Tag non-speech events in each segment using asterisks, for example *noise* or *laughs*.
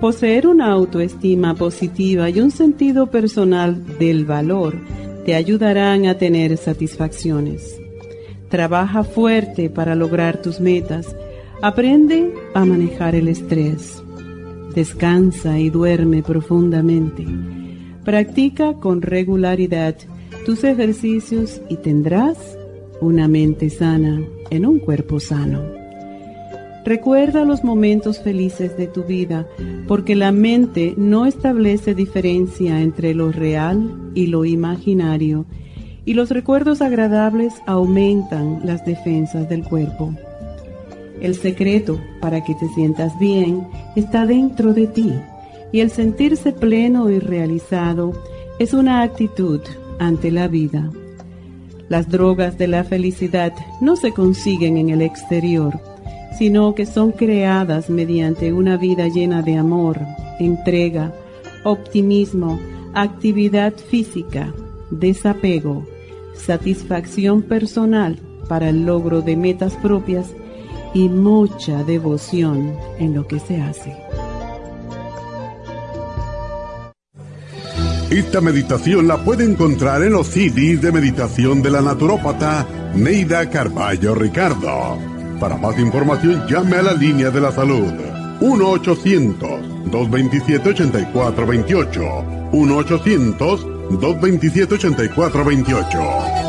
Poseer una autoestima positiva y un sentido personal del valor te ayudarán a tener satisfacciones. Trabaja fuerte para lograr tus metas. Aprende a manejar el estrés. Descansa y duerme profundamente. Practica con regularidad tus ejercicios y tendrás una mente sana en un cuerpo sano. Recuerda los momentos felices de tu vida, porque la mente no establece diferencia entre lo real y lo imaginario, y los recuerdos agradables aumentan las defensas del cuerpo. El secreto para que te sientas bien está dentro de ti, y el sentirse pleno y realizado es una actitud ante la vida. Las drogas de la felicidad no se consiguen en el exterior, sino que son creadas mediante una vida llena de amor, entrega, optimismo, actividad física, desapego, satisfacción personal para el logro de metas propias y mucha devoción en lo que se hace. Esta meditación la puede encontrar en los CDs de meditación de la naturópata Neida Carballo Ricardo. Para más información llame a la línea de la salud 1-800-227-8428. 1-800-227-8428.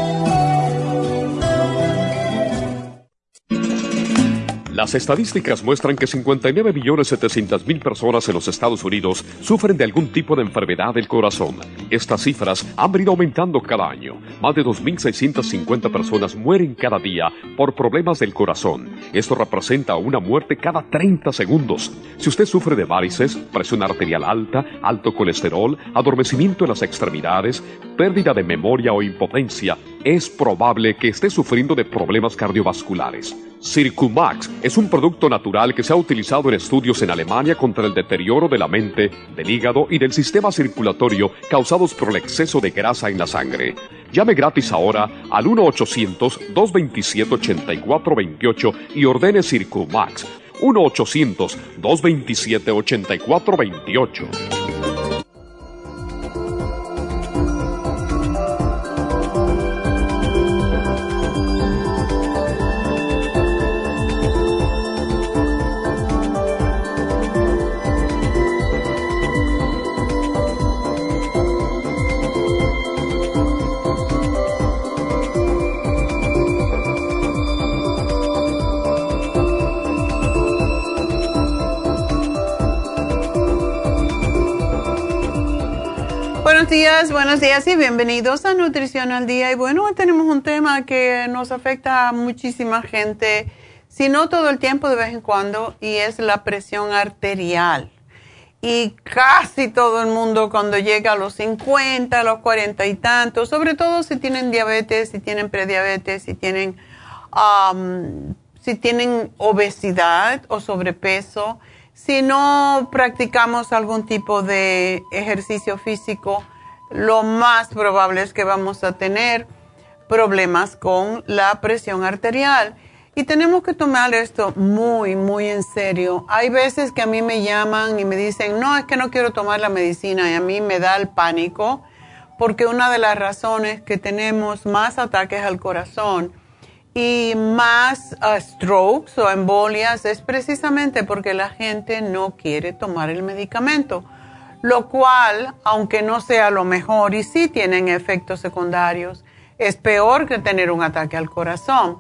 Las estadísticas muestran que 59.700.000 personas en los Estados Unidos sufren de algún tipo de enfermedad del corazón. Estas cifras han venido aumentando cada año. Más de 2.650 personas mueren cada día por problemas del corazón. Esto representa una muerte cada 30 segundos. Si usted sufre de varices, presión arterial alta, alto colesterol, adormecimiento en las extremidades, pérdida de memoria o impotencia, es probable que esté sufriendo de problemas cardiovasculares. Circumax es un producto natural que se ha utilizado en estudios en Alemania contra el deterioro de la mente, del hígado y del sistema circulatorio causados por el exceso de grasa en la sangre. Llame gratis ahora al 1-800-227-8428 y ordene Circumax. 1-800-227-8428. Buenos días y bienvenidos a Nutrición al Día. Y bueno, hoy tenemos un tema que nos afecta a muchísima gente, si no todo el tiempo, de vez en cuando, y es la presión arterial. Y casi todo el mundo cuando llega a los 50, a los 40 y tantos, sobre todo si tienen diabetes, si tienen prediabetes, si tienen, si tienen obesidad o sobrepeso, si no practicamos algún tipo de ejercicio físico, lo más probable es que vamos a tener problemas con la presión arterial. Y tenemos que tomar esto muy, muy en serio. Hay veces que a mí me llaman y me dicen, no, es que no quiero tomar la medicina y a mí me da el pánico porque una de las razones que tenemos más ataques al corazón y más uh, strokes o embolias es precisamente porque la gente no quiere tomar el medicamento lo cual, aunque no sea lo mejor y sí tienen efectos secundarios, es peor que tener un ataque al corazón.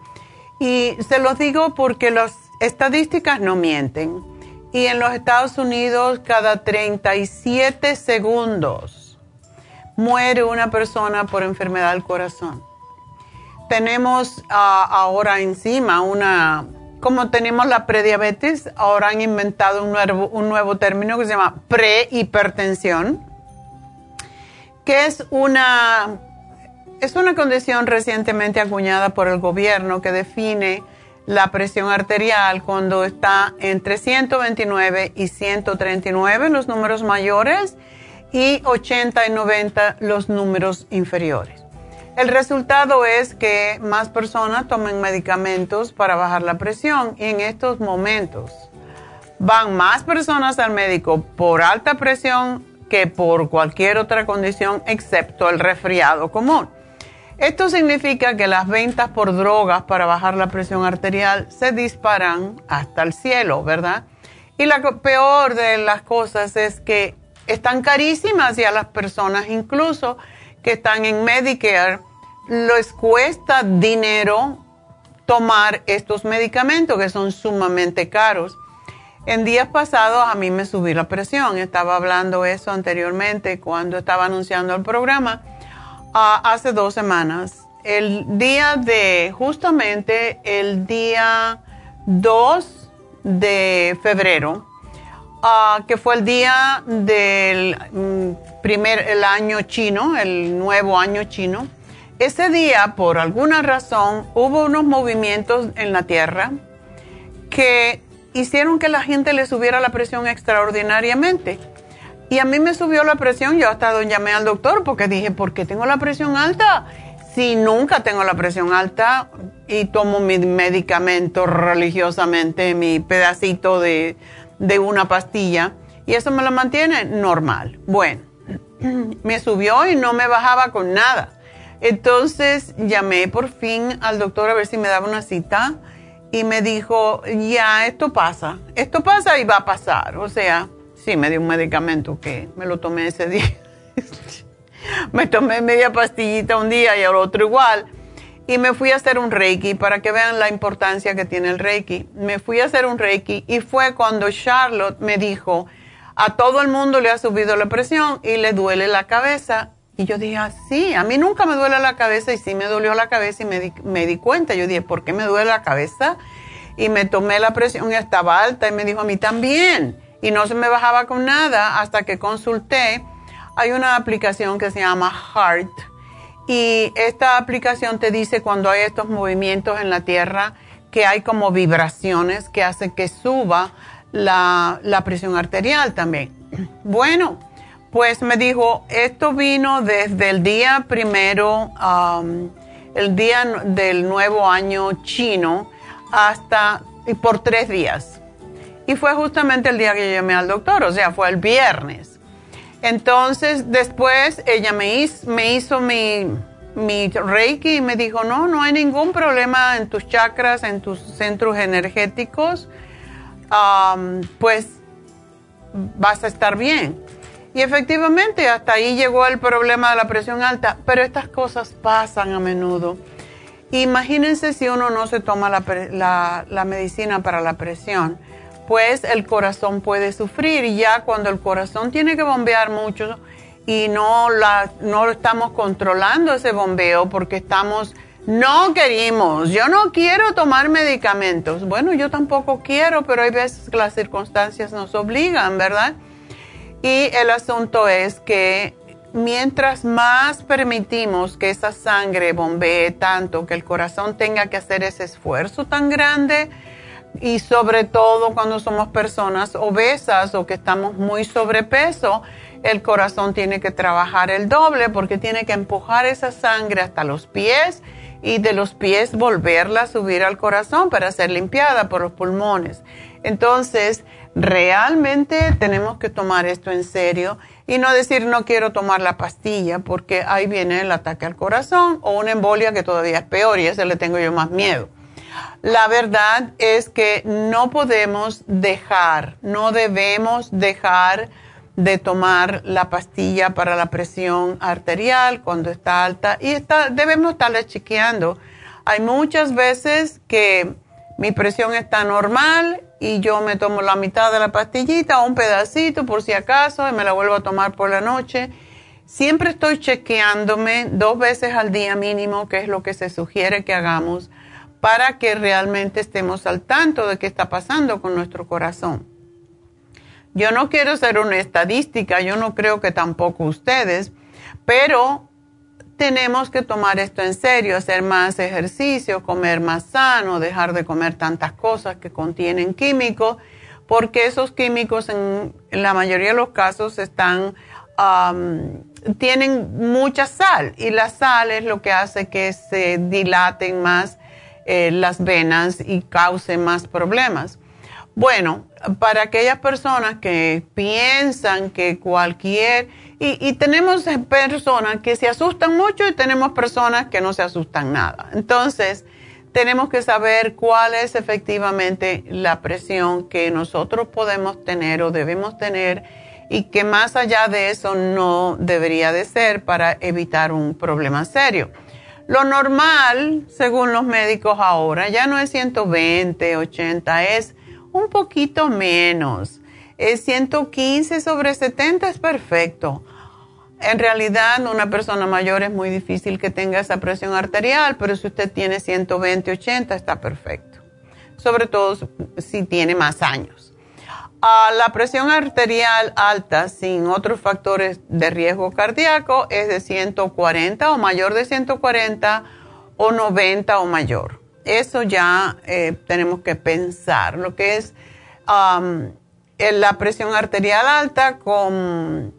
Y se lo digo porque las estadísticas no mienten. Y en los Estados Unidos, cada 37 segundos muere una persona por enfermedad del corazón. tenemos ah, ahora encima una, como tenemos la prediabetes, ahora han inventado un nuevo, un nuevo término que se llama prehipertensión, que es una, es una condición recientemente acuñada por el gobierno que define la presión arterial cuando está entre 129 y 139 los números mayores y 80 y 90 los números inferiores. El resultado es que más personas tomen medicamentos para bajar la presión y en estos momentos van más personas al médico por alta presión que por cualquier otra condición excepto el resfriado común. Esto significa que las ventas por drogas para bajar la presión arterial se disparan hasta el cielo, ¿verdad? Y la peor de las cosas es que están carísimas y a las personas incluso que están en Medicare les cuesta dinero tomar estos medicamentos que son sumamente caros. En días pasados a mí me subí la presión, estaba hablando eso anteriormente cuando estaba anunciando el programa hace dos semanas. El día de, justamente el día 2 de febrero, que fue el día del mm, primer, el año chino, el nuevo año chino. Ese día, por alguna razón, hubo unos movimientos en la Tierra que hicieron que la gente le subiera la presión extraordinariamente. Y a mí me subió la presión, yo hasta llamé al doctor porque dije, ¿por qué tengo la presión alta? Si nunca tengo la presión alta y tomo mi medicamento religiosamente, mi pedacito de, de una pastilla, y eso me lo mantiene normal. Bueno, *clears throat* me subió y no me bajaba con nada. Entonces llamé por fin al doctor a ver si me daba una cita y me dijo, ya, esto pasa, esto pasa y va a pasar. O sea, Sí, me dio un medicamento que me lo tomé ese día. *laughs* me tomé media pastillita un día y al otro igual. Y me fui a hacer un Reiki para que vean la importancia que tiene el Reiki. Me fui a hacer un Reiki y fue cuando Charlotte me dijo, a todo el mundo le ha subido la presión y le duele la cabeza. Y yo dije, ah, sí, a mí nunca me duele la cabeza y sí me dolió la cabeza y me di, me di cuenta. Yo dije, ¿por qué me duele la cabeza? Y me tomé la presión y estaba alta y me dijo, a mí también y no se me bajaba con nada hasta que consulté. Hay una aplicación que se llama Heart y esta aplicación te dice cuando hay estos movimientos en la tierra que hay como vibraciones que hacen que suba la, presión arterial también. *clears throat* Bueno, pues me dijo, esto vino desde el día primero, um, el día del nuevo año chino, hasta por tres días y fue justamente el día que yo llamé al doctor, o sea, fue el viernes. Entonces, después ella me hizo, mi, mi Reiki y me dijo, no, no hay ningún problema en tus chakras, en tus centros energéticos, pues vas a estar bien. Y efectivamente, hasta ahí llegó el problema de la presión alta, pero estas cosas pasan a menudo. Imagínense si uno no se toma la, medicina para la presión pues el corazón puede sufrir ya cuando el corazón tiene que bombear mucho y no, la, estamos controlando ese bombeo porque estamos, no queremos, yo no quiero tomar medicamentos. Bueno, yo tampoco quiero, pero hay veces que las circunstancias nos obligan, ¿verdad? Y el asunto es que mientras más permitimos que esa sangre bombee tanto, que el corazón tenga que hacer ese esfuerzo tan grande, y sobre todo cuando somos personas obesas o que estamos muy sobrepeso, el corazón tiene que trabajar el doble porque tiene que empujar esa sangre hasta los pies y de los pies volverla a subir al corazón para ser limpiada por los pulmones. Entonces, realmente tenemos que tomar esto en serio y no decir no quiero tomar la pastilla porque ahí viene el ataque al corazón o una embolia que todavía es peor y ese le tengo yo más miedo. La verdad es que no podemos dejar, no debemos dejar de tomar la pastilla para la presión arterial cuando está alta y debemos estarla chequeando. Hay muchas veces que mi presión está normal y yo me tomo la mitad de la pastillita o un pedacito por si acaso y me la vuelvo a tomar por la noche. Siempre estoy chequeándome dos veces al día mínimo, que es lo que se sugiere que hagamos, para que realmente estemos al tanto de qué está pasando con nuestro corazón. Yo no quiero ser una estadística, yo no creo que tampoco ustedes, pero tenemos que tomar esto en serio, hacer más ejercicio, comer más sano, dejar de comer tantas cosas que contienen químicos, porque esos químicos en, la mayoría de los casos están tienen mucha sal y la sal es lo que hace que se dilaten más eh, las venas y cause más problemas. Bueno, para aquellas personas que piensan que cualquier, y, y, tenemos personas que se asustan mucho y tenemos personas que no se asustan nada. Entonces, tenemos que saber cuál es efectivamente la presión que nosotros podemos tener o debemos tener y que más allá de eso no debería de ser para evitar un problema serio. Lo normal, según los médicos ahora, ya no es 120, 80, es un poquito menos. Es 115 sobre 70 es perfecto. En realidad, una persona mayor es muy difícil que tenga esa presión arterial, pero si usted tiene 120, 80, está perfecto. Sobre todo si tiene más años la presión arterial alta sin otros factores de riesgo cardíaco es de 140 o mayor de 140 o 90 o mayor. Eso ya eh, tenemos que pensar. Lo que es la presión arterial alta con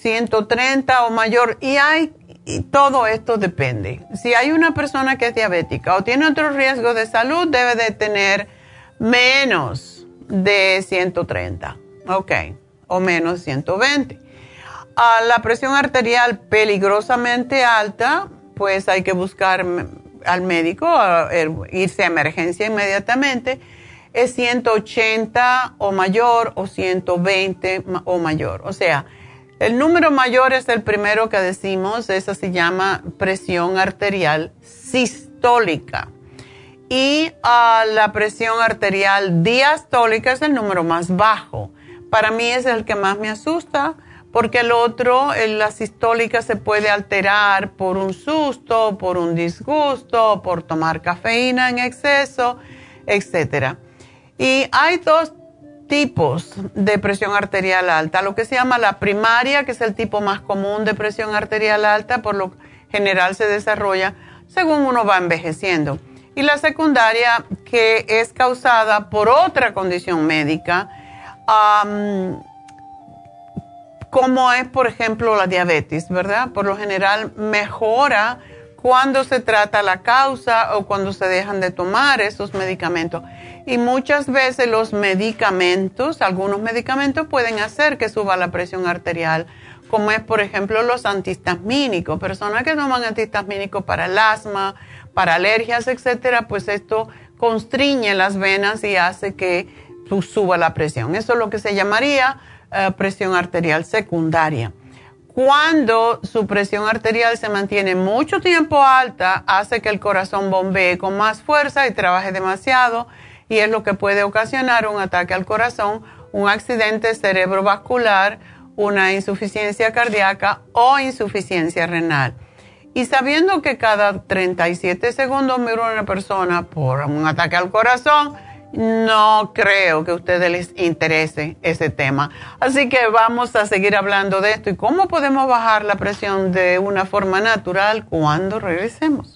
130 o mayor y hay y todo esto depende. Si hay una persona que es diabética o tiene otro riesgo de salud, debe de tener menos de 130, ok, o menos 120. A la presión arterial peligrosamente alta, pues hay que buscar al médico, irse a emergencia inmediatamente. Es 180 o mayor o 120 o mayor. O sea, el número mayor es el primero que decimos, esa se llama presión arterial sistólica y la presión arterial diastólica es el número más bajo. Para mí es el que más me asusta porque el otro, la sistólica se puede alterar por un susto, por un disgusto, por tomar cafeína en exceso, etc. Y hay dos tipos de presión arterial alta, lo que se llama la primaria, que es el tipo más común de presión arterial alta, por lo general se desarrolla según uno va envejeciendo y la secundaria que es causada por otra condición médica, como es por ejemplo la diabetes, ¿verdad? Por lo general mejora cuando se trata la causa o cuando se dejan de tomar esos medicamentos. Y muchas veces los medicamentos, algunos medicamentos pueden hacer que suba la presión arterial, como es por ejemplo los antihistamínicos, personas que toman antihistamínicos para el asma, para alergias, etcétera, pues esto constriñe las venas y hace que suba la presión. Eso es lo que se llamaría eh, presión arterial secundaria. Cuando su presión arterial se mantiene mucho tiempo alta, hace que el corazón bombee con más fuerza y trabaje demasiado y es lo que puede ocasionar un ataque al corazón, un accidente cerebrovascular, una insuficiencia cardíaca o insuficiencia renal. Y sabiendo que cada 37 segundos muere una persona por un ataque al corazón, no creo que a ustedes les interese ese tema. Así que vamos a seguir hablando de esto y cómo podemos bajar la presión de una forma natural cuando regresemos.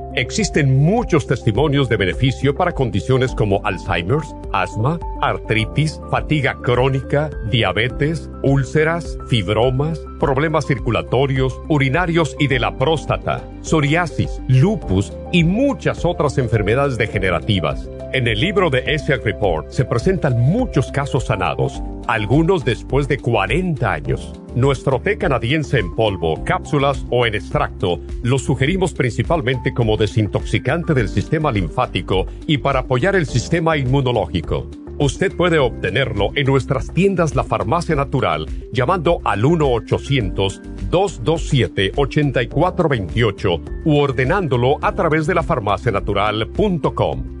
Existen muchos testimonios de beneficio para condiciones como Alzheimer's, asma, artritis, fatiga crónica, diabetes, úlceras, fibromas, problemas circulatorios, urinarios y de la próstata, psoriasis, lupus y muchas otras enfermedades degenerativas. En el libro de ESIAC Report se presentan muchos casos sanados, algunos después de 40 años. Nuestro té canadiense en polvo, cápsulas o en extracto lo sugerimos principalmente como desintoxicante del sistema linfático y para apoyar el sistema inmunológico. Usted puede obtenerlo en nuestras tiendas La Farmacia Natural llamando al 1-800-227-8428 u ordenándolo a través de lafarmacianatural.com.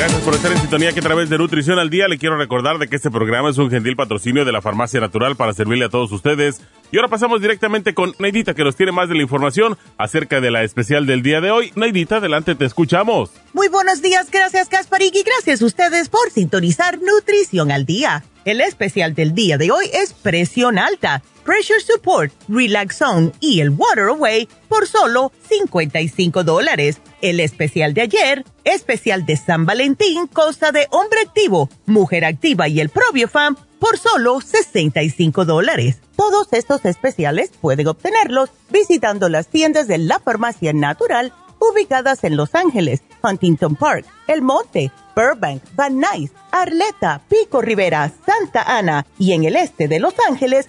Gracias por estar en sintonía que a través de Nutrición al Día le quiero recordar de que este programa es un gentil patrocinio de la Farmacia Natural para servirle a todos ustedes. Y ahora pasamos directamente con Neidita que nos tiene más de la información acerca de la especial del día de hoy. Neidita, adelante, te escuchamos. Muy buenos días, gracias Gasparig y gracias a ustedes por sintonizar Nutrición al Día. El especial del día de hoy es presión alta, pressure support, relax zone y el water away por solo 55 dólares. El especial de ayer, especial de San Valentín, consta de hombre activo, mujer activa y el probiofam por solo 65 dólares. Todos estos especiales pueden obtenerlos visitando las tiendas de la farmacia natural ubicadas en Los Ángeles, Huntington Park, El Monte, Burbank, Van Nuys, Arleta, Pico Rivera, Santa Ana y en el este de Los Ángeles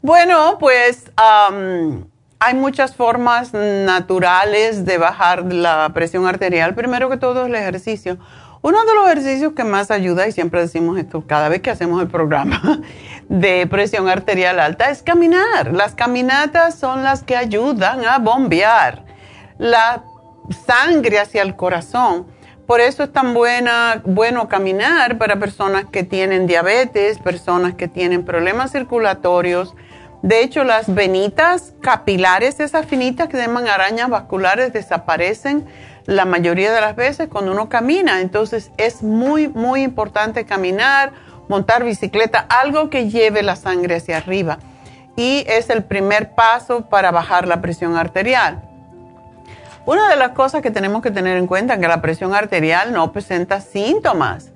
Bueno, pues hay muchas formas naturales de bajar la presión arterial. Primero que todo el ejercicio. Uno de los ejercicios que más ayuda, y siempre decimos esto cada vez que hacemos el programa *laughs* de presión arterial alta, es caminar. Las caminatas son las que ayudan a bombear la sangre hacia el corazón. Por eso es tan buena, bueno caminar para personas que tienen diabetes, personas que tienen problemas circulatorios, de hecho, las venitas capilares, esas finitas que llaman arañas vasculares, desaparecen la mayoría de las veces cuando uno camina. Entonces es muy, muy importante caminar, montar bicicleta, algo que lleve la sangre hacia arriba. Y es el primer paso para bajar la presión arterial. Una de las cosas que tenemos que tener en cuenta es que la presión arterial no presenta síntomas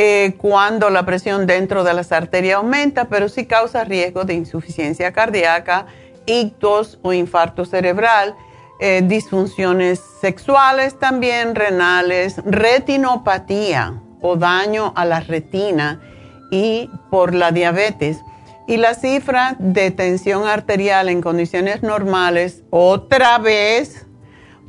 eh, cuando la presión dentro de las arterias aumenta, pero sí causa riesgo de insuficiencia cardíaca, ictus o infarto cerebral, eh, disfunciones sexuales también, renales, retinopatía o daño a la retina y por la diabetes. Y la cifra de tensión arterial en condiciones normales, otra vez,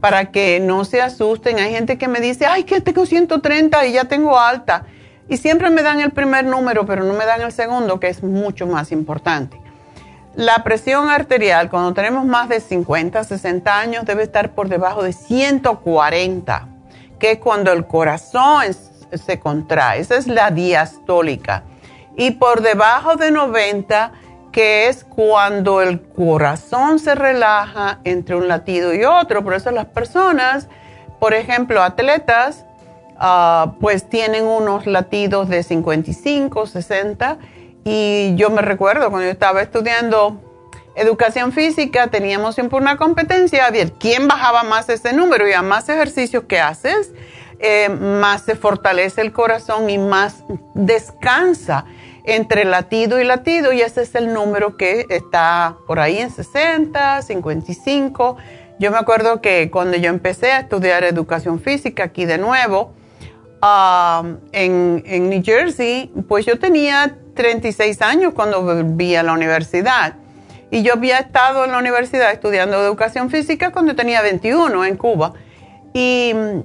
para que no se asusten, hay gente que me dice, ay, que tengo 130 y ya tengo alta y siempre me dan el primer número, pero no me dan el segundo, que es mucho más importante. La presión arterial, cuando tenemos más de 50, 60 años, debe estar por debajo de 140, que es cuando el corazón se contrae. Esa es la diastólica. Y por debajo de 90, que es cuando el corazón se relaja entre un latido y otro. Por eso las personas, por ejemplo, atletas, Ah, pues tienen unos latidos de 55, 60 y yo me recuerdo cuando yo estaba estudiando educación física, teníamos siempre una competencia a ver quién bajaba más ese número y a más ejercicios que haces, eh, más se fortalece el corazón y más descansa entre latido y latido y ese es el número que está por ahí en 60, 55. Yo me acuerdo que cuando yo empecé a estudiar educación física aquí de nuevo, en, en New Jersey, pues yo tenía 36 años cuando volví a la universidad. Y yo había estado en la universidad estudiando educación física cuando tenía 21 en Cuba. Y mm,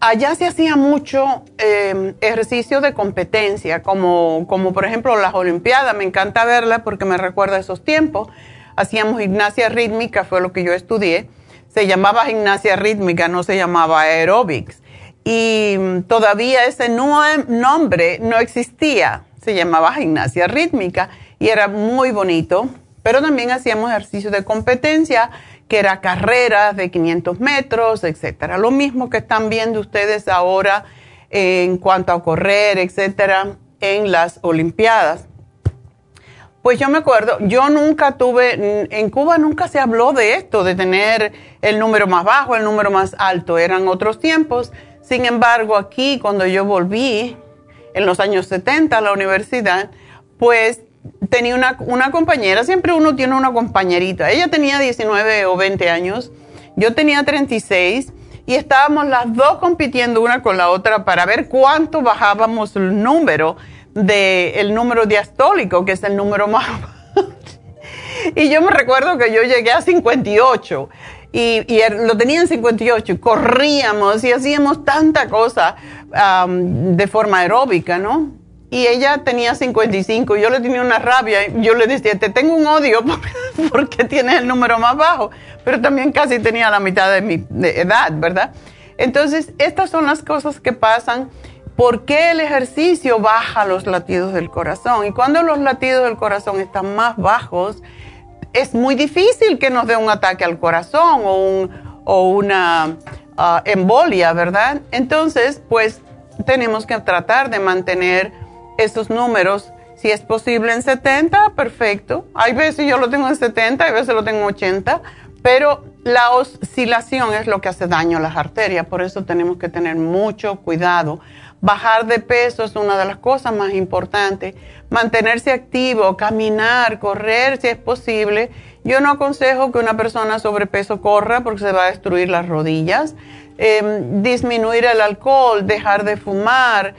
allá se hacía mucho em, ejercicio de competencia, como, como por ejemplo las Olimpiadas. Me encanta verlas porque me recuerda esos tiempos. Hacíamos gimnasia rítmica, fue lo que yo estudié. Se llamaba gimnasia rítmica, no se llamaba aerobics. Y mm, todavía ese nombre no existía. Se llamaba gimnasia rítmica y era muy bonito pero también hacíamos ejercicios de competencia, que era carreras de 500 metros, etcétera. Lo mismo que están viendo ustedes ahora en cuanto a correr, etcétera, en las Olimpiadas. Pues yo me acuerdo, yo nunca tuve, en Cuba nunca se habló de esto, de tener el número más bajo, el número más alto, eran otros tiempos. Sin embargo, aquí cuando yo volví en los años 70 a la universidad, pues tenía una, una, compañera, siempre uno tiene una compañerita. Ella tenía 19 o 20 años, yo tenía 36 y estábamos las dos compitiendo una con la otra para ver cuánto bajábamos el número de el número diastólico, que es el número más *laughs* Y yo me recuerdo que yo llegué a 58 y, y er, lo tenía en 58 y corríamos y hacíamos tanta cosa de forma aeróbica, ¿no? y ella tenía 55 y yo le tenía una rabia. Yo le decía, te tengo un odio *laughs* porque tienes el número más bajo, pero también casi tenía la mitad de mi edad, ¿verdad? Entonces, estas son las cosas que pasan. ¿Por qué el ejercicio baja los latidos del corazón? Y cuando los latidos del corazón están más bajos, es muy difícil que nos dé un ataque al corazón o, un, o una ah, embolia, ¿verdad? Entonces, pues tenemos que tratar de mantener esos números. Si es posible en 70, perfecto. Hay veces yo lo tengo en 70, hay veces lo tengo en 80, pero la oscilación es lo que hace daño a las arterias, por eso tenemos que tener mucho cuidado. Bajar de peso es una de las cosas más importantes. Mantenerse activo, caminar, correr si es posible. Yo no aconsejo que una persona sobrepeso corra porque se va a destruir las rodillas. Em, disminuir el alcohol, dejar de fumar,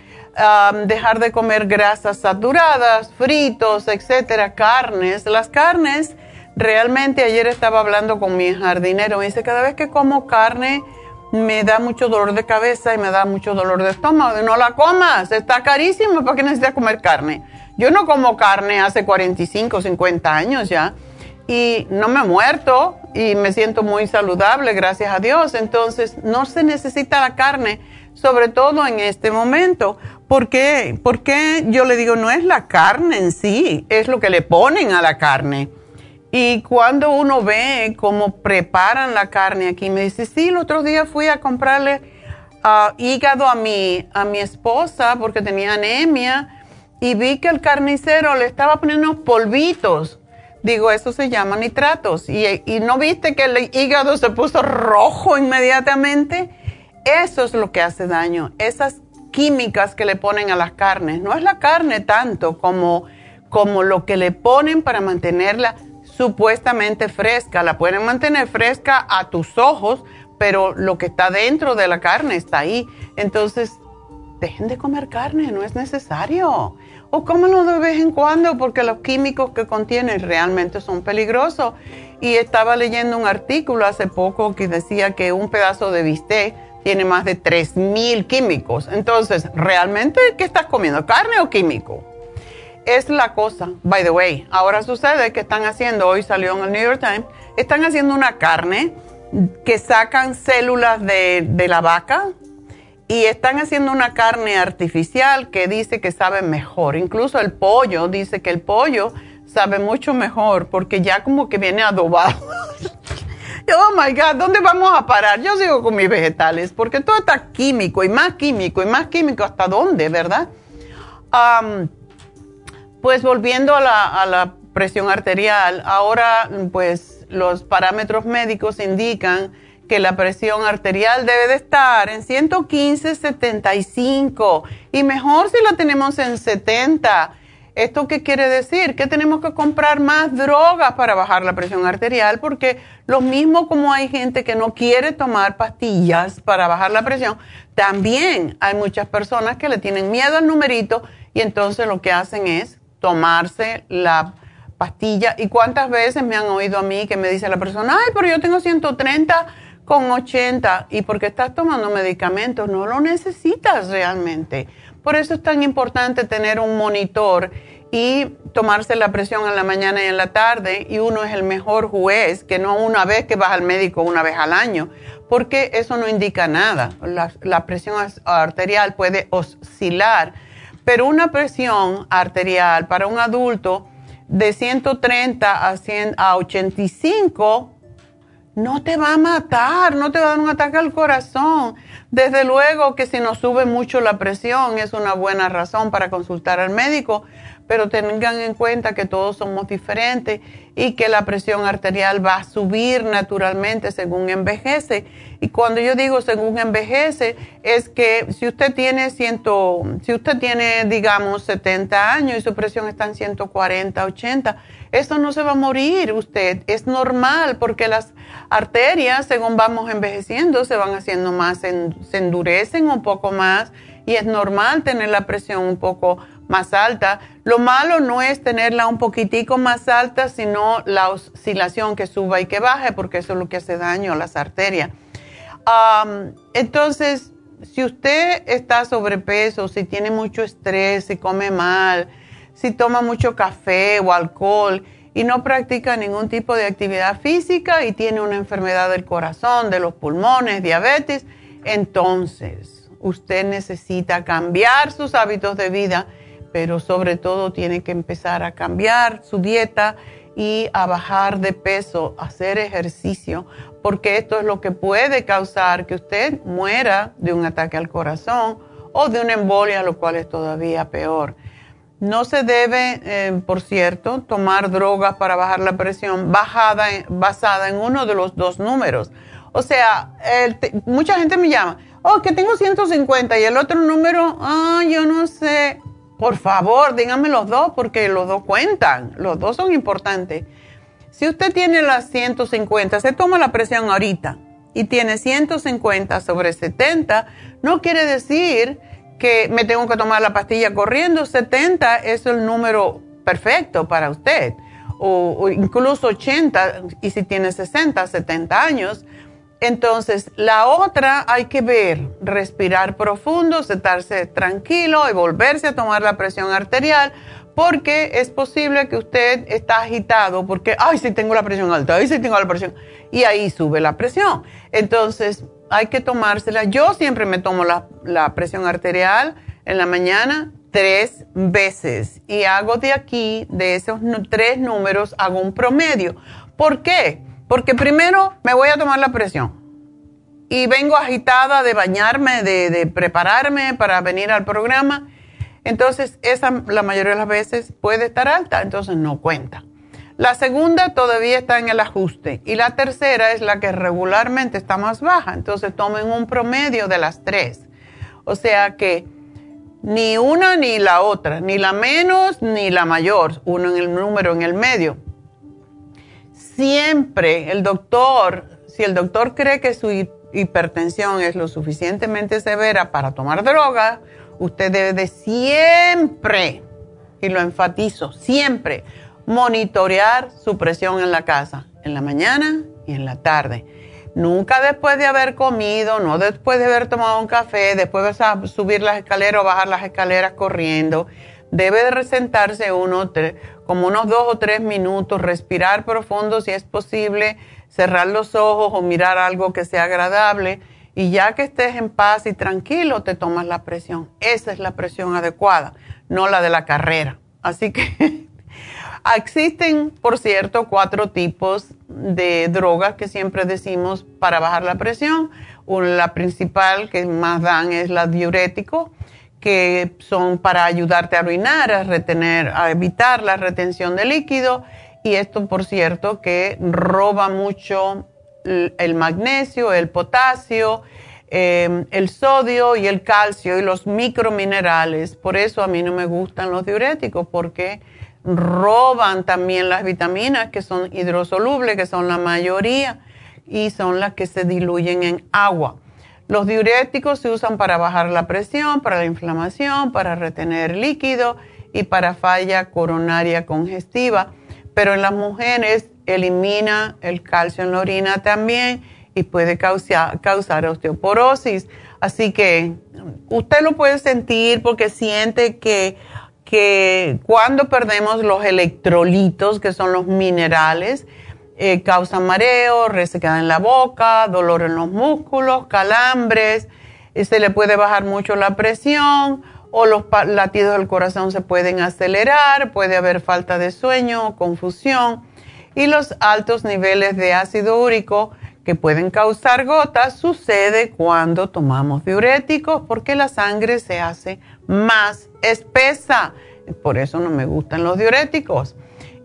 dejar de comer grasas saturadas, fritos, etcétera, carnes. Las carnes, realmente ayer estaba hablando con mi jardinero, me dice, cada vez que como carne me da mucho dolor de cabeza y me da mucho dolor de estómago. No la comas, está carísimo, ¿para qué necesitas comer carne? Yo no como carne hace 45, 50 años ya y no me he muerto y me siento muy saludable, gracias a Dios. Entonces, no se necesita la carne, sobre todo en este momento. ¿Por qué? Porque yo le digo, no es la carne en sí, es lo que le ponen a la carne. Y cuando uno ve cómo preparan la carne aquí, me dice, sí, el otro día fui a comprarle ah, hígado a mi, a mi esposa porque tenía anemia y vi que el carnicero le estaba poniendo polvitos. Digo, eso se llama nitratos. Y, y no viste que el hígado se puso rojo inmediatamente. Eso es lo que hace daño. Esas químicas que le ponen a las carnes. No es la carne tanto como, como lo que le ponen para mantenerla supuestamente fresca. La pueden mantener fresca a tus ojos, pero lo que está dentro de la carne está ahí. Entonces, dejen de comer carne, no es necesario. O cómenlo de vez en cuando porque los químicos que contienen realmente son peligrosos. Y estaba leyendo un artículo hace poco que decía que un pedazo de bistec tiene más de 3.000 químicos. Entonces, ¿realmente qué estás comiendo? ¿Carne o químico? Es la cosa, by the way. Ahora sucede que están haciendo, hoy salió en el New York Times, están haciendo una carne que sacan células de, de la vaca y están haciendo una carne artificial que dice que sabe mejor. Incluso el pollo, dice que el pollo sabe mucho mejor porque ya como que viene adobado. *laughs* oh my God, ¿dónde vamos a parar? Yo sigo con mis vegetales, porque todo está químico y más químico y más químico, ¿hasta dónde, verdad? Pues volviendo a la, a la presión arterial, ahora pues los parámetros médicos indican que la presión arterial debe de estar en 115, 75 y mejor si la tenemos en 70 ¿Esto qué quiere decir? Que tenemos que comprar más drogas para bajar la presión arterial, porque lo mismo como hay gente que no quiere tomar pastillas para bajar la presión, también hay muchas personas que le tienen miedo al numerito y entonces lo que hacen es tomarse la pastilla. ¿Y cuántas veces me han oído a mí que me dice la persona, ay, pero yo tengo 130 con 80 y porque estás tomando medicamentos, no lo necesitas realmente. Por eso es tan importante tener un monitor y tomarse la presión en la mañana y en la tarde y uno es el mejor juez, que no una vez que vas al médico una vez al año, porque eso no indica nada. La, presión arterial puede oscilar, pero una presión arterial para un adulto de 130 a, 100, a 85 no te va a matar, no te va a dar un ataque al corazón. Desde luego que si nos sube mucho la presión es una buena razón para consultar al médico, pero tengan en cuenta que todos somos diferentes y que la presión arterial va a subir naturalmente según envejece. Y cuando yo digo según envejece, es que si usted tiene ciento, si usted tiene, digamos, 70 años y su presión está en 140, 80, eso no se va a morir usted. Es normal porque las arterias, según vamos envejeciendo, se van haciendo más, se endurecen un poco más y es normal tener la presión un poco más alta. Lo malo no es tenerla un poquitico más alta, sino la oscilación que suba y que baje, porque eso es lo que hace daño a las arterias. entonces, si usted está sobrepeso, si tiene mucho estrés, si come mal, si toma mucho café o alcohol y no practica ningún tipo de actividad física y tiene una enfermedad del corazón, de los pulmones, diabetes, entonces usted necesita cambiar sus hábitos de vida pero sobre todo tiene que empezar a cambiar su dieta y a bajar de peso, hacer ejercicio, porque esto es lo que puede causar que usted muera de un ataque al corazón o de una embolia, lo cual es todavía peor. No se debe, eh, por cierto, tomar drogas para bajar la presión basada en uno de los dos números. O sea, mucha gente me llama, oh, que tengo 150 y el otro número, ah, yo no sé. Por favor, díganme los dos porque los dos cuentan, los dos son importantes. Si usted tiene las 150, se toma la presión ahorita y tiene 150 sobre 70, no quiere decir que me tengo que tomar la pastilla corriendo. 70 es el número perfecto para usted. O, o incluso 80, y si tiene 60, 70 años, entonces, la otra hay que ver, respirar profundo, sentarse tranquilo y volverse a tomar la presión arterial, porque es posible que usted está agitado, porque, ay, sí tengo la presión alta, ay, sí tengo la presión, y ahí sube la presión. Entonces, hay que tomársela. Yo siempre me tomo la, la presión arterial en la mañana tres veces y hago de aquí, de esos tres números, hago un promedio. ¿Por qué? Porque primero me voy a tomar la presión y vengo agitada de bañarme, de, prepararme para venir al programa. Entonces, esa la mayoría de las veces puede estar alta, entonces no cuenta. La segunda todavía está en el ajuste y la tercera es la que regularmente está más baja. Entonces tomen un promedio de las tres. O sea que ni una ni la otra, ni la menos ni la mayor, uno en el número en el medio siempre el doctor, si el doctor cree que su hipertensión es lo suficientemente severa para tomar droga, usted debe de siempre, y lo enfatizo, siempre monitorear su presión en la casa, en la mañana y en la tarde. Nunca después de haber comido, no después de haber tomado un café, después de subir las escaleras o bajar las escaleras corriendo. Debe de resentarse uno, como unos dos o tres minutos, respirar profundo si es posible, cerrar los ojos o mirar algo que sea agradable y ya que estés en paz y tranquilo te tomas la presión. Esa es la presión adecuada, no la de la carrera. Así que *laughs* existen, por cierto, cuatro tipos de drogas que siempre decimos para bajar la presión. La principal que más dan es la diurético que son para ayudarte a orinar, a retener, a evitar la retención de líquido. Y esto, por cierto, que roba mucho el magnesio, el potasio, em, el sodio y el calcio y los microminerales. Por eso a mí no me gustan los diuréticos porque roban también las vitaminas que son hidrosolubles, que son la mayoría y son las que se diluyen en agua. Los diuréticos se usan para bajar la presión, para la inflamación, para retener líquido y para falla coronaria congestiva. Pero en las mujeres elimina el calcio en la orina también y puede causar, osteoporosis. Así que usted lo puede sentir porque siente que, que cuando perdemos los electrolitos, que son los minerales, eh, causan mareo, resequedad en la boca, dolor en los músculos, calambres, se le puede bajar mucho la presión o los latidos del corazón se pueden acelerar, puede haber falta de sueño, confusión y los altos niveles de ácido úrico que pueden causar gotas sucede cuando tomamos diuréticos porque la sangre se hace más espesa. Por eso no me gustan los diuréticos.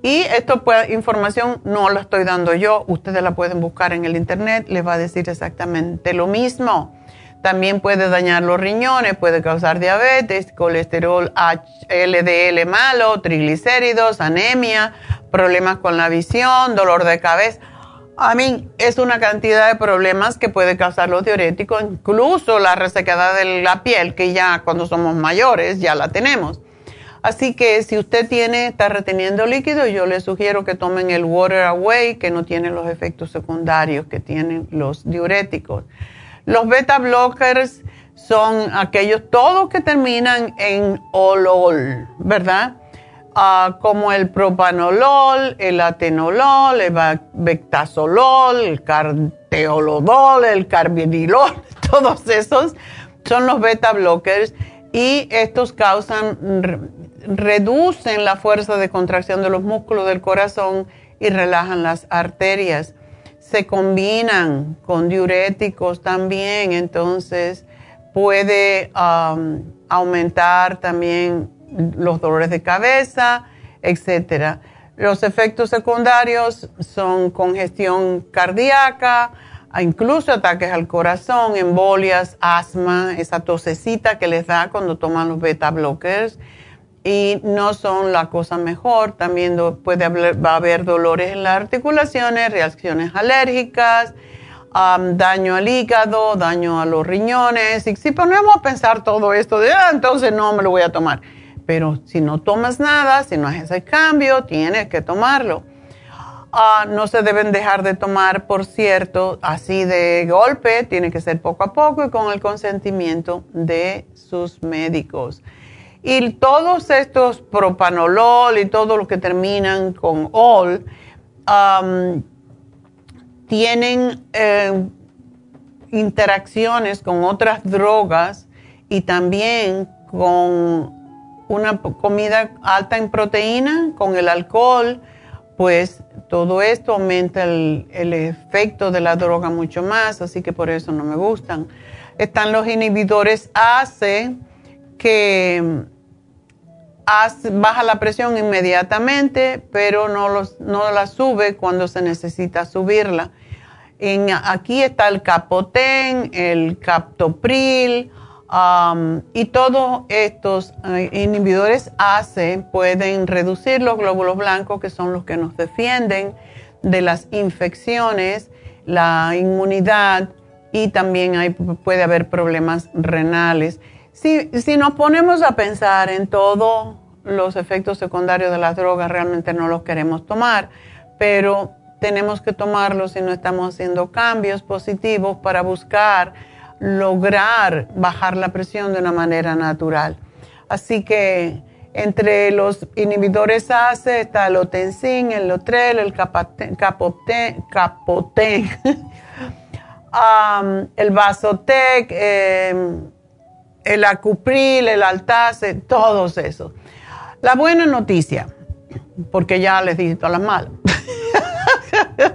Y esta información no la estoy dando yo, ustedes la pueden buscar en el internet, les va a decir exactamente lo mismo. También puede dañar los riñones, puede causar diabetes, colesterol LDL malo, triglicéridos, anemia, problemas con la visión, dolor de cabeza. A mí es una cantidad de problemas que puede causar los diuréticos, incluso la resequedad de la piel, que ya cuando somos mayores ya la tenemos. Así que si usted tiene, está reteniendo líquido, yo le sugiero que tomen el Water Away, que no tiene los efectos secundarios que tienen los diuréticos. Los beta blockers son aquellos todos que terminan en olol, ¿verdad? Ah, como el propanolol, el atenolol, el bectazolol, el carteolodol, el carbidilol, *laughs* todos esos son los beta blockers y estos causan reducen la fuerza de contracción de los músculos del corazón y relajan las arterias. Se combinan con diuréticos también, entonces puede um, aumentar también los dolores de cabeza, etc. Los efectos secundarios son congestión cardíaca, incluso ataques al corazón, embolias, asma, esa tosecita que les da cuando toman los beta blockers y no son la cosa mejor. También puede haber, va a haber dolores en las articulaciones, reacciones alérgicas, daño al hígado, daño a los riñones. Y si ponemos a pensar todo esto, de, ah, entonces no me lo voy a tomar. Pero si no tomas nada, si no haces el cambio, tienes que tomarlo. Ah, no se deben dejar de tomar, por cierto, así de golpe, tiene que ser poco a poco y con el consentimiento de sus médicos. Y todos estos propanolol y todo lo que terminan con ol tienen eh, interacciones con otras drogas y también con una comida alta en proteína, con el alcohol, pues todo esto aumenta el, el, efecto de la droga mucho más, así que por eso no me gustan. Están los inhibidores ACE que baja la presión inmediatamente, pero no, la sube cuando se necesita subirla. Aquí está el Capoten, el Captopril y todos estos eh, inhibidores ACE pueden reducir los glóbulos blancos que son los que nos defienden de las infecciones, la inmunidad y también puede haber problemas renales. Si, si nos ponemos a pensar en todos los efectos secundarios de las drogas, realmente no los queremos tomar, pero tenemos que tomarlos si no estamos haciendo cambios positivos para buscar lograr bajar la presión de una manera natural. Así que entre los inhibidores ACE está el Otensin, el Lotrel, el Capoten, *laughs* el Vasotec, em, el acupril, el altase, todos esos. La buena noticia, porque ya les dije todas las malas, *laughs*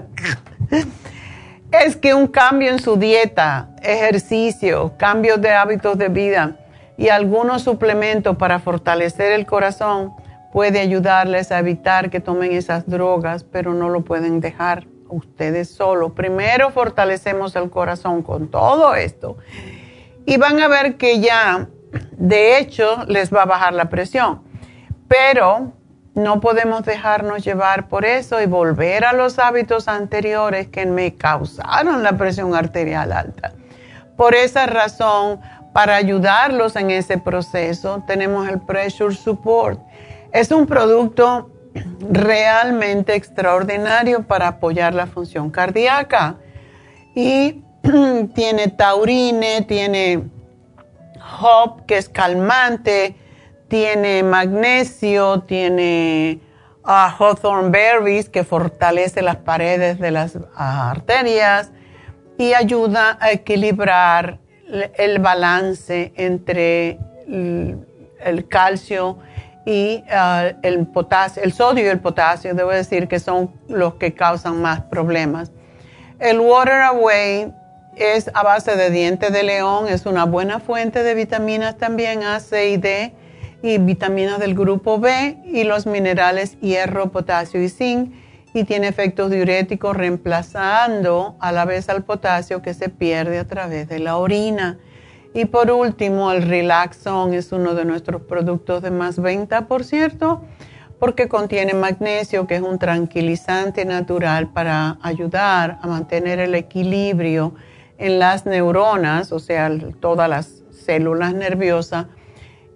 es que un cambio en su dieta, ejercicio, cambios de hábitos de vida y algunos suplementos para fortalecer el corazón puede ayudarles a evitar que tomen esas drogas, pero no lo pueden dejar, ustedes solos. Primero fortalecemos el corazón con todo esto y van a ver que ya, de hecho, les va a bajar la presión. Pero no podemos dejarnos llevar por eso y volver a los hábitos anteriores que me causaron la presión arterial alta. Por esa razón, para ayudarlos en ese proceso, tenemos el Pressure Support. Es un producto realmente extraordinario para apoyar la función cardíaca. Y *clears throat* tiene taurine, tiene hop, que es calmante, tiene magnesio, tiene uh, hawthorn berries, que fortalece las paredes de las arterias y ayuda a equilibrar el balance entre el, calcio y uh, el potasio, el sodio y el potasio, debo decir que son los que causan más problemas. El Water Away es a base de diente de león, es una buena fuente de vitaminas también A, C y D y vitaminas del grupo B y los minerales hierro, potasio y zinc y tiene efectos diuréticos reemplazando a la vez al potasio que se pierde a través de la orina. Y por último, el Relaxon es uno de nuestros productos de más venta, por cierto, porque contiene magnesio, que es un tranquilizante natural para ayudar a mantener el equilibrio en las neuronas, o sea, todas las células nerviosas,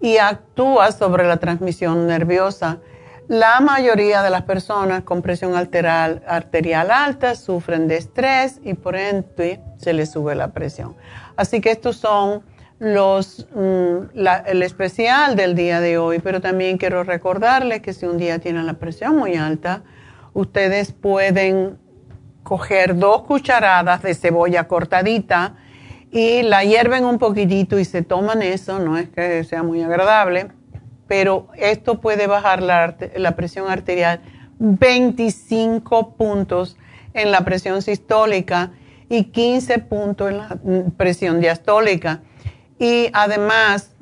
y actúa sobre la transmisión nerviosa. La mayoría de las personas con presión arterial alta sufren de estrés y por ende se les sube la presión. Así que estos son los, mm, el especial del día de hoy, pero también quiero recordarles que si un día tienen la presión muy alta, ustedes pueden coger dos cucharadas de cebolla cortadita y la hierven un poquitito y se toman eso, no es que sea muy agradable, pero esto puede bajar la, la presión arterial 25 puntos en la presión sistólica y 15 puntos en la presión diastólica. Y además,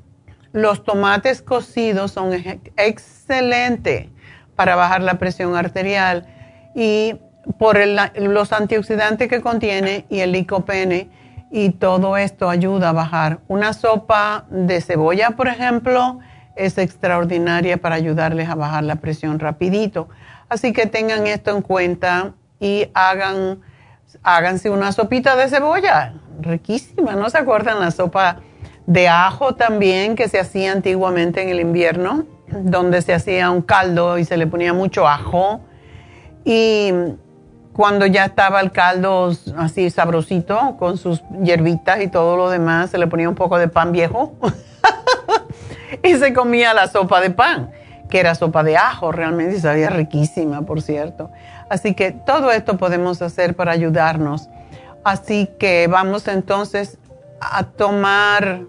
los tomates cocidos son excelentes para bajar la presión arterial y por los antioxidantes que contiene y el licopene y todo esto ayuda a bajar. Una sopa de cebolla, por ejemplo, es extraordinaria para ayudarles a bajar la presión rapidito. Así que tengan esto en cuenta y hagan, háganse una sopita de cebolla, riquísima. ¿No se acuerdan la sopa de ajo también que se hacía antiguamente en el invierno? Donde se hacía un caldo y se le ponía mucho ajo. Y cuando ya estaba el caldo así sabrosito, con sus hierbitas y todo lo demás, se le ponía un poco de pan viejo *laughs* y se comía la sopa de pan, que era sopa de ajo realmente y sabía riquísima, por cierto. Así que todo esto podemos hacer para ayudarnos. Así que vamos entonces a tomar,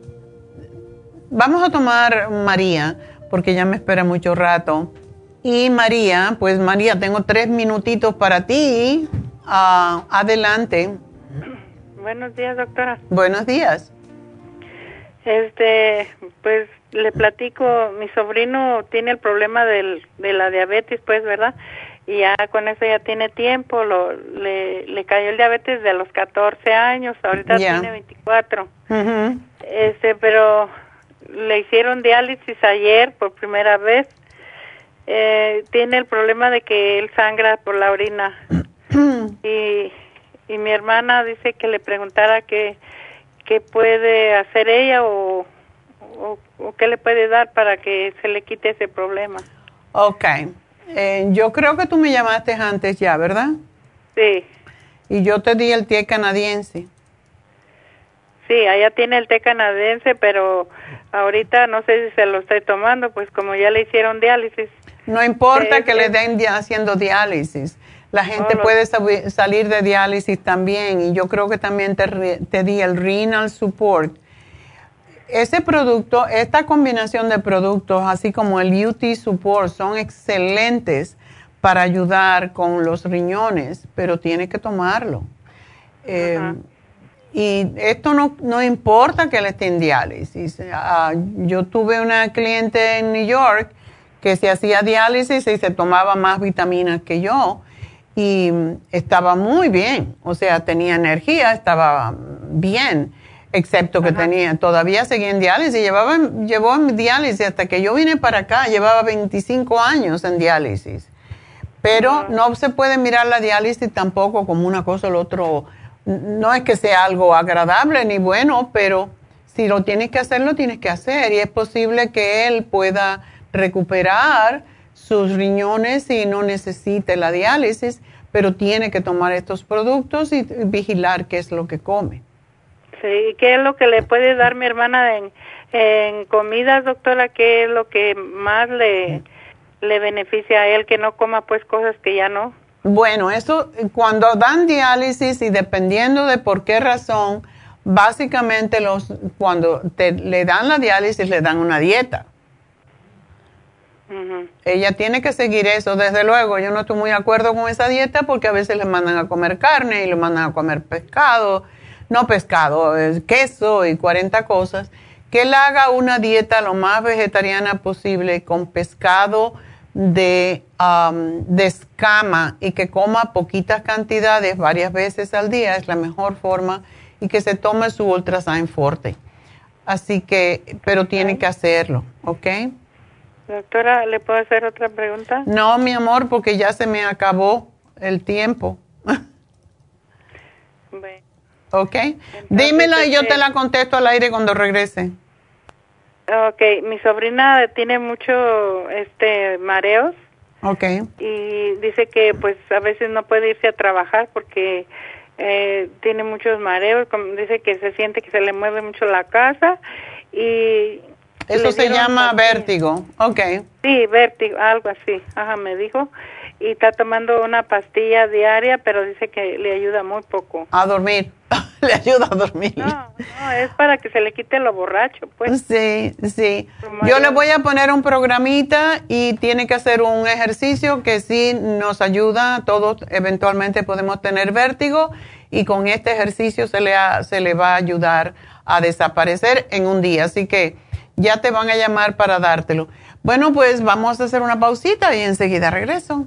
vamos a tomar María, porque ya me espera mucho rato y María, pues María, tengo tres minutitos para ti. Ah, adelante. Buenos días, doctora. Buenos días. Este, pues le platico, mi sobrino tiene el problema del, de la diabetes, pues, ¿verdad? Y ya con eso ya tiene tiempo, lo, le, le cayó el diabetes de los 14 años, ahorita tiene 24. Este, pero le hicieron diálisis ayer por primera vez eh, tiene el problema de que él sangra por la orina. *clears throat* y, y mi hermana dice que le preguntara qué, qué puede hacer ella o, o, qué le puede dar para que se le quite ese problema. Ok. Eh, yo creo que tú me llamaste antes ya, ¿verdad? Sí. Y yo te di el té canadiense. Sí, allá tiene el té canadiense, pero ahorita no sé si se lo estoy tomando, pues como ya le hicieron diálisis. No importa que le den haciendo diálisis. La gente puede salir de diálisis también y yo creo que también te, te di el renal support. Ese producto, esta combinación de productos, así como el UT support, son excelentes para ayudar con los riñones, pero tiene que tomarlo. Eh, y esto no, no importa que le estén diálisis. Ah, yo tuve una cliente en New York que se hacía diálisis y se tomaba más vitaminas que yo. y estaba muy bien, o sea, tenía energía, estaba bien, excepto que tenía, todavía seguía en diálisis, llevaba, llevó en diálisis hasta que yo vine para acá, llevaba 25 años en diálisis. Pero no se puede mirar la diálisis tampoco como una cosa o lo otro, no es que sea algo agradable ni bueno, pero si lo tienes que hacer, lo tienes que hacer y es posible que él pueda recuperar sus riñones y no necesite la diálisis, pero tiene que tomar estos productos y vigilar qué es lo que come. Sí, ¿qué es lo que le puede dar mi hermana en, en comidas, doctora? ¿Qué es lo que más le, le beneficia a él que no coma pues cosas que ya no? Bueno, eso cuando dan diálisis y dependiendo de por qué razón, básicamente los cuando te, le dan la diálisis le dan una dieta. Ella tiene que seguir eso, desde luego. Yo no estoy muy de acuerdo con esa dieta porque a veces le mandan a comer carne y le mandan a comer pescado, no pescado, queso y 40 cosas. Que él haga una dieta lo más vegetariana posible con pescado de, de escama y que coma poquitas cantidades varias veces al día es la mejor forma y que se tome su Ultrasign Forte. Así que, pero tiene que hacerlo, ¿ok? Doctora, ¿le puedo hacer otra pregunta? No, mi amor, porque ya se me acabó el tiempo. *laughs* ok. Dímela y yo te este la contesto al aire cuando regrese. Ok, mi sobrina tiene mucho este mareos. Ok. Y dice que pues a veces no puede irse a trabajar porque eh, tiene muchos mareos, dice que se siente que se le mueve mucho la casa y eso se llama vértigo, ok. Sí, vértigo, algo así, ajá, me dijo. Y está tomando una pastilla diaria, pero dice que le ayuda muy poco. A dormir, *laughs* le ayuda a dormir. No, no, es para que se le quite lo borracho, pues. Sí, sí. Yo le voy a poner un programita y tiene que hacer un ejercicio que sí nos ayuda, todos eventualmente podemos tener vértigo y con este ejercicio se le, se le va a ayudar a desaparecer en un día. Así que ya te van a llamar para dártelo. Bueno, pues vamos a hacer una pausita y enseguida regreso.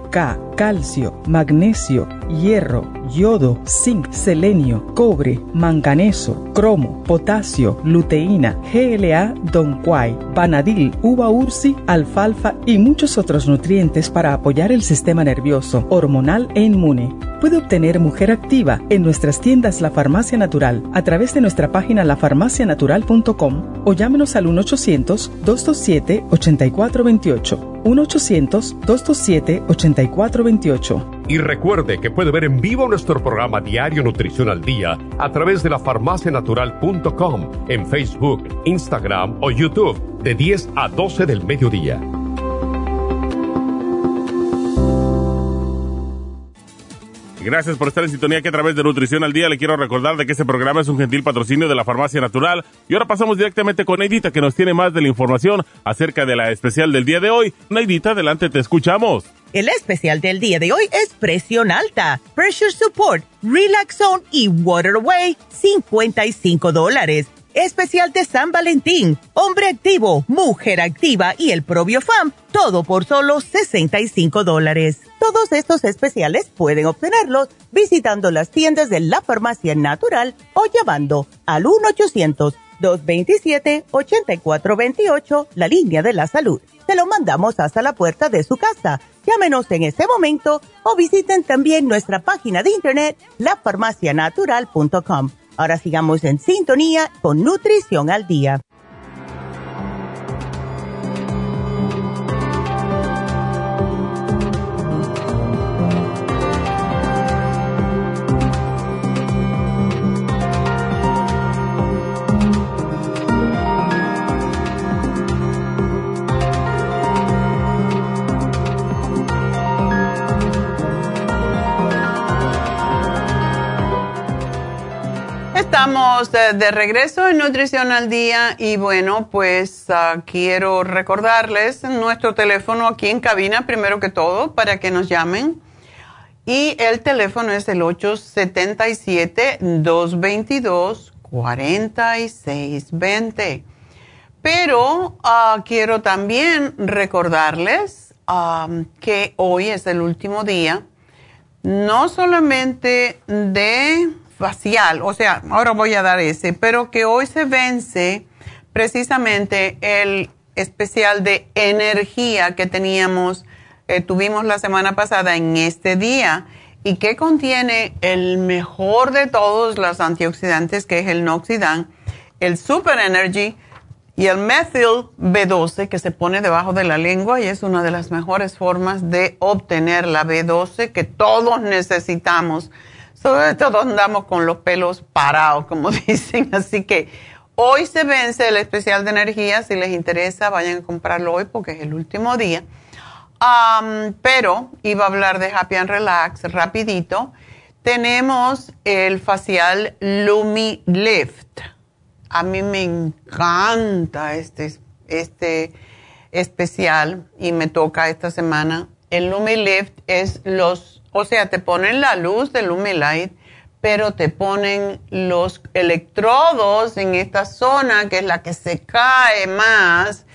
K, calcio, magnesio, hierro, yodo, zinc, selenio, cobre, manganeso, cromo, potasio, luteína, GLA, donquai, vanadil, uva ursi, alfalfa y muchos otros nutrientes para apoyar el sistema nervioso, hormonal e inmune. Puede obtener Mujer Activa en nuestras tiendas La Farmacia Natural a través de nuestra página lafarmacianatural.com o llámenos al 1-800-227-8428. 1-800-227-8428. Y recuerde que puede ver en vivo nuestro programa Diario Nutrición al Día a través de la farmacianatural.com en Facebook, Instagram o YouTube de 10 a 12 del mediodía. Gracias por estar en sintonía que a través de Nutrición al Día le quiero recordar de que este programa es un gentil patrocinio de la Farmacia Natural. Y ahora pasamos directamente con Neidita que nos tiene más de la información acerca de la especial del día de hoy. Neidita, adelante, te escuchamos. El especial del día de hoy es presión alta, pressure support, relaxone y water away, 55 dólares especial de San Valentín, hombre activo, mujer activa y el Fam, todo por solo 65 dólares. Todos estos especiales pueden obtenerlos visitando las tiendas de la farmacia natural o llamando al 1-800-227-8428, la línea de la salud. Se lo mandamos hasta la puerta de su casa. Llámenos en este momento o visiten también nuestra página de internet, lafarmacianatural.com Ahora sigamos en sintonía con Nutrición al Día. Estamos de, regreso en Nutrición al Día y bueno, pues uh, quiero recordarles nuestro teléfono aquí en cabina, primero que todo, para que nos llamen. Y el teléfono es el 877-222-4620. Pero uh, quiero también recordarles um, que hoy es el último día, no solamente de o sea, ahora voy a dar ese, pero que hoy se vence precisamente el especial de energía que teníamos, eh, tuvimos la semana pasada en este día y que contiene el mejor de todos los antioxidantes, que es el Noxidan, el Super Energy y el Methyl B12 que se pone debajo de la lengua y es una de las mejores formas de obtener la B12 que todos necesitamos sobre todo andamos con los pelos parados, como *laughs* dicen. Así que hoy se vence el especial de energía. Si les interesa, vayan a comprarlo hoy porque es el último día. pero iba a hablar de Happy and Relax rapidito. Tenemos el facial Lumi Lift. A mí me encanta este, este especial y me toca esta semana. El Lumi Lift es los o sea, te ponen la luz del Lumilight, pero te ponen los electrodos en esta zona que es la que se cae más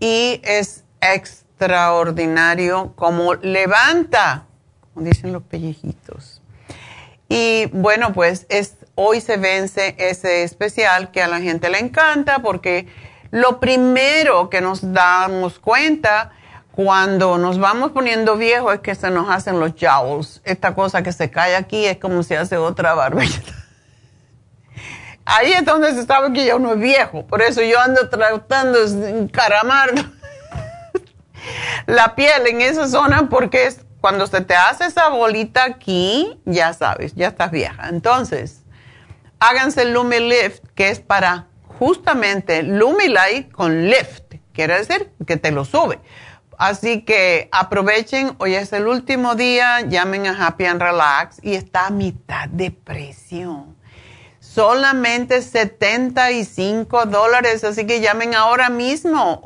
y es extraordinario como levanta, como dicen los pellejitos. Y bueno, pues es, hoy se vence ese especial que a la gente le encanta porque lo primero que nos damos cuenta cuando nos vamos poniendo viejos es que se nos hacen los jowls. Esta cosa que se cae aquí es como si hace otra barbilla. *laughs* Ahí es donde se sabe que ya uno es viejo. Por eso yo ando tratando de encaramar la piel en esa zona porque es cuando se te hace esa bolita aquí, ya sabes, ya estás vieja. Entonces, háganse el Lumi Lift, que es para justamente Lumilight con lift. Quiere decir que te lo sube. Así que aprovechen, hoy es el último día, llamen a Happy and Relax y está a mitad de precio. Solamente 75 dólares, así que llamen ahora mismo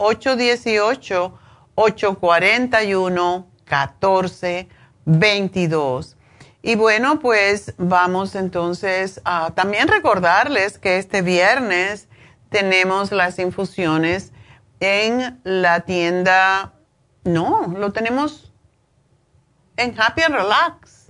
818-841-1422. Y bueno, pues vamos entonces a también recordarles que este viernes tenemos las infusiones en la tienda no, lo tenemos en Happy and Relax.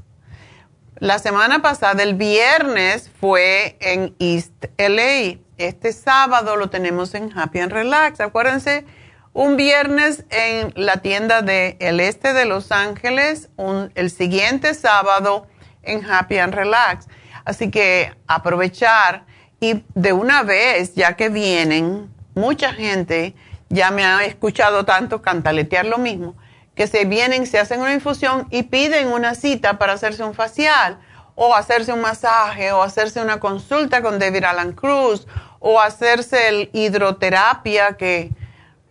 La semana pasada, el viernes, fue en East LA. Este sábado lo tenemos en Happy and Relax. Acuérdense, un viernes en la tienda del el este de Los Ángeles, el siguiente sábado en Happy and Relax. Así que aprovechar y de una vez, ya que vienen, mucha gente ya me ha escuchado tanto cantaletear lo mismo, que se vienen, se hacen una infusión y piden una cita para hacerse un facial o hacerse un masaje o hacerse una consulta con David Alan Cruz o hacerse el hidroterapia que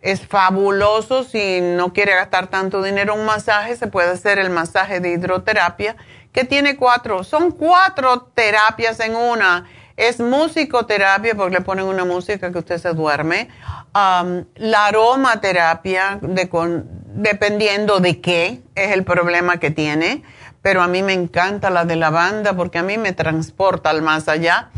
es fabuloso si no quiere gastar tanto dinero un masaje, se puede hacer el masaje de hidroterapia que tiene cuatro, son cuatro terapias en una. Es musicoterapia porque le ponen una música que usted se duerme. La aromaterapia, dependiendo de qué es el problema que tiene, pero a mí me encanta la de lavanda porque a mí me transporta al más allá.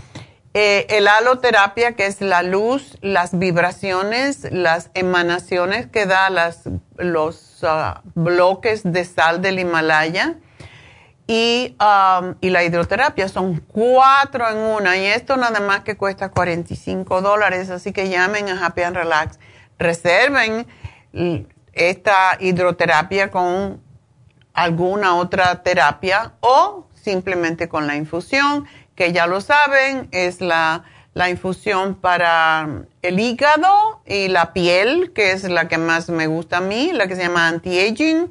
Eh, el aloterapia, que es la luz, las vibraciones, las emanaciones que da las, los ah, bloques de sal del Himalaya y, um, y la hidroterapia. Son cuatro en una y esto nada más que cuesta 45 dólares, así que llamen a Happy and Relax, reserven esta hidroterapia con alguna otra terapia o simplemente con la infusión, que ya lo saben, es la, la infusión para el hígado y la piel, que es la que más me gusta a mí, la que se llama anti-aging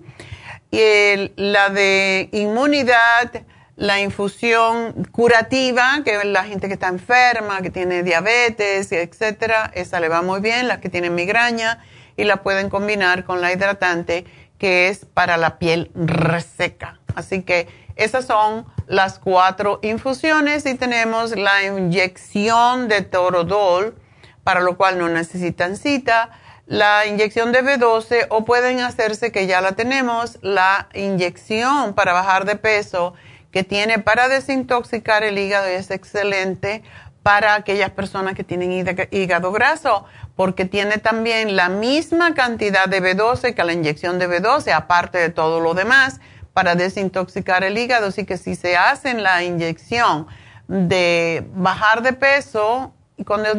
y la de inmunidad, la infusión curativa, que la gente que está enferma, que tiene diabetes, etcétera, esa le va muy bien, las que tienen migraña, y la pueden combinar con la hidratante, que es para la piel reseca. Así que esas son las cuatro infusiones y tenemos la inyección de Torodol, para lo cual no necesitan cita, la inyección de B12 o pueden hacerse, que ya la tenemos, la inyección para bajar de peso que tiene para desintoxicar el hígado es excelente para aquellas personas que tienen hígado graso, porque tiene también la misma cantidad de B12 que la inyección de B12, aparte de todo lo demás, para desintoxicar el hígado. Así que si se hacen la inyección de bajar de peso, cuando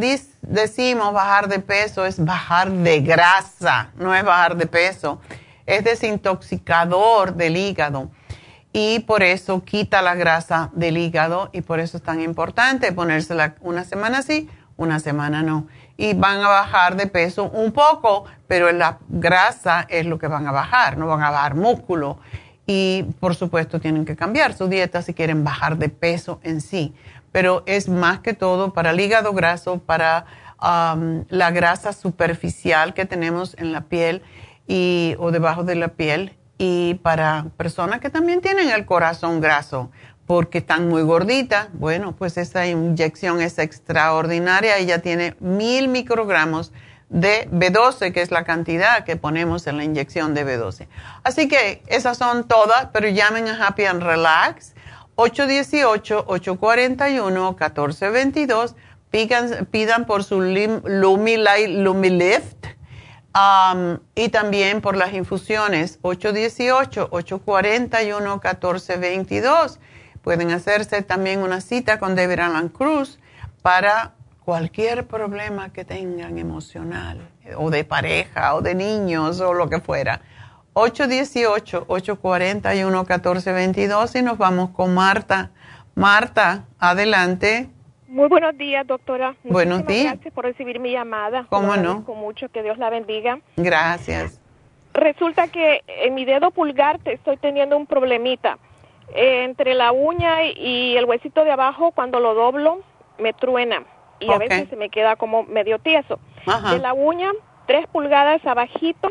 decimos bajar de peso es bajar de grasa, no es bajar de peso, es desintoxicador del hígado y por eso quita la grasa del hígado y por eso es tan importante ponérsela una semana sí, una semana no. Y van a bajar de peso un poco, pero la grasa es lo que van a bajar, no van a bajar músculo. Y por supuesto tienen que cambiar su dieta si quieren bajar de peso en sí. Pero es más que todo para el hígado graso, para um, la grasa superficial que tenemos en la piel y, o debajo de la piel y para personas que también tienen el corazón graso porque están muy gorditas, bueno, pues esa inyección es extraordinaria. Ella tiene mil microgramos de B12, que es la cantidad que ponemos en la inyección de B12. Así que esas son todas, pero llamen a Happy and Relax 818-841-1422. Pidan, pidan por su Lumi Light Lumi Lift y también por las infusiones 818-841-1422. Pueden hacerse también una cita con David Alan Cruz para cualquier problema que tengan emocional o de pareja o de niños o lo que fuera. 818-841-1422 y nos vamos con Marta. Marta, adelante. Muy buenos días, doctora. Buenos días. Gracias por recibir mi llamada. ¿Cómo no? Con mucho, que Dios la bendiga. Gracias. Resulta que en mi dedo pulgar estoy teniendo un problemita. Eh, entre la uña y el huesito de abajo, cuando lo doblo, me truena. Y a veces se me queda como medio tieso. De la uña, tres pulgadas abajito,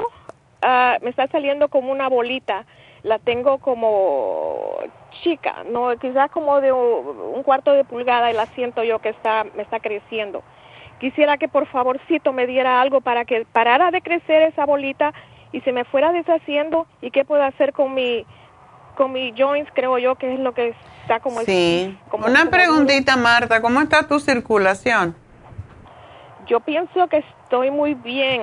uh, me está saliendo como una bolita la tengo como chica, no quizás como de un cuarto de pulgada y la siento yo que está me está creciendo. Quisiera que por favorcito me diera algo para que parara de crecer esa bolita y se me fuera deshaciendo y qué puedo hacer con mi con mi joints, creo yo que es lo que está como Sí. Una preguntita, Marta, ¿cómo está tu circulación? Yo pienso que estoy muy bien.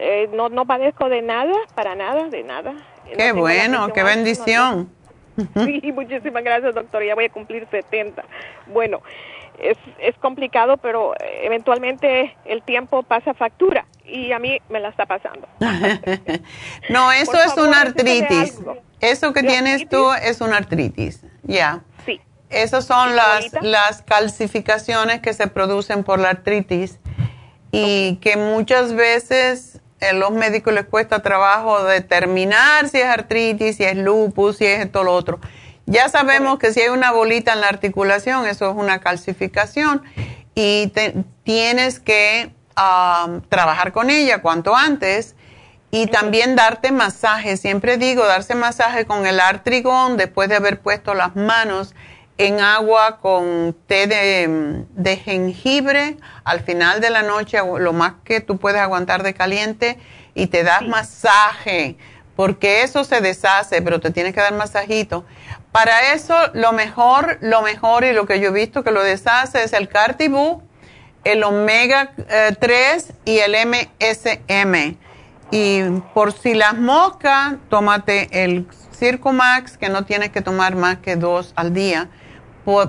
Eh, no, no padezco de nada, para nada, de nada. Qué bueno, qué bendición. *laughs* Sí, muchísimas gracias, doctor. Ya voy a cumplir 70. Bueno, es, es complicado, pero eventualmente el tiempo pasa factura y a mí me la está pasando. *laughs* no, eso es una artritis. Eso que tienes tú es una artritis. Ya. Sí. Esas son las, las calcificaciones que se producen por la artritis y que muchas veces a los médicos les cuesta trabajo determinar si es artritis, si es lupus, si es esto o lo otro. Ya sabemos que si hay una bolita en la articulación, eso es una calcificación y tienes que trabajar con ella cuanto antes y también darte masaje. Siempre digo, darse masaje con el artrigón después de haber puesto las manos en agua con té de, jengibre al final de la noche, lo más que tú puedes aguantar de caliente, y te das masaje, porque eso se deshace, pero te tienes que dar masajito. Para eso, lo mejor, lo mejor y lo que yo he visto que lo deshace es el Cartibú, el Omega 3 eh, y el MSM. Y por si las moscas, tómate el Circumax, que no tienes que tomar más que dos al día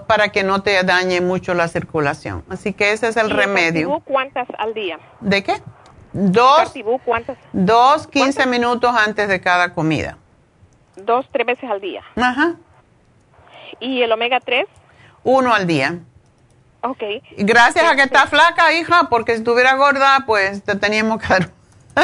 para que no te dañe mucho la circulación. Así que ese es el remedio. ¿Cuántas al día? ¿De qué? Dos. ¿Cuántas? Dos, quince minutos antes de cada comida. Dos, tres veces al día. Ajá. ¿Y el omega 3? Uno al día. Ok. Gracias a que está flaca, hija, porque si estuviera gorda, pues te teníamos que dar.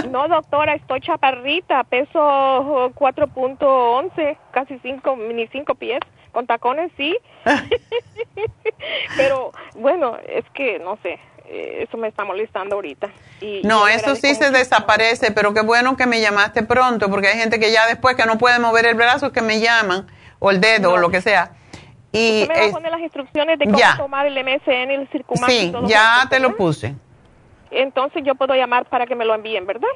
no, doctora, estoy chaparrita, peso 4.11, casi 5, ni 5 pies. Con tacones sí. *laughs* Pero bueno, es que no sé, eh, eso me está molestando ahorita. Y, no, eso sí se desaparece, pero qué bueno que me llamaste pronto, porque hay gente que ya después que no puede mover el brazo, que me llaman, o el dedo o lo que sea. Y ¿Usted me va a poner las instrucciones de cómo tomar el MSN, el Circumax Sí, ya te lo puse. Entonces yo puedo llamar para que me lo envíen, ¿verdad?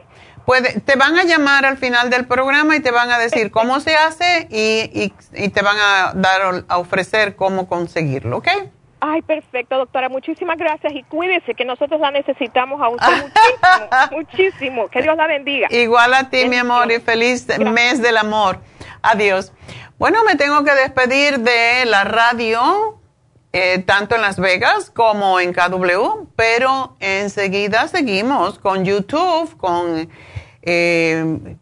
Puede, te van a llamar al final del programa y te van a decir cómo se hace y, y, te van a dar a ofrecer cómo conseguirlo, ¿ok? Ay, perfecto, doctora. Muchísimas gracias y cuídese que nosotros la necesitamos a usted muchísimo, *laughs* muchísimo. Que Dios la bendiga. Igual a ti, mi amor, y feliz mes del amor. Adiós. Bueno, me tengo que despedir de la radio, eh, tanto en Las Vegas como en KW, pero enseguida seguimos con YouTube, con eh,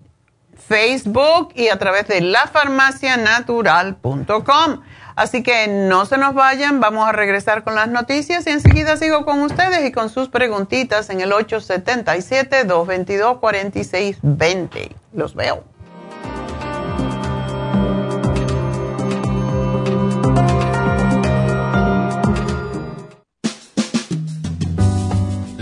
Facebook y a través de lafarmacianatural.com. Así que no se nos vayan, vamos a regresar con las noticias y enseguida sigo con ustedes y con sus preguntitas en el 877-222-4620. Los veo.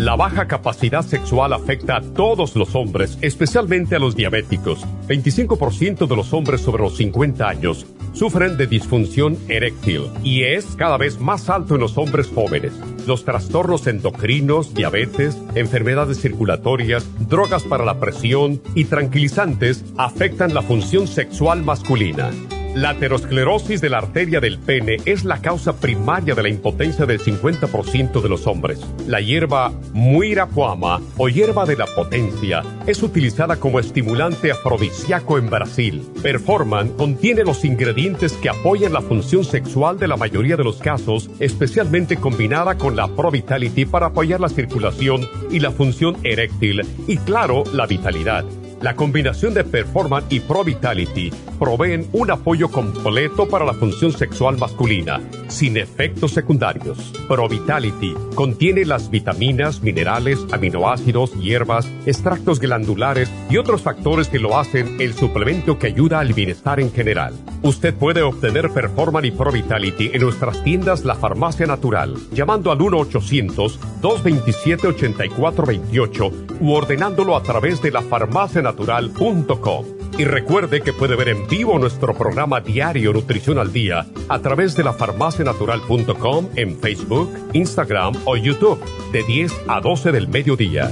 La baja capacidad sexual afecta a todos los hombres, especialmente a los diabéticos. 25% de los hombres sobre los 50 años sufren de disfunción eréctil y es cada vez más alto en los hombres jóvenes. Los trastornos endocrinos, diabetes, enfermedades circulatorias, drogas para la presión y tranquilizantes afectan la función sexual masculina. La aterosclerosis de la arteria del pene es la causa primaria de la impotencia del 50% de los hombres. La hierba muirapuama o hierba de la potencia es utilizada como estimulante afrodisíaco en Brasil. Performan contiene los ingredientes que apoyan la función sexual de la mayoría de los casos, especialmente combinada con la Pro Vitality para apoyar la circulación y la función eréctil y claro, la vitalidad. La combinación de Performance y Pro Vitality proveen un apoyo completo para la función sexual masculina, sin efectos secundarios. Pro Vitality contiene las vitaminas, minerales, aminoácidos, hierbas, extractos glandulares y otros factores que lo hacen el suplemento que ayuda al bienestar en general. Usted puede obtener Performance y Pro Vitality en nuestras tiendas La Farmacia Natural, llamando al 1-800-227-8428 u ordenándolo a través de la farmacia Y recuerde que puede ver en vivo nuestro programa diario Nutrición al Día a través de la farmacianatural.com en Facebook, Instagram o YouTube de 10 a 12 del mediodía.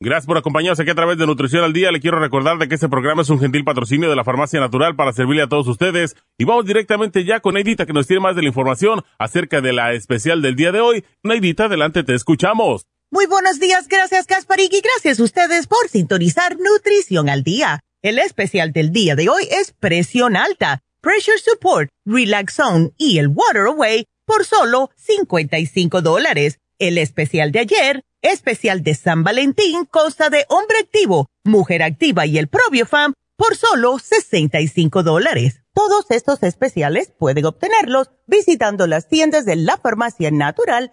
Gracias por acompañarnos aquí a través de Nutrición al Día. Le quiero recordar de que este programa es un gentil patrocinio de la Farmacia Natural para servirle a todos ustedes. Y vamos directamente ya con Neidita que nos tiene más de la información acerca de la especial del día de hoy. Neidita, adelante, te escuchamos. Muy buenos días, gracias Gasparín y gracias a ustedes por sintonizar Nutrición al Día. El especial del día de hoy es presión alta, pressure support, relaxone y el water away por solo 55 dólares. El especial de ayer, especial de San Valentín, consta de hombre activo, mujer activa y el probiofam por solo 65 dólares. Todos estos especiales pueden obtenerlos visitando las tiendas de la farmacia natural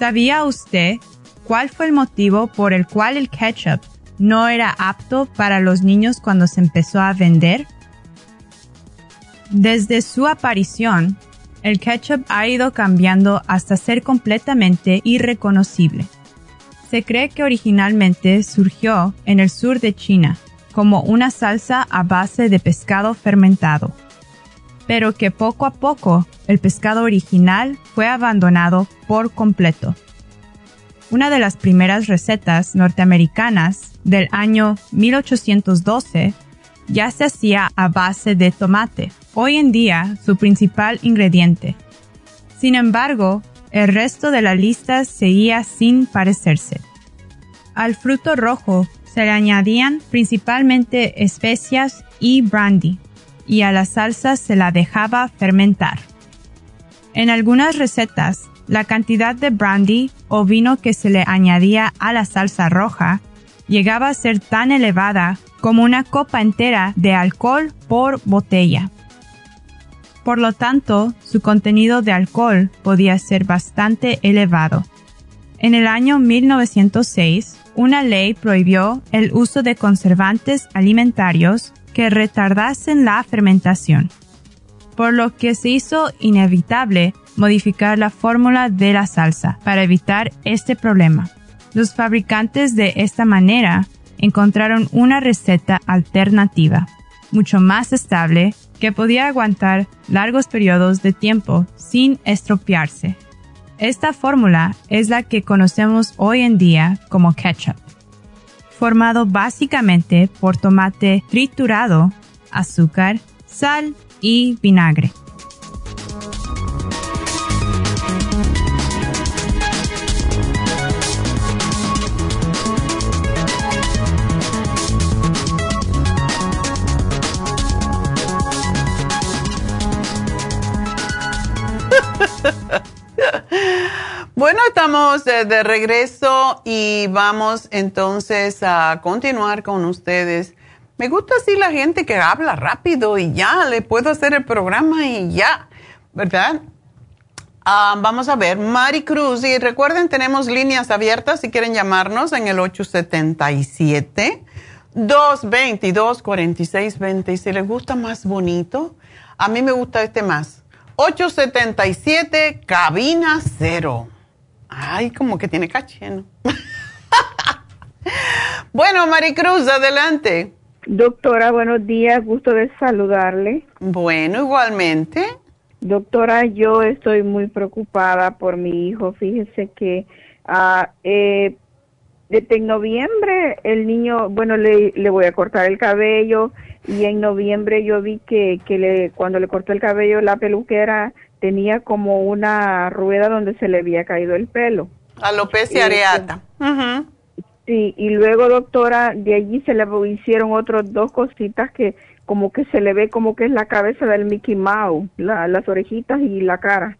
¿Sabía usted cuál fue el motivo por el cual el ketchup no era apto para los niños cuando se empezó a vender? Desde su aparición, el ketchup ha ido cambiando hasta ser completamente irreconocible. Se cree que originalmente surgió en el sur de China como una salsa a base de pescado fermentado pero que poco a poco el pescado original fue abandonado por completo. Una de las primeras recetas norteamericanas del año 1812 ya se hacía a base de tomate, hoy en día su principal ingrediente. Sin embargo, el resto de la lista seguía sin parecerse. Al fruto rojo se le añadían principalmente especias y brandy, y a la salsa se la dejaba fermentar. En algunas recetas, la cantidad de brandy o vino que se le añadía a la salsa roja llegaba a ser tan elevada como una copa entera de alcohol por botella. Por lo tanto, su contenido de alcohol podía ser bastante elevado. En el año 1906, una ley prohibió el uso de conservantes alimentarios que retardasen la fermentación, por lo que se hizo inevitable modificar la fórmula de la salsa para evitar este problema. Los fabricantes de esta manera encontraron una receta alternativa, mucho más estable, que podía aguantar largos periodos de tiempo sin estropearse. Esta fórmula es la que conocemos hoy en día como ketchup, formado básicamente por tomate triturado, azúcar, sal y vinagre. *laughs* bueno, estamos de, regreso y vamos entonces a continuar con ustedes. Me gusta así la gente que habla rápido y ya, le puedo hacer el programa y ya, ¿verdad? Ah, vamos a ver, Mari Cruz, y recuerden, tenemos líneas abiertas si quieren llamarnos en el 877 222 4620 y si les gusta más bonito, a mí me gusta este más. 877 cabina cero. Ay, como que tiene caché, ¿no? *laughs* bueno, Maricruz, adelante. Doctora, buenos días, gusto de saludarle. Bueno, igualmente. Doctora, yo estoy muy preocupada por mi hijo. Fíjese que ah, eh, desde noviembre el niño, bueno, le, le voy a cortar el cabello y en noviembre yo vi que, que le, cuando le cortó el cabello la peluquera tenía como una rueda donde se le había caído el pelo. Alopecia areata. Sí, y luego doctora, de allí se le hicieron otras dos cositas que como que se le ve como que es la cabeza del Mickey Mouse, las orejitas y la cara.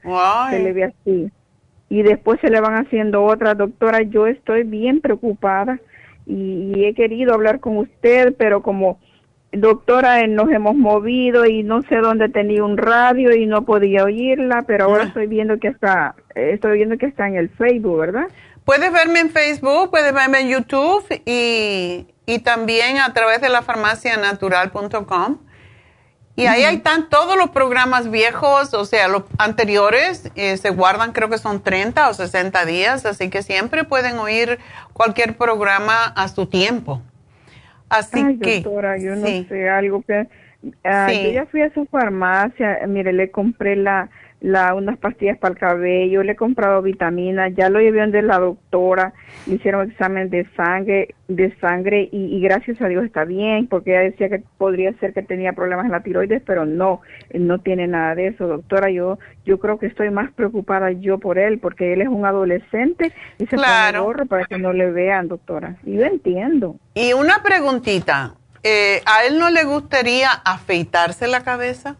Se le ve así. Y después se le van haciendo otras. Doctora, yo estoy bien preocupada y he querido hablar con usted, pero como doctora, nos hemos movido y no sé dónde tenía un radio y no podía oírla, pero ahora ah. estoy viendo que está, estoy viendo que está en el Facebook, ¿verdad? Puedes verme en Facebook, puedes verme en YouTube y, y también a través de la farmacianatural.com. Y ahí están todos los programas viejos, o sea, los anteriores, eh, se guardan creo que son 30 o 60 días, así que siempre pueden oír cualquier programa a su tiempo. Así Ay, que. Doctora, yo no sé, algo que. Ah, yo ya fui a su farmacia, mire, le compré la, la, unas pastillas para el cabello, le he comprado vitaminas, ya lo llevé de la doctora, le hicieron examen de sangre, de sangre y, gracias a Dios está bien, porque ella decía que podría ser que tenía problemas en la tiroides, pero no, no tiene nada de eso, doctora. Yo, yo creo que estoy más preocupada yo por él, porque él es un adolescente y se claro. pone gorro para que no le vean, doctora. Y yo entiendo. Y una preguntita, eh, ¿a él no le gustaría afeitarse la cabeza?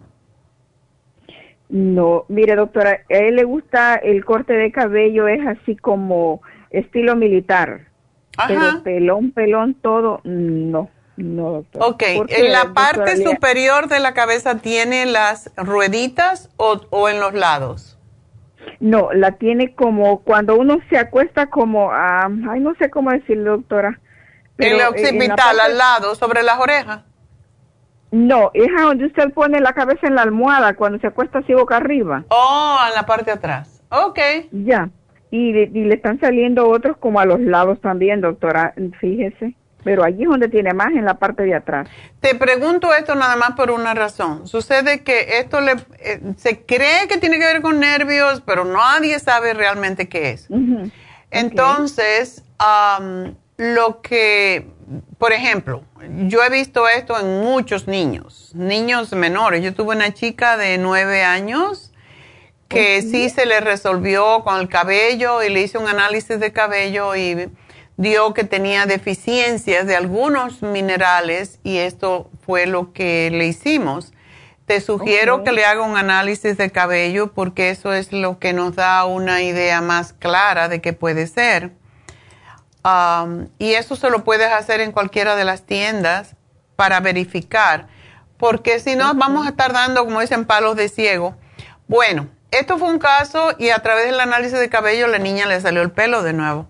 No, mire doctora, a él le gusta el corte de cabello, es así como estilo militar. Pero pelón, pelón, todo, no, no doctora. Ok, ¿en la parte superior de la cabeza tiene las rueditas o, en los lados? No, la tiene como cuando uno se acuesta como, ay, no sé cómo decirlo doctora. Pero en el occipital, al lado, sobre las orejas. No, es a donde usted pone la cabeza en la almohada cuando se acuesta así boca arriba. Oh, en la parte de atrás. Ok. Ya. Y, le están saliendo otros como a los lados también, doctora, fíjese. Pero allí es donde tiene más, en la parte de atrás. Te pregunto esto nada más por una razón. Sucede que esto le, eh, se cree que tiene que ver con nervios, pero nadie sabe realmente qué es. Entonces, lo que por ejemplo, yo he visto esto en muchos niños, niños menores. Yo tuve una chica de nueve años que sí se le resolvió con el cabello y le hice un análisis de cabello y dio que tenía deficiencias de algunos minerales y esto fue lo que le hicimos. Te sugiero que le haga un análisis de cabello porque eso es lo que nos da una idea más clara de qué puede ser. Um, y eso se lo puedes hacer en cualquiera de las tiendas para verificar, porque si no vamos a estar dando, como dicen, palos de ciego. Bueno, esto fue un caso y a través del análisis de cabello la niña le salió el pelo de nuevo.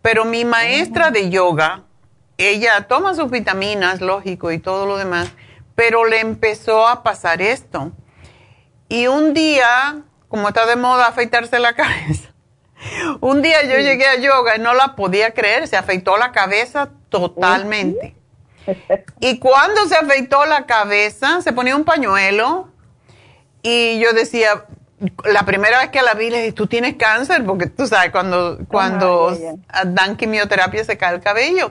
Pero mi maestra de yoga, ella toma sus vitaminas, lógico, y todo lo demás, pero le empezó a pasar esto. Y un día, como está de moda afeitarse la *laughs* cabeza, *laughs* un día yo llegué a yoga y no la podía creer, se afeitó la cabeza totalmente. Y cuando se afeitó la cabeza, se ponía un pañuelo y yo decía, la primera vez que la vi le dije, tú tienes cáncer, porque tú sabes, cuando, cuando dan quimioterapia se cae el cabello.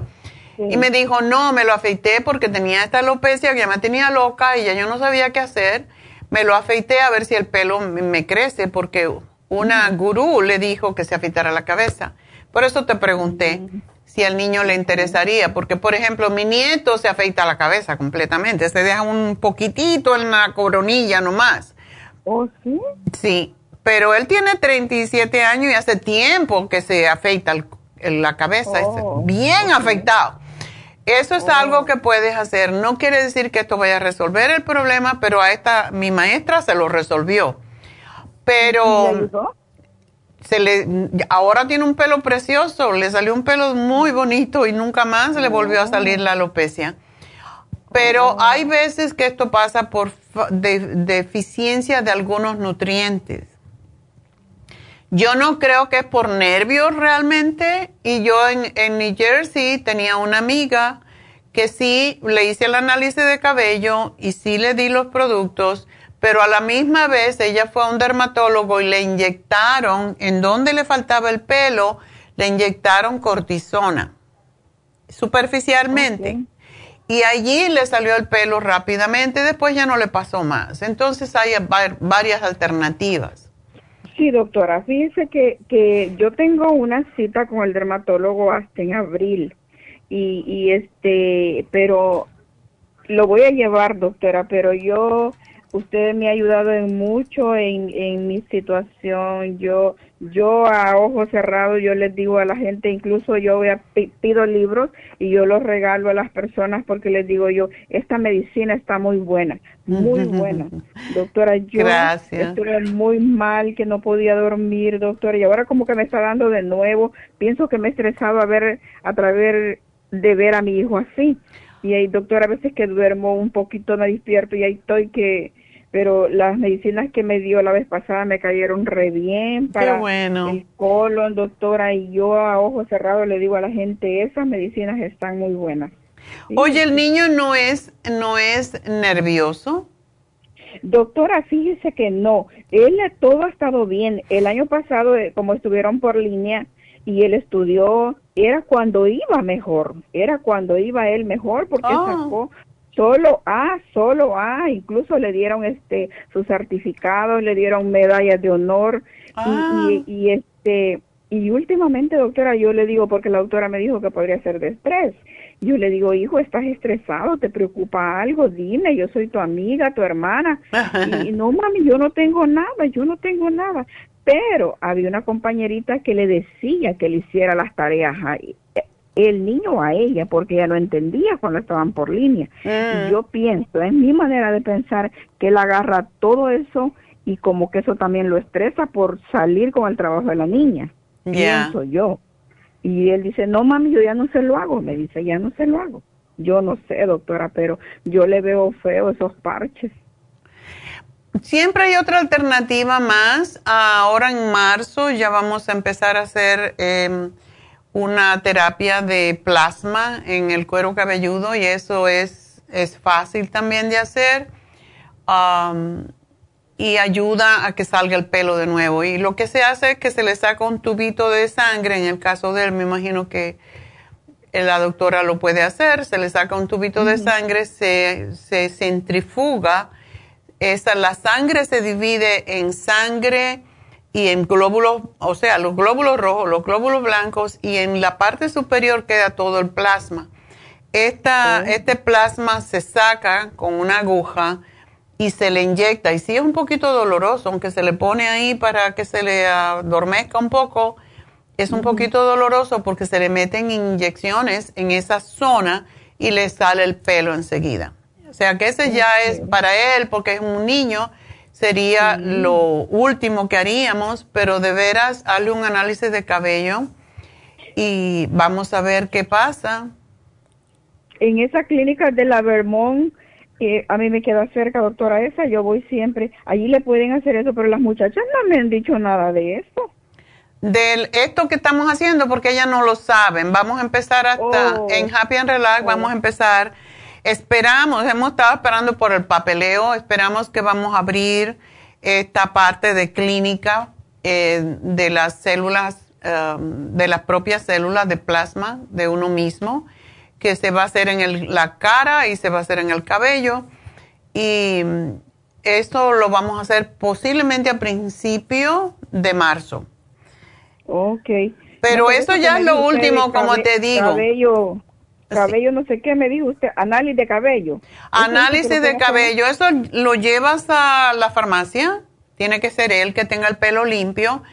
Y me dijo, no, me lo afeité porque tenía esta alopecia que ya me tenía loca y ya yo no sabía qué hacer. Me lo afeité a ver si el pelo me crece porque una gurú le dijo que se afeitara la cabeza. Por eso te pregunté si al niño le interesaría, porque por ejemplo mi nieto se afeita la cabeza completamente, se deja un poquitito en la coronilla nomás. ¿Oh, sí? Sí, pero él tiene 37 años y hace tiempo que se afeita la cabeza, oh. bien afeitado. Eso es algo que puedes hacer. No quiere decir que esto vaya a resolver el problema, pero a esta, mi maestra se lo resolvió. Pero se le, ahora tiene un pelo precioso, le salió un pelo muy bonito y nunca más le volvió a salir la alopecia. Pero oh. hay veces que esto pasa por deficiencia de algunos nutrientes. Yo no creo que es por nervios realmente. Y yo en, New Jersey tenía una amiga que sí le hice el análisis de cabello y sí le di los productos, pero a la misma vez ella fue a un dermatólogo y le inyectaron, en donde le faltaba el pelo, le inyectaron cortisona superficialmente. Y allí le salió el pelo rápidamente, después ya no le pasó más. Entonces hay varias alternativas. Sí, doctora, fíjese que, que yo tengo una cita con el dermatólogo hasta en abril y, y este, pero lo voy a llevar, doctora, pero yo usted me ha ayudado en mucho en, en mi situación. Yo yo a ojos cerrados yo les digo a la gente, incluso yo voy a, pido libros y yo los regalo a las personas porque les digo yo, esta medicina está muy buena, muy *laughs* buena. Doctora, yo estuve muy mal, que no podía dormir, doctora, y ahora como que me está dando de nuevo, pienso que me he estresado a ver, a través de ver a mi hijo así. Y ahí, doctora, a veces que duermo un poquito me despierto y ahí estoy que pero las medicinas que me dio la vez pasada me cayeron re bien para el colon, doctora, y yo a ojos cerrados le digo a la gente, esas medicinas están muy buenas. Oye, ¿el niño no es, no es nervioso? Doctora, fíjese que no, él todo ha estado bien. El año pasado, eh, como estuvieron por línea y él estudió, era cuando iba mejor, era cuando iba él mejor porque oh. sacó solo A, solo A, incluso le dieron este su certificado, le dieron medallas de honor y, ah. y, este y últimamente doctora yo le digo porque la doctora me dijo que podría ser de estrés. Yo le digo, hijo, estás estresado, te preocupa algo, dime, yo soy tu amiga, tu hermana. *laughs* y no, mami, yo no tengo nada, yo no tengo nada. Pero había una compañerita que le decía que le hiciera las tareas ahí el niño a ella porque ella no entendía cuando estaban por línea. Y mm. yo pienso, es mi manera de pensar que él agarra todo eso y como que eso también lo estresa por salir con el trabajo de la niña. Pienso yo. Y él dice, no mami, yo ya no se lo hago. Me dice, ya no se lo hago. Yo no sé, doctora, pero yo le veo feo esos parches. Siempre hay otra alternativa más. Ahora en marzo ya vamos a empezar a hacer... Eh, una terapia de plasma en el cuero cabelludo y eso es, es fácil también de hacer um, y ayuda a que salga el pelo de nuevo. Y lo que se hace es que se le saca un tubito de sangre, en el caso de él me imagino que la doctora lo puede hacer, se le saca un tubito de sangre, se, se centrifuga, esa, la sangre se divide en sangre, y en glóbulos, o sea, los glóbulos rojos, los glóbulos blancos y en la parte superior queda todo el plasma. Esta, Este plasma se saca con una aguja y se le inyecta y sí es un poquito doloroso, aunque se le pone ahí para que se le adormezca un poco, es un poquito doloroso porque se le meten inyecciones en esa zona y le sale el pelo enseguida. O sea que ese ya es para él, porque es un niño, sería lo último que haríamos, pero de veras, hazle un análisis de cabello y vamos a ver qué pasa. En esa clínica de la Vermont, eh, a mí me queda cerca, doctora, esa, yo voy siempre. Allí le pueden hacer eso, pero las muchachas no me han dicho nada de esto. De esto que estamos haciendo, porque ellas no lo saben. Vamos a empezar hasta oh. en Happy and Relax, vamos a oh. empezar Esperamos, hemos estado esperando por el papeleo, esperamos que vamos a abrir esta parte de clínica eh, de las células, um, de las propias células de plasma de uno mismo, que se va a hacer en la cara y se va a hacer en el cabello. Y mm, esto lo vamos a hacer posiblemente a principio de marzo. Ok. Pero eso ya es lo último, como te digo. Cabello Cabello, no sé qué, me dijo usted, análisis de cabello. Análisis de cabello, eso lo llevas a la farmacia, tiene que ser él que tenga el pelo limpio,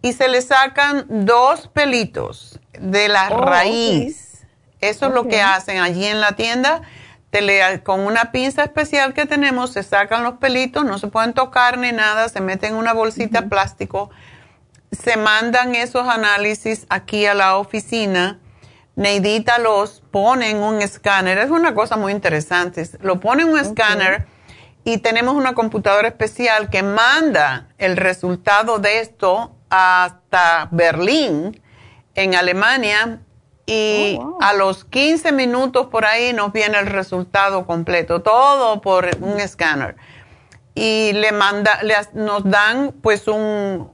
y se le sacan dos pelitos de la oh, raíz. Eso es lo que hacen allí en la tienda. Te le, con una pinza especial que tenemos, se sacan los pelitos, no se pueden tocar ni nada, se meten en una bolsita plástico, se mandan esos análisis aquí a la oficina Neidita los pone en un escáner. Es una cosa muy interesante. Lo pone en un escáner y tenemos una computadora especial que manda el resultado de esto hasta Berlín, en Alemania, y oh, a los 15 minutos por ahí nos viene el resultado completo, todo por un escáner. Y le manda, nos dan pues un,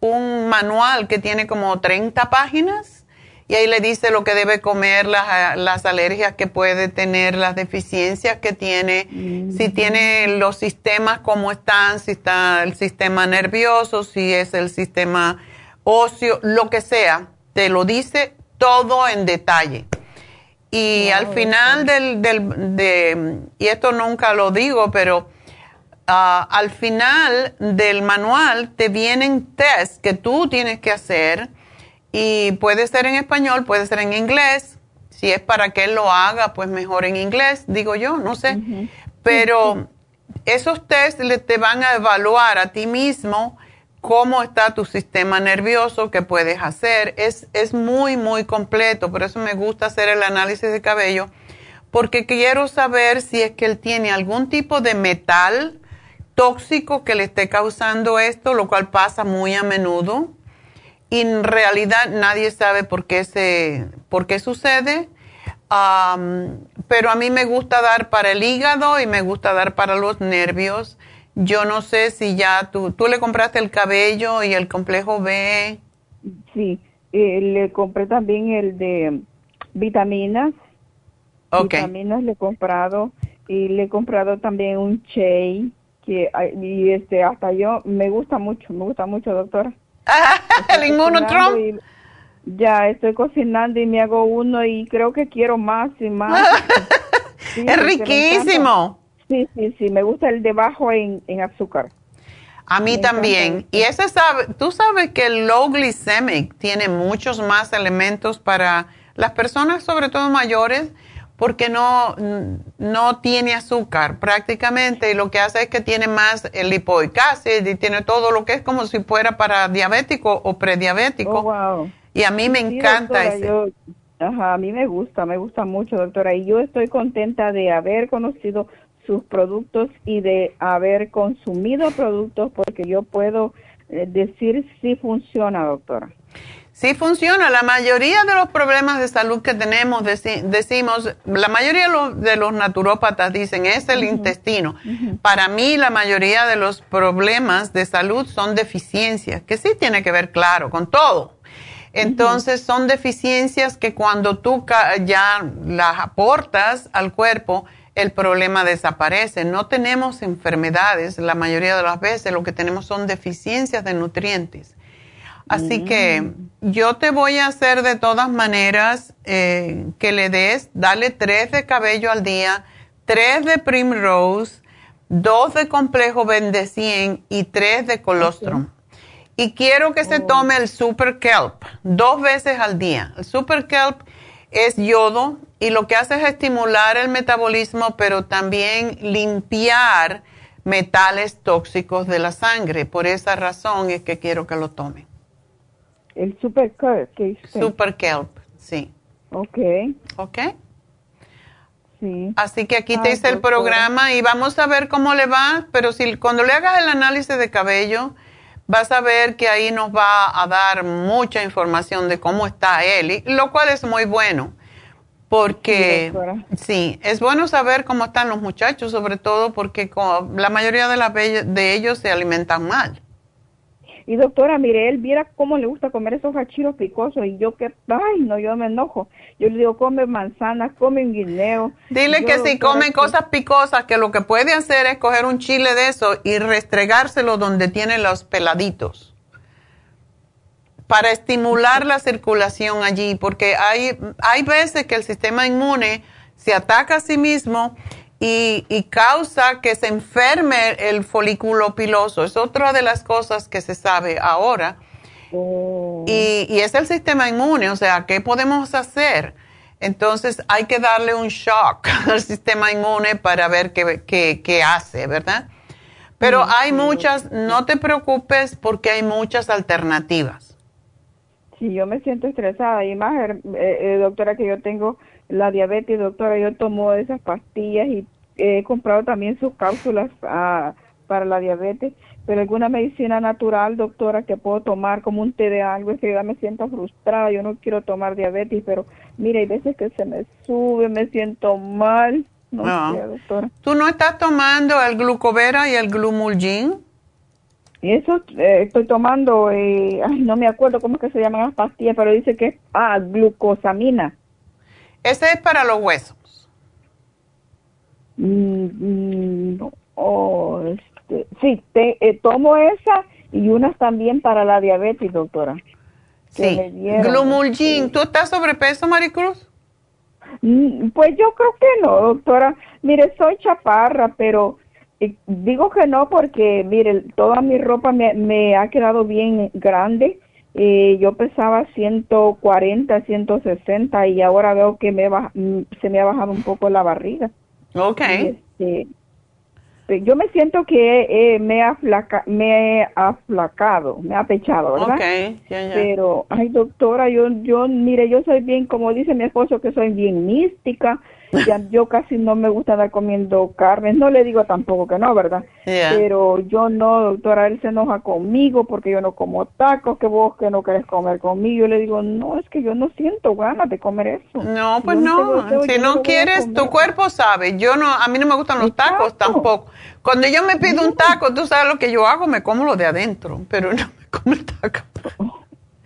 un manual que tiene como 30 páginas y ahí le dice lo que debe comer, las, las alergias que puede tener, las deficiencias que tiene, si tiene los sistemas como están, si está el sistema nervioso, si es el sistema óseo, lo que sea, te lo dice todo en detalle. Y al final del, del de, y esto nunca lo digo, pero ah, al final del manual te vienen test que tú tienes que hacer y puede ser en español, puede ser en inglés. Si es para que él lo haga, pues mejor en inglés, digo yo, no sé. Pero esos test te van a evaluar a ti mismo cómo está tu sistema nervioso, qué puedes hacer. Es, es muy, muy completo. Por eso me gusta hacer el análisis de cabello, porque quiero saber si es que él tiene algún tipo de metal tóxico que le esté causando esto, lo cual pasa muy a menudo y en realidad nadie sabe por qué, se, por qué sucede. pero a mí me gusta dar para el hígado y me gusta dar para los nervios. Yo no sé si ya tú, tú le compraste el cabello y el complejo B. Sí, eh, le compré también el de vitaminas. Vitaminas le he comprado y le he comprado también un Che que y este hasta yo me gusta mucho, me gusta mucho, doctora. El inmunotrump. Ya estoy cocinando y me hago uno y creo que quiero más y más. *laughs* es riquísimo. Sí, sí, sí, me gusta el de bajo en, azúcar. A mí también. Y ese sabe, tú sabes que el low glycemic tiene muchos más elementos para las personas, sobre todo mayores, porque no, no tiene azúcar prácticamente y lo que hace es que tiene más el lipoic y tiene todo lo que es como si fuera para diabético o prediabético. Oh, y a mí me encanta ese. ajá, a mí me gusta, me gusta mucho, doctora. Y yo estoy contenta de haber conocido sus productos y de haber consumido productos porque yo puedo eh, decir si funciona, doctora. Sí funciona. La mayoría de los problemas de salud que tenemos, decimos, la mayoría de los, naturópatas dicen es el intestino. Para mí, la mayoría de los problemas de salud son deficiencias, que sí tiene que ver, claro, con todo. Entonces, son deficiencias que cuando tú ya las aportas al cuerpo, el problema desaparece. No tenemos enfermedades, la mayoría de las veces lo que tenemos son deficiencias de nutrientes. Así que mm. yo te voy a hacer de todas maneras eh, que le des, dale tres de cabello al día, tres de Primrose, dos de complejo Bendecien y tres de colostrum. Y quiero que se oh. tome el Super Kelp dos veces al día. El Super Kelp es yodo y lo que hace es estimular el metabolismo, pero también limpiar metales tóxicos de la sangre. Por esa razón es que quiero que lo tome. El Super Kelp, ¿qué Super Kelp, sí. Ok. Ok. Sí. Así que aquí te hice el programa y vamos a ver cómo le va, pero si cuando le hagas el análisis de cabello, vas a ver que ahí nos va a dar mucha información de cómo está él, lo cual es muy bueno porque sí, es bueno saber cómo están los muchachos, sobre todo porque la mayoría de, de ellos se alimentan mal. Y doctora, mire, él viera cómo le gusta comer esos hachiros picosos y yo que, ay, no, yo me enojo. Yo le digo, come manzanas, come un guineo. Dile que si come cosas picosas, que lo que puede hacer es coger un chile de eso y restregárselo donde tiene los peladitos para estimular la circulación allí, porque hay, hay veces que el sistema inmune se ataca a sí mismo y, causa que se enferme el folículo piloso. Es otra de las cosas que se sabe ahora. Oh. Y, es el sistema inmune, o sea, ¿qué podemos hacer? Entonces hay que darle un shock *laughs* al sistema inmune para ver qué, qué hace, ¿verdad? Pero hay muchas, no te preocupes porque hay muchas alternativas si yo me siento estresada y más, eh, eh, doctora, que yo tengo la diabetes, doctora, yo tomo esas pastillas y he comprado también sus cápsulas ah, para la diabetes, pero alguna medicina natural, doctora, que puedo tomar como un té de algo, es que yo me siento frustrada, yo no quiero tomar diabetes, pero mire, hay veces que se me sube, me siento mal. No, Sé, doctora. ¿Tú no estás tomando el glucovera y el glumulgin? Y eso eh, estoy tomando, eh, ay, no me acuerdo cómo es que se llaman las pastillas, pero dice que es ah, glucosamina. Ese es para los huesos. Mm, mm, oh, este, sí, te, eh, tomo esa y unas también para la diabetes, doctora. Sí, Glumulgin. ¿Tú estás sobrepeso, Maricruz? Mm, pues yo creo que no, doctora. Mire, soy chaparra, pero digo que no porque, mire, toda mi ropa me, ha quedado bien grande. Eh, yo pesaba 140, 160 y ahora veo que me mm, se me ha bajado un poco la barriga. Ok. Este, yo me siento que me, he me he aflacado, me ha pechado, ¿verdad? Okay, Pero, ay, doctora, yo, yo, mire, yo soy bien, como dice mi esposo, que soy bien mística *laughs* ya, yo casi no me gusta andar comiendo carne, no le digo tampoco que no, ¿verdad? Pero yo no, doctora, él se enoja conmigo porque yo no como tacos, que vos que no querés comer conmigo. Yo le digo, no, es que yo no siento ganas de comer eso. No, pues no, si no quieres, tu cuerpo sabe. Yo no, a mí no me gustan los tacos tampoco. Cuando yo me pido un taco, tú sabes lo que yo hago, me como lo de adentro, pero no me como el taco.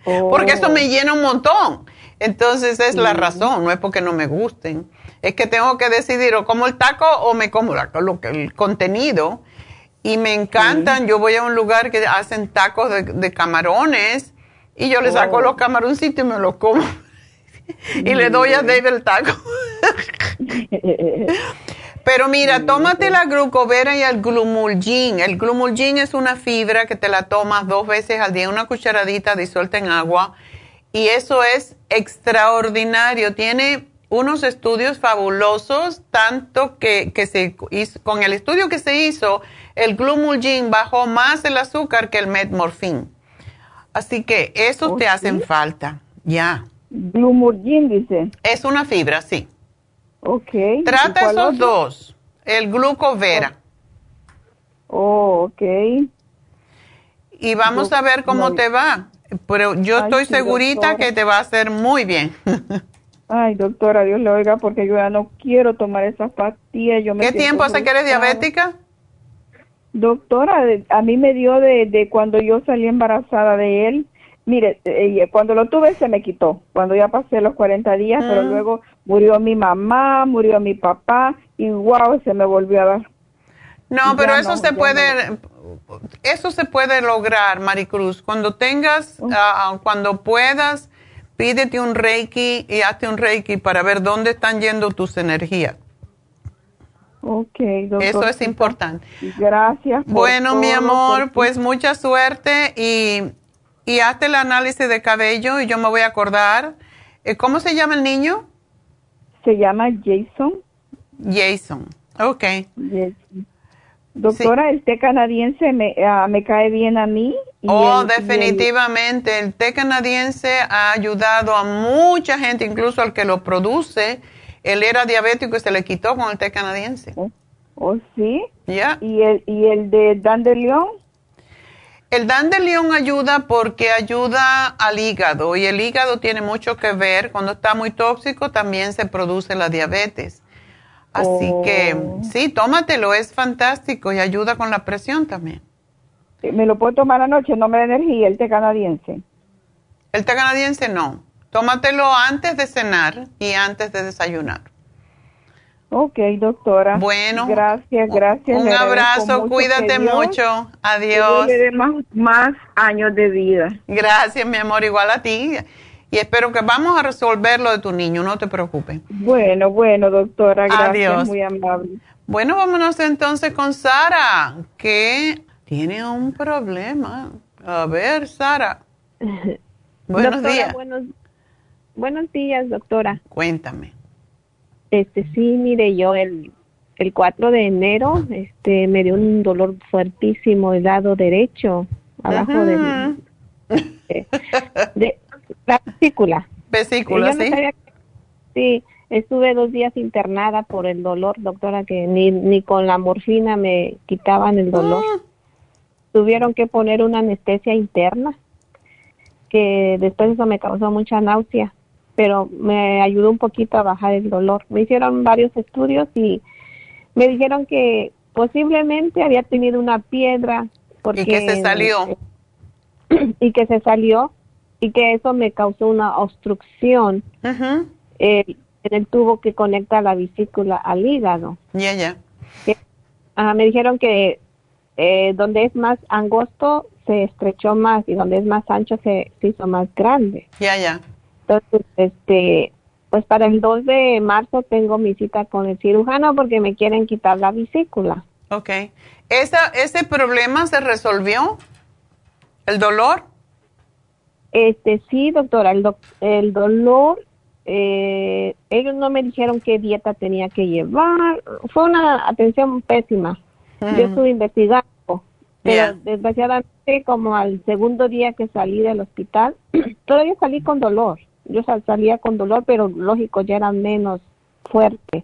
Oh. Porque eso me llena un montón. Entonces es la razón, no es porque no me gusten es que tengo que decidir o como el taco o me como lo, el contenido. Y me encantan, yo voy a un lugar que hacen tacos de, camarones y yo le saco oh. los camaroncitos y me los como. *laughs* y le doy a David el taco. *laughs* Pero mira, tómate la glucovera y el glumulgin. El glumulgin es una fibra que te la tomas dos veces al día, una cucharadita disuelta en agua. Y eso es extraordinario. Tiene unos estudios fabulosos, tanto que, se hizo, con el estudio que se hizo, el Glumulgin bajó más el azúcar que el Metmorphin. Así que eso te hacen falta, ya. Glumulgin dice. Es una fibra, sí. Ok. Trata esos dos, el glucovera. Oh, ok. Y vamos a ver cómo te va. Pero yo estoy segurita que te va a hacer muy bien. *laughs* Ay, doctora, Dios le oiga, porque yo ya no quiero tomar esas pastillas. Yo ¿Qué tiempo hace que eres diabética? Doctora, a mí me dio de, de cuando yo salí embarazada de él. Mire, eh, cuando lo tuve se me quitó, cuando ya pasé los 40 días, pero ah. luego murió mi mamá, murió mi papá y wow, se me volvió a dar. No, pero eso se puede, eso se puede lograr, Maricruz. Cuando tengas, ah, cuando puedas, pídete un Reiki y hazte un Reiki para ver dónde están yendo tus energías. Ok, doctor. Eso es importante. Gracias. bueno, mi amor, pues mucha suerte y y hazte el análisis de cabello y yo me voy a acordar. Eh, ¿Cómo se llama el niño? Se llama Jason. Jason, ok. Doctora, el té canadiense me, ah, me, cae bien a mí. Oh, definitivamente. El... té canadiense ha ayudado a mucha gente, incluso al que lo produce. Él era diabético y se le quitó con el té canadiense. ¿Oh, oh sí? Ya. ¿Y, el, ¿Y el de Dandelion? El dandelion ayuda porque ayuda al hígado y el hígado tiene mucho que ver. Cuando está muy tóxico también se produce la diabetes. Así que oh. sí, tómatelo, es fantástico y ayuda con la presión también. ¿Me lo puedo tomar anoche? No me da energía el té canadiense. El té canadiense no. Tómatelo antes de cenar y antes de desayunar. Ok, doctora. Bueno. Gracias, gracias. Un abrazo, cuídate mucho. Adiós. Que más, más años de vida. Gracias, mi amor, igual a ti. Y espero que vamos a resolver lo de tu niño, no te preocupes. Bueno, bueno, doctora, gracias, Adiós. muy amable. Bueno, vámonos entonces con Sara, que tiene un problema. A ver, Sara. *laughs* buenos días. Buenos, buenos días, doctora. Cuéntame. Este, sí, mire, yo el, el 4 de enero este, me dio un dolor fuertísimo el lado derecho, abajo de, *laughs* de, *laughs* la vesícula. Vesícula, sí. sí, estuve dos días internada por el dolor, doctora, que ni, ni con la morfina me quitaban el dolor. Ah. Tuvieron que poner una anestesia interna, que después eso me causó mucha náusea pero me ayudó un poquito a bajar el dolor. Me hicieron varios estudios y me dijeron que posiblemente había tenido una piedra. Porque, y que se salió. *clears throat* Y que se salió y que eso me causó una obstrucción eh, en el tubo que conecta la vesícula al hígado. Ya, ya. me dijeron que eh, donde es más angosto se estrechó más y donde es más ancho se, se hizo más grande. Ya, ya. Entonces, este, pues para el 2 de marzo tengo mi cita con el cirujano porque me quieren quitar la vesícula. Ok. ¿Esa, ¿Ese problema se resolvió? ¿El dolor? Este, sí, doctora, el, el dolor, eh, ellos no me dijeron qué dieta tenía que llevar. Fue una atención pésima. Yo estuve investigando, pero desgraciadamente como al segundo día que salí del hospital, *clears throat* todavía salí con dolor yo salía con dolor, pero lógico, ya era menos fuerte.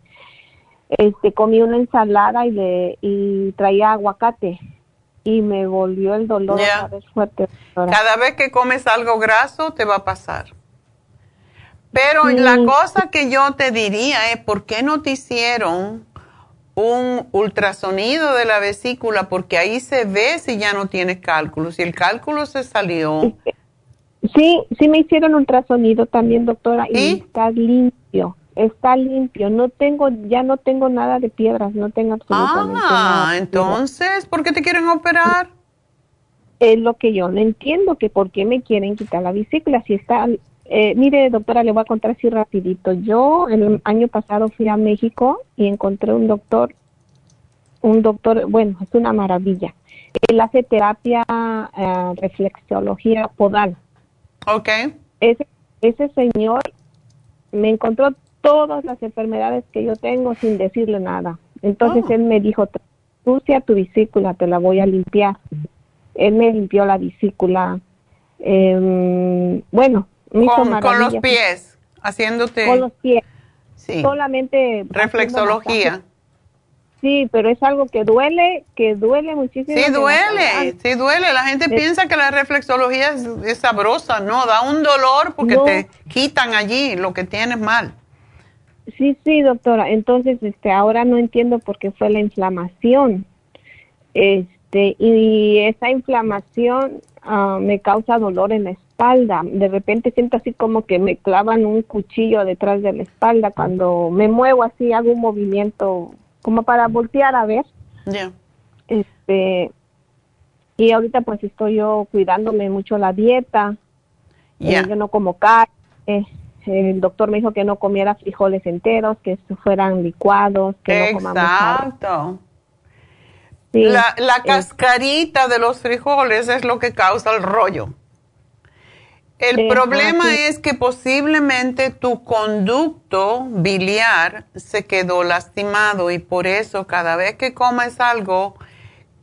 Este, comí una ensalada y, le, y traía aguacate y me volvió el dolor cada vez fuerte. Cada vez que comes algo graso te va a pasar. Pero la cosa que yo te diría es, ¿por qué no te hicieron un ultrasonido de la vesícula? Porque ahí se ve si ya no tienes cálculo. Si el cálculo se salió, Sí, sí me hicieron ultrasonido también, doctora, y está limpio, está limpio. No tengo, ya no tengo nada de piedras, no tengo absolutamente ah, nada. Ah, entonces, ¿por qué te quieren operar? Es lo que yo no entiendo, que por qué me quieren quitar la vesícula, si está... Eh, mire, doctora, le voy a contar así rapidito. Yo el año pasado fui a México y encontré un doctor, un doctor, bueno, es una maravilla. Él hace terapia, eh, reflexología podal Ok. Ese, ese señor me encontró todas las enfermedades que yo tengo sin decirle nada. Entonces oh. él me dijo, sucia tu vesícula, te la voy a limpiar. Él me limpió la vesícula. Em, bueno, con, con los pies, haciéndote. Con los pies. Sí. Solamente. Reflexología. Sí, pero es algo que duele, que duele muchísimo. Sí, duele, sí duele. La gente piensa que la reflexología es, sabrosa, no, da un dolor porque te quitan allí lo que tienes mal. Sí, sí, doctora. Entonces, este, ahora no entiendo por qué fue la inflamación. Este, este, y esa inflamación ah, me causa dolor en la espalda. De repente siento así como que me clavan un cuchillo detrás de la espalda. Cuando me muevo así, hago un movimiento como para voltear a ver. Ya. Este, y ahorita pues estoy yo cuidándome mucho la dieta. Eh, yo no como carne. el doctor me dijo que no comiera frijoles enteros, que fueran licuados, que no comamos Exacto. la, la cascarita de los frijoles es lo que causa el rollo. El problema es que posiblemente tu conducto biliar se quedó lastimado y por eso cada vez que comes algo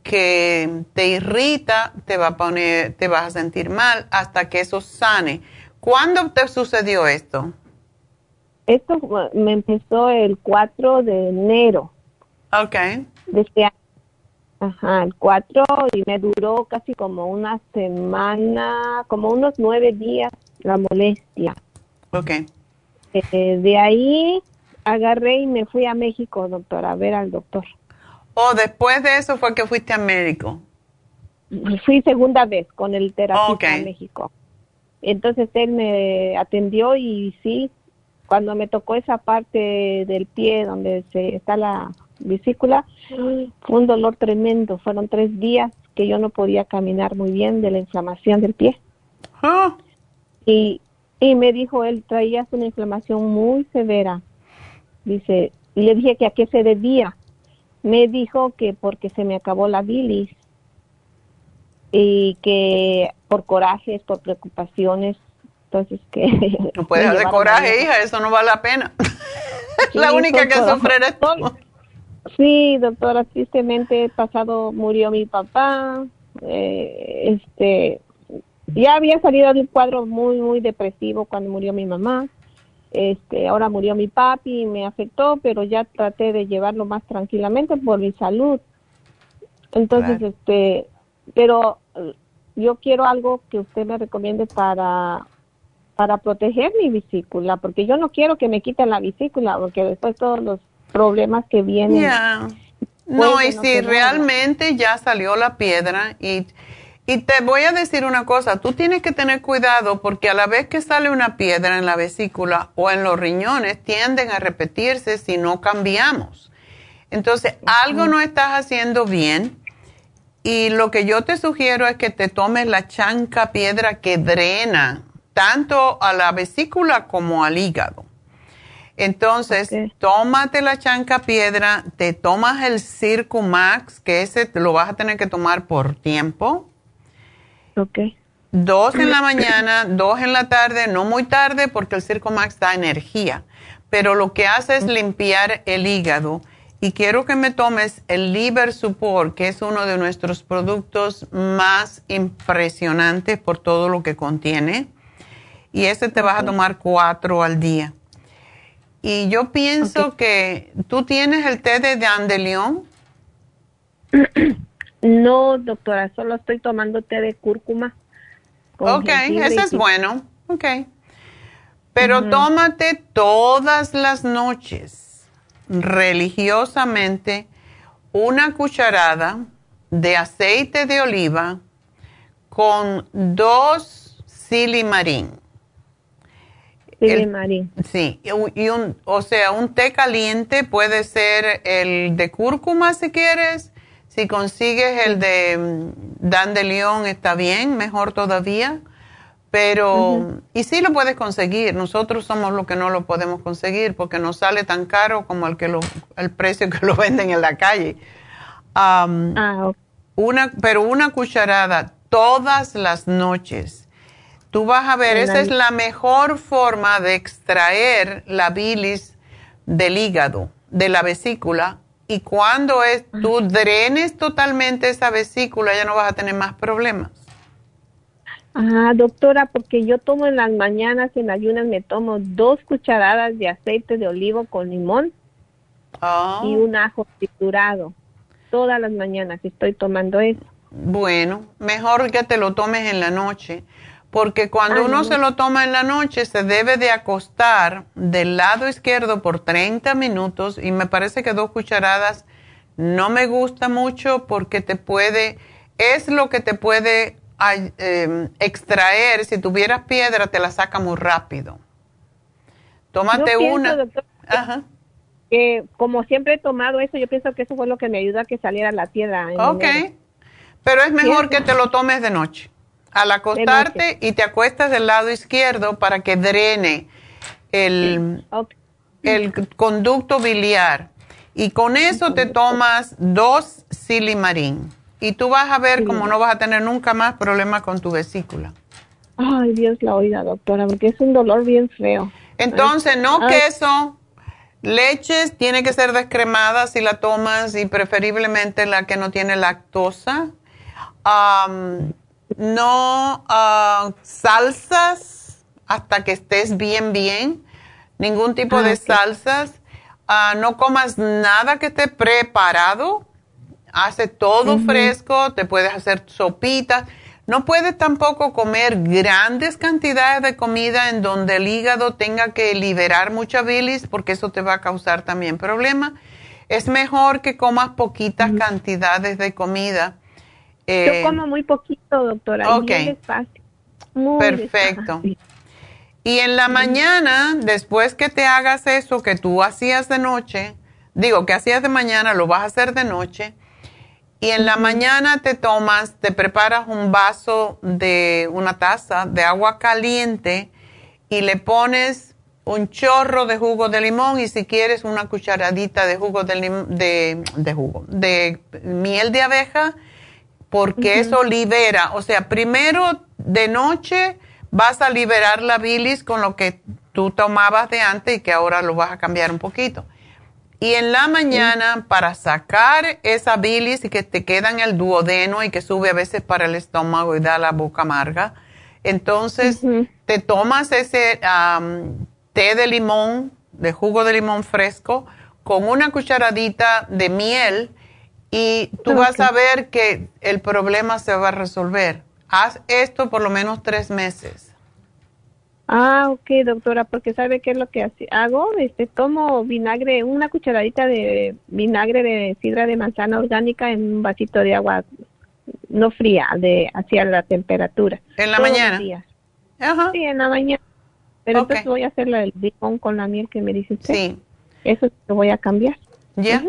que te irrita, te va a poner, te vas a sentir mal hasta que eso sane. ¿Cuándo te sucedió esto? Esto me empezó el 4 de enero. Ok. De este año. Ajá, el 4 y me duró casi como una semana, como unos nueve días la molestia. Ok. Eh, de ahí agarré y me fui a México, doctor, a ver al doctor. ¿O después de eso fue que fuiste a médico? Fui segunda vez con el terapeuta en México. Entonces él me atendió y sí, cuando me tocó esa parte del pie donde se está la vesícula, fue un dolor tremendo. Fueron tres días que yo no podía caminar muy bien de la inflamación del pie. Ah. Y, y me dijo, él traías una inflamación muy severa. Dice, y le dije que a qué se debía me dijo que porque se me acabó la bilis y que por corajes, por preocupaciones, entonces que... No puedes *laughs* hacer coraje, hija, eso no vale la pena. *laughs* la única que sufre eres tú. Sí, doctora, tristemente pasado murió mi papá, eh, este, ya había salido de un cuadro muy, muy depresivo cuando murió mi mamá este, ahora murió mi papi y me afectó, pero ya traté de llevarlo más tranquilamente por mi salud. Entonces, este, pero eh, yo quiero algo que usted me recomiende para para proteger mi vesícula, porque yo no quiero que me quiten la vesícula, porque después todos los problemas que vienen. No, y si realmente ya salió la piedra y y te voy a decir una cosa, tú tienes que tener cuidado porque a la vez que sale una piedra en la vesícula o en los riñones, tienden a repetirse si no cambiamos. Entonces, algo no estás haciendo bien y lo que yo te sugiero es que te tomes la chanca piedra que drena tanto a la vesícula como al hígado. Entonces, tómate la chanca piedra, te tomas el Circumax, que ese lo vas a tener que tomar por tiempo Ok. Dos en la mañana, dos en la tarde, no muy tarde porque el Circo Max da energía, pero lo que hace es limpiar el hígado. Y quiero que me tomes el Liver Support, que es uno de nuestros productos más impresionantes por todo lo que contiene. Y ese te vas a tomar cuatro al día. Y yo pienso que tú tienes el té de Dandelion. *clears throat* No, doctora, solo estoy tomando té de cúrcuma. Ok, ese es bueno. Ok. Pero tómate todas las noches, religiosamente, una cucharada de aceite de oliva con dos silimarín. Silimarín. Sí, y un, o sea, un té caliente puede ser el de cúrcuma si quieres si consigues el de mm, Dan de León está bien, mejor todavía. Pero, y sí lo puedes conseguir. Nosotros somos los que no lo podemos conseguir porque no sale tan caro como el, que lo, el precio que lo *laughs* venden en la calle. ah, una, pero una cucharada todas las noches. Tú vas a ver, esa es la mejor forma de extraer la bilis del hígado, de la vesícula, y cuando es, tú drenes totalmente esa vesícula, ya no vas a tener más problemas. Ah, doctora, porque yo tomo en las mañanas, en ayunas, me tomo dos cucharadas de aceite de olivo con limón ah. y un ajo triturado. Todas las mañanas estoy tomando eso. Bueno, mejor que te lo tomes en la noche, porque cuando uno se lo toma en la noche se debe de acostar del lado izquierdo por 30 minutos y me parece que dos cucharadas no me gusta mucho porque te puede, es lo que te puede em, extraer. Si tuvieras piedra, te la saca muy rápido. Tómate una. Ajá. Que como siempre he tomado eso, yo pienso que eso fue lo que me ayudó a que saliera la piedra. ok. Pero es mejor que te lo tomes de noche. Al acostarte y te acuestas del lado izquierdo para que drene el, el conducto biliar. Y con eso te tomas dos silimarín. Y tú vas a ver como no vas a tener nunca más problemas con tu vesícula. Ay, Dios la oiga, doctora, porque es un dolor bien feo. Entonces, no queso, leches, tiene que ser descremada si la tomas y preferiblemente la que no tiene lactosa. No ah, salsas hasta que estés bien, bien. Ningún tipo ah, de salsas. Ah, no comas nada que esté preparado. Hace todo fresco, te puedes hacer sopitas no puedes tampoco comer grandes cantidades de comida en donde el hígado tenga que liberar mucha bilis porque eso te va a causar también problemas. Es mejor que comas poquitas cantidades de comida. Yo eh, como muy poquito, doctora. Ok. Perfecto. Y en la mañana, después que te hagas eso que tú hacías de noche, digo que hacías de mañana, lo vas a hacer de noche y en la mañana te tomas, te preparas un vaso de una taza de agua caliente y le pones un chorro de jugo de limón y si quieres una cucharadita de jugo de, de, jugo, de miel de abeja, porque eso libera, o sea, primero de noche vas a liberar la bilis con lo que tú tomabas de antes y que ahora lo vas a cambiar un poquito. Y en la mañana, para sacar esa bilis y que te queda en el duodeno y que sube a veces para el estómago y da la boca amarga, entonces te tomas ese té de limón, de jugo de limón fresco, con una cucharadita de miel y tú vas a ver que el problema se va a resolver. Haz esto por lo menos tres meses. Ah, ok, doctora, porque ¿sabe qué es lo que hago? Este, tomo vinagre, una cucharadita de vinagre de sidra de manzana orgánica en un vasito de agua no fría, de hacia la temperatura. ¿En la mañana? Ajá. Sí, en la mañana. Pero entonces voy a hacer el limón con la miel que me dice usted. Sí. Eso lo voy a cambiar. Ya.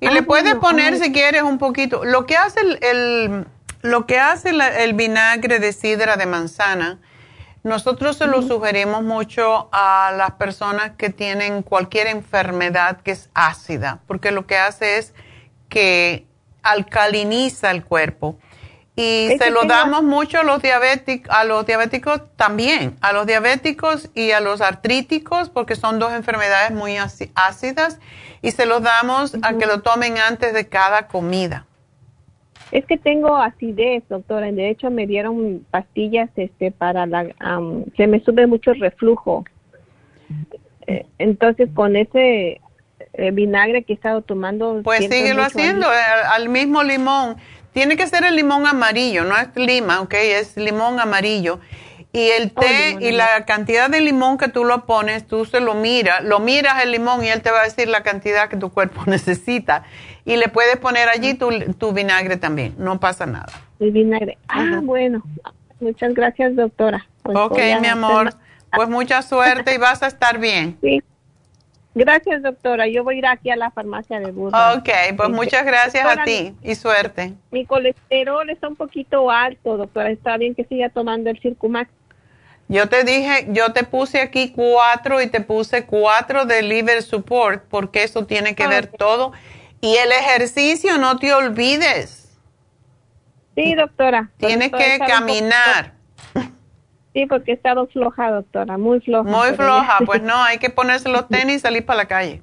Y le ah, puedes poner, si quieres, un poquito. Lo que hace el, lo que hace el vinagre de sidra de manzana nosotros se lo sugerimos mucho a las personas que tienen cualquier enfermedad que es ácida, porque lo que hace es que alcaliniza el cuerpo. Y se lo damos mucho a los, diabéticos, a los diabéticos también, a los diabéticos y a los artríticos, porque son dos enfermedades muy ácidas, y se los damos a que lo tomen antes de cada comida. Es que tengo acidez, doctora. De hecho, me dieron pastillas este, para la... se me sube mucho el reflujo. Eh, entonces, con ese eh, vinagre que he estado tomando... Pues síguelo haciendo, eh, al, mismo limón. Tiene que ser el limón amarillo, no es lima, ¿ok? Es limón amarillo. Y el oh, té y la cantidad de limón que tú lo pones, tú se lo miras, lo miras el limón y él te va a decir la cantidad que tu cuerpo *laughs* necesita. Y le puedes poner allí tu, tu vinagre también, no pasa nada. El vinagre. Ah, bueno. Muchas gracias, doctora. Pues ok, mi amor. Pues mucha suerte y vas a estar bien. Sí. Gracias, doctora. Yo voy a ir aquí a la farmacia de Burro. Ok, pues muchas gracias a ti y suerte. Mi colesterol está un poquito alto, doctora. Está bien que siga tomando el Circumax. Yo te dije, yo te puse aquí cuatro y te puse cuatro de liver support porque eso tiene que ver todo. Y el ejercicio, no te olvides. Sí, doctora. Tienes que caminar. Sí, porque he estado floja, doctora, muy floja. Muy floja, *laughs* pues no, hay que ponerse los tenis y salir para la calle.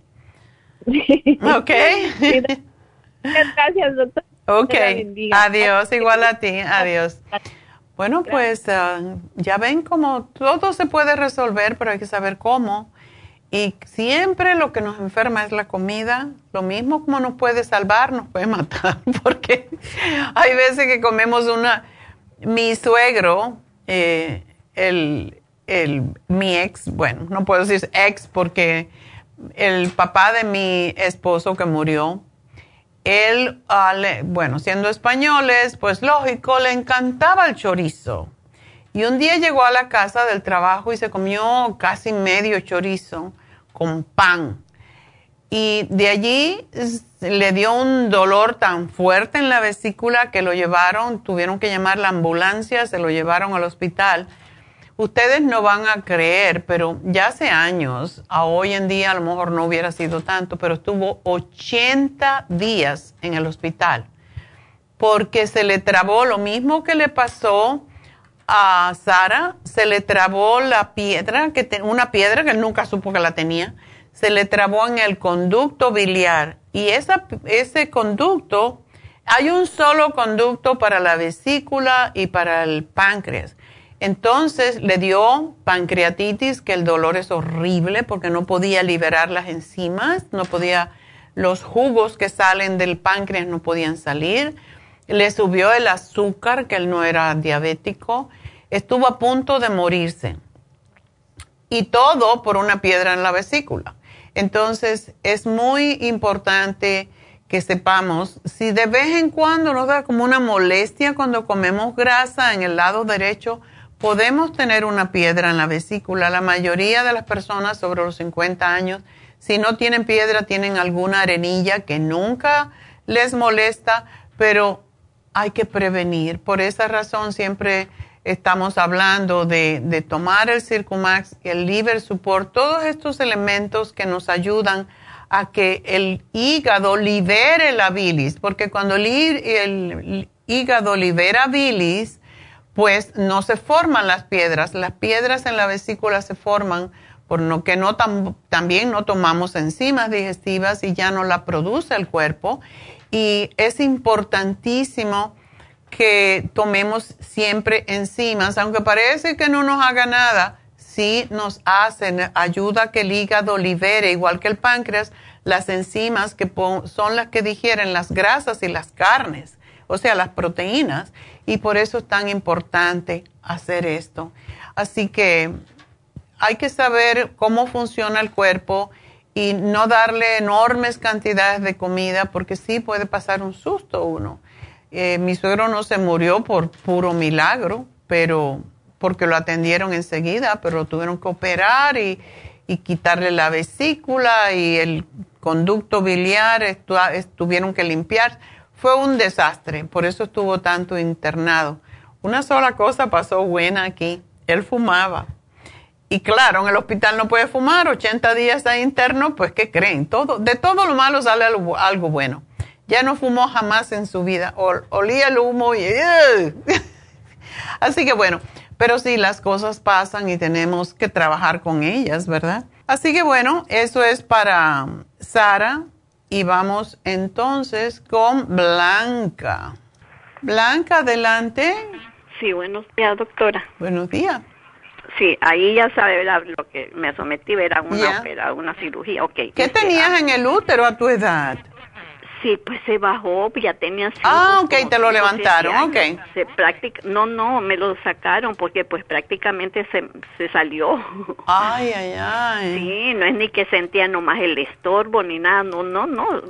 ok. Gracias, doctora. Ok. Adiós, igual a ti. Adiós. Bueno, pues ah, ya ven cómo todo se puede resolver, pero hay que saber cómo. Y siempre lo que nos enferma es la comida. Lo mismo como nos puede salvar, nos puede matar. *laughs* Porque hay veces que comemos una... Mi suegro, eh, el, el, mi ex, bueno, no puedo decir ex porque el papá de mi esposo que murió, él, ah, bueno, siendo españoles, pues lógico, le encantaba el chorizo. Y un día llegó a la casa del trabajo y se comió casi medio chorizo con pan. Y de allí le dio un dolor tan fuerte en la vesícula que lo llevaron, tuvieron que llamar la ambulancia, se lo llevaron al hospital. Ustedes no van a creer, pero ya hace años, a hoy en día a lo mejor no hubiera sido tanto, pero estuvo 80 días en el hospital porque se le trabó lo mismo que le pasó a Sara, se le trabó la piedra, que una piedra que nunca supo que la tenía, se le trabó en el conducto biliar y ese conducto, hay un solo conducto para la vesícula y para el páncreas. Entonces le dio pancreatitis, que el dolor es horrible porque no podía liberar las enzimas, no podía, los jugos que salen del páncreas no podían salir. Le subió el azúcar, que él no era diabético. Estuvo a punto de morirse. Y todo por una piedra en la vesícula. Entonces es muy importante que sepamos si de vez en cuando nos da como una molestia cuando comemos grasa en el lado derecho, podemos tener una piedra en la vesícula. La mayoría de las personas sobre los 50 años, si no tienen piedra, tienen alguna arenilla que nunca les molesta, pero hay que prevenir. Por esa razón siempre estamos hablando de, tomar el Circumax, el Liver Support, todos estos elementos que nos ayudan a que el hígado libere la bilis, porque cuando el, el hígado libera bilis, pues no se forman las piedras. Las piedras en la vesícula se forman por lo que no también no tomamos enzimas digestivas y ya no la produce el cuerpo. Y es importantísimo que tomemos siempre enzimas, aunque parece que no nos haga nada, sí nos hacen, ayuda a que el hígado libere, igual que el páncreas, las enzimas que son las que digieren las grasas y las carnes, o sea, las proteínas y por eso es tan importante hacer esto. Así que hay que saber cómo funciona el cuerpo y no darle enormes cantidades de comida porque sí puede pasar un susto uno. Eh, mi suegro no se murió por puro milagro, pero porque lo atendieron enseguida, pero lo tuvieron que operar y, y quitarle la vesícula y el conducto biliar, tuvieron que limpiar fue un desastre, por eso estuvo tanto internado. Una sola cosa pasó buena aquí, él fumaba. Y claro, en el hospital no puede fumar, 80 días ahí interno, pues ¿qué creen? Todo, de todo lo malo sale algo, bueno. Ya no fumó jamás en su vida, olía el humo y... *laughs* Así que bueno, pero sí, las cosas pasan y tenemos que trabajar con ellas, ¿verdad? Así que bueno, eso es para Sara. Y vamos entonces con Blanca. Blanca, adelante. Sí, buenos días, doctora. Buenos días. Sí, ahí ya sabe lo que me sometí, era una, una cirugía, ok. ¿Qué tenías ah. en el útero a tu edad? Sí, pues se bajó, ya tenía Ah, ok, te lo levantaron, ok. Se no, no, me lo sacaron porque pues prácticamente se, se salió. Ay, ay, ay. Sí, no es ni que sentía nomás el estorbo ni nada, no, no, no,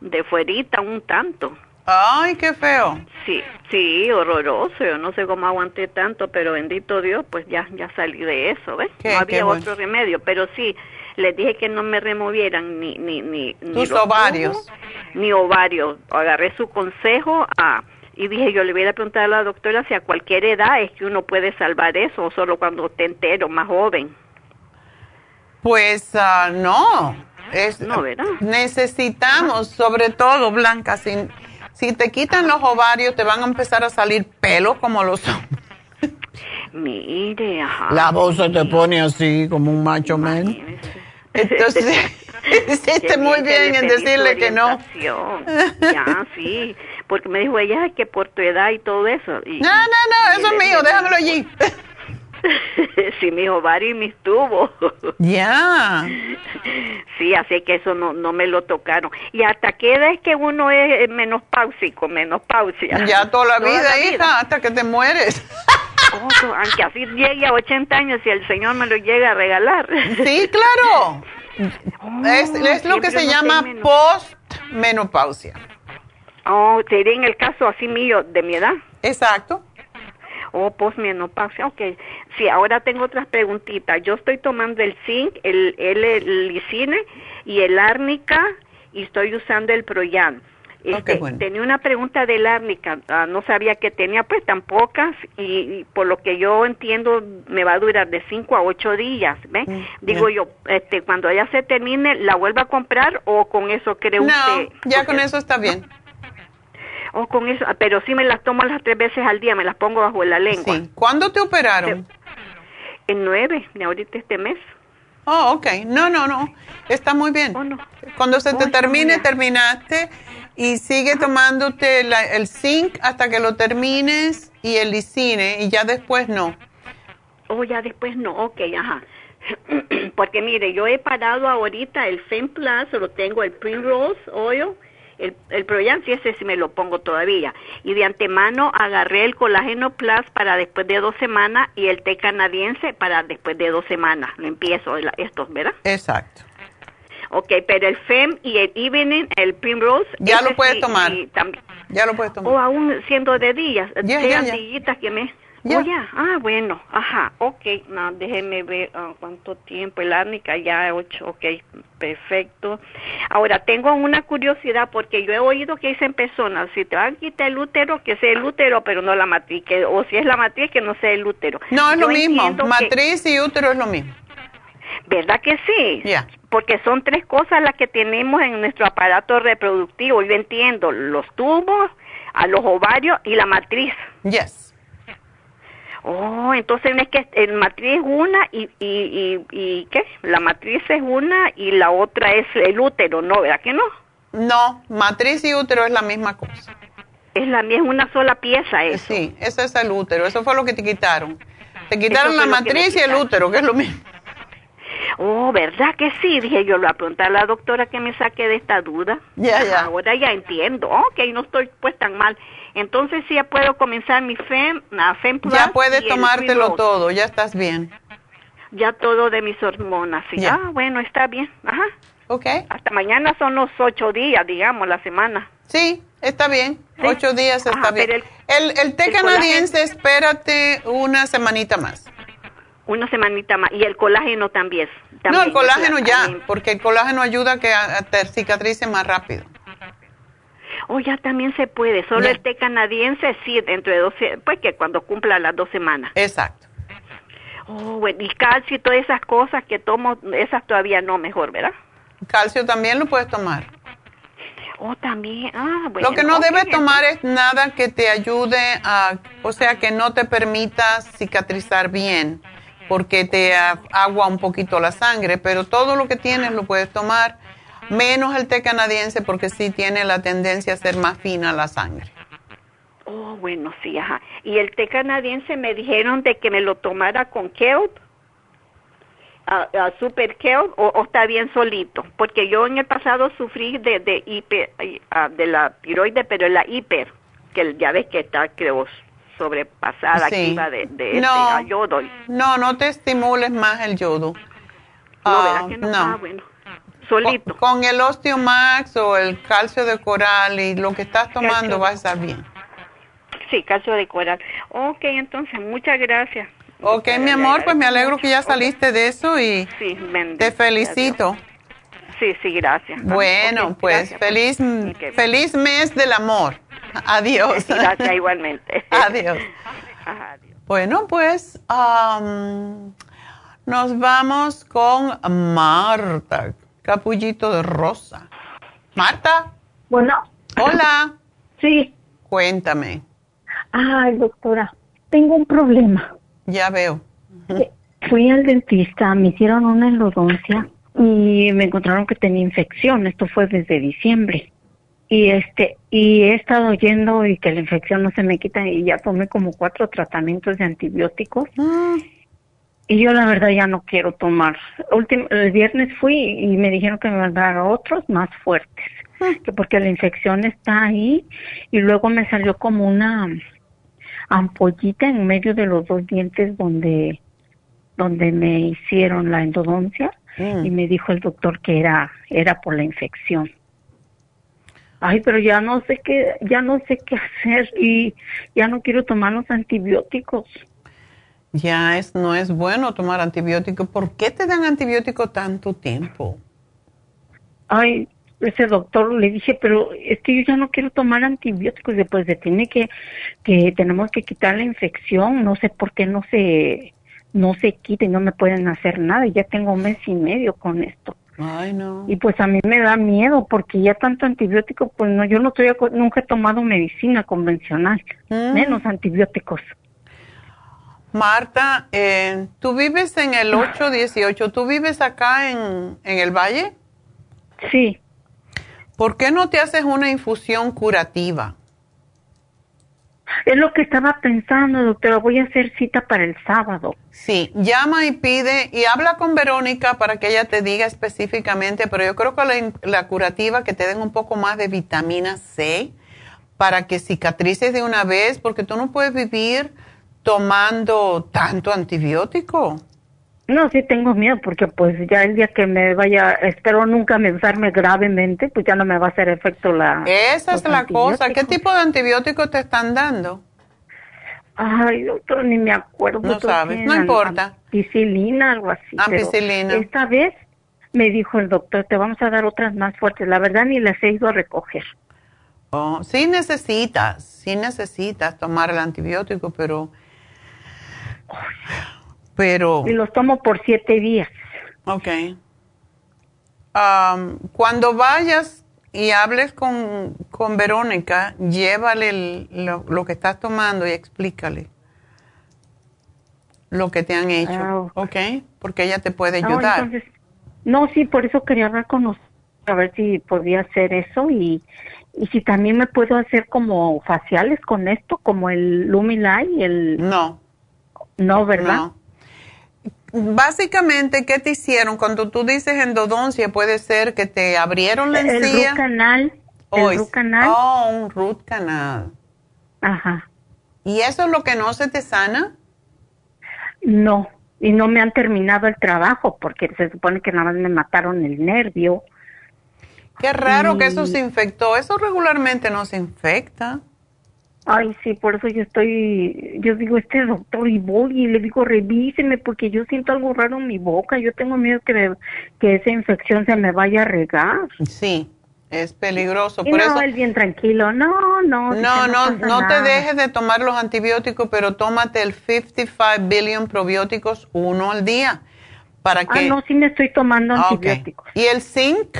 de fuerita un tanto. Ay, qué feo. Sí, sí, horroroso. Yo no sé cómo aguanté tanto, pero bendito Dios, pues ya ya salí de eso, ¿ves? no había otro remedio, pero sí, les dije que no me removieran ni ni ni, tus ovarios ni ovarios agarré su consejo a y dije yo le voy a preguntar a la doctora si a cualquier edad es que uno puede salvar eso o solo cuando esté entero más joven pues uh, no es, no ¿verdad? necesitamos sobre todo Blanca si, si te quitan los ovarios te van a empezar a salir pelos como los hombres Mire, ajá. La voz se te pone así como un macho man. Entonces, *laughs* hiciste muy bien en decirle que no. Ya, sí, porque me dijo ella que por tu edad y todo eso. no, no, no, eso es mío, déjamelo allí. *laughs* sí, mis ovarios y mis tubos. *laughs* Ya. Sí, así que eso no, no me lo tocaron. ¿Y hasta qué edad es que uno es menopáusico, menopausia? Ya toda la vida, hija, hasta que te mueres. Aunque así llegue a 80 años y el Señor me lo llega a regalar. Sí, claro. *laughs* es, lo que se llama postmenopausia. Oh, sería en el caso así mío de mi edad. Exacto. Oh, posmenopausia, ok. Sí, ahora tengo otras preguntitas. Yo estoy tomando el zinc, el L-licine y el árnica y estoy usando el Proyan. Este, tenía una pregunta del árnica, ah, no sabía que tenía pues tan pocas y, por lo que yo entiendo me va a durar de 5 a 8 días, ¿ve? Mm, Digo yo, este, cuando ya se termine, ¿la vuelvo a comprar o con eso cree no, usted? ya con eso está bien. O con eso, ah, pero sí me las tomo las tres veces al día, me las pongo bajo la lengua. Sí. ¿Cuándo te operaron? En nueve, de ahorita este mes. Oh, ok. No, no, no. Está muy bien. Oh, Cuando se te oh, termine, terminaste y sigue tomándote el zinc hasta que lo termines y el licine y ya después no. Oh, ya después no. Ok, ajá. *clears throat* Porque mire, yo he parado ahorita el Fem Plus, lo tengo el Primrose Oil el, el Proyan sí ese sí me lo pongo todavía. Y de antemano agarré el colágeno plus para después de dos semanas y el té canadiense para después de dos semanas. Lo empiezo estos, ¿verdad? Exacto. Ok, pero el FEM y el Evening, el Primrose. Ya lo puedes tomar. Ya lo puedes tomar. O aún siendo de días. Yeah, que me Oh, ya. Ah, bueno. Ajá. Ok. No, déjeme ver ah, cuánto tiempo. El árnica ya ocho. Ok. Perfecto. Ahora, tengo una curiosidad porque yo he oído que dicen personas, si te van a quitar el útero, que sea el útero, pero no la matriz. Que, o si es la matriz, que no sea el útero. No, es lo mismo. Matriz y útero es lo mismo. ¿Verdad que sí? Porque son tres cosas las que tenemos en nuestro aparato reproductivo. Yo entiendo los tubos, a los ovarios y la matriz. Yes. Oh, entonces es que el matriz es una y, y, y, ¿qué? La matriz es una y la otra es el útero, ¿no? ¿Verdad que no? No, matriz y útero es la misma cosa. Es la misma, es una sola pieza eso. Sí, eso es el útero, eso fue lo que te quitaron. Te quitaron la matriz y el útero, que es lo mismo. Oh, ¿verdad que sí? Dije yo, lo voy a preguntar a la doctora que me saque de esta duda. Ya, ya. Ahora ya entiendo. Ok, no estoy pues tan mal. Entonces sí ya puedo comenzar mi FEM, la FEM Ya puedes tomártelo todo, ya estás bien. Ya todo de mis hormonas, sí. Ya. Ah, bueno, está bien. Ajá. Ok. Hasta mañana son los ocho días, digamos, la semana. Sí, está bien. Ocho días está bien. El, el, té canadiense, espérate una semanita más. Una semanita más. Y el colágeno también. no, el colágeno ya, porque el colágeno ayuda a que te cicatrice más rápido. Oh, ya también se puede. Solo el té canadiense, sí, dentro de 12, pues que cuando cumpla las dos semanas. Exacto. Oh, bueno, y calcio y todas esas cosas que tomo, esas todavía no mejor, ¿verdad? Calcio también lo puedes tomar. Oh, también. Ah, bueno. Lo que no debes tomar es nada que te ayude a, o sea, que no te permita cicatrizar bien, porque te agua un poquito la sangre, pero todo lo que tienes lo puedes tomar menos el té canadiense porque sí tiene la tendencia a ser más fina la sangre. Oh, bueno, sí, ajá. Y el té canadiense me dijeron de que me lo tomara con kelp, a, super kelp, o, está bien solito, porque yo en el pasado sufrí de, de, hiper, de la tiroide, pero la hiper, que ya ves que está, creo, sobrepasada sí. de, de no, yodo. No, no te estimules más el yodo. No, ¿verdad que no? no. Ah, bueno solito. Con, el Osteomax o el calcio de coral y lo que estás tomando va a estar bien. Sí, calcio de coral. Ok, entonces, muchas gracias. Ok, mi amor, pues me alegro que ya saliste de eso y te felicito. Sí, sí, gracias. Bueno, pues feliz, feliz mes del amor. Adiós. *laughs* Gracias igualmente. Adiós. Bueno, pues nos vamos con Marta. Capullito de rosa. Marta. Bueno. Hola. Sí. Cuéntame. Ay, doctora, tengo un problema. Ya veo. Fui al dentista, me hicieron una endodoncia y me encontraron que tenía infección. Esto fue desde diciembre. Y este, y he estado yendo y que la infección no se me quita y ya tomé como cuatro tratamientos de antibióticos. Ah. Y yo la verdad ya no quiero tomar. el viernes fui y me dijeron que me mandara otros más fuertes, ah. que porque la infección está ahí y luego me salió como una ampollita en medio de los dos dientes donde donde me hicieron la endodoncia mm. y me dijo el doctor que era era por la infección. Ay, pero ya no sé qué, ya no sé qué *laughs* hacer y ya no quiero tomar los antibióticos. Ya es, no es bueno tomar antibióticos. ¿Por qué te dan antibióticos tanto tiempo? Ay, ese doctor le dije, pero es que yo ya no quiero tomar antibióticos. Después de tiene que, que tenemos que quitar la infección. No sé por qué no se, no se quita y no me pueden hacer nada. Ya tengo un mes y medio con esto. Ay, no. Y pues a mí me da miedo porque ya tanto antibiótico, pues no, yo no estoy, nunca he tomado medicina convencional, mm. menos antibióticos. Marta, eh, ¿tú vives en el 818? ¿Tú vives acá en, en el valle? Sí. ¿Por qué no te haces una infusión curativa? Es lo que estaba pensando, doctora. Voy a hacer cita para el sábado. Sí, llama y pide y habla con Verónica para que ella te diga específicamente, pero yo creo que la, la curativa que te den un poco más de vitamina C para que cicatrices de una vez, porque tú no puedes vivir tomando tanto antibiótico. No, sí tengo miedo porque pues ya el día que me vaya, espero nunca me enferme gravemente, pues ya no me va a hacer efecto la... Esa es la cosa. ¿Qué tipo de antibiótico te están dando? Ay, doctor, ni me acuerdo. No sabes, no importa. Ampicilina, algo así. Ampicilina. Esta vez me dijo el doctor, te vamos a dar otras más fuertes. La verdad ni las he ido a recoger. Oh, sí necesitas, sí necesitas tomar el antibiótico, pero pero... Y los tomo por siete días. Ok. cuando vayas y hables con, con Verónica, llévale lo, que estás tomando y explícale lo que te han hecho. Ah, ok. Porque ella te puede ah, ayudar. no, sí, por eso quería hablar con usted, a ver si podía hacer eso y, y si también me puedo hacer como faciales con esto, como el Lumilight y el... No. No, ¿verdad? No básicamente, ¿qué te hicieron? Cuando tú dices endodoncia, puede ser que te abrieron la encía. El root canal. el root canal. Oh, un root canal. Ajá. ¿Y eso es lo que no se te sana? No, y no me han terminado el trabajo porque se supone que nada más me mataron el nervio. Qué raro que eso se infectó. Eso regularmente no se infecta. Ay, sí, por eso yo estoy, yo digo, este doctor y voy y le digo, revíseme porque yo siento algo raro en mi boca, yo tengo miedo que, que esa infección se me vaya a regar. Sí, es peligroso. Y no, él bien tranquilo, no, no. No, no, no, te dejes de tomar los antibióticos, pero tómate el 55 billion probióticos uno al día. Para que... Ah, no, sí me estoy tomando ah, antibióticos. ¿Y el zinc?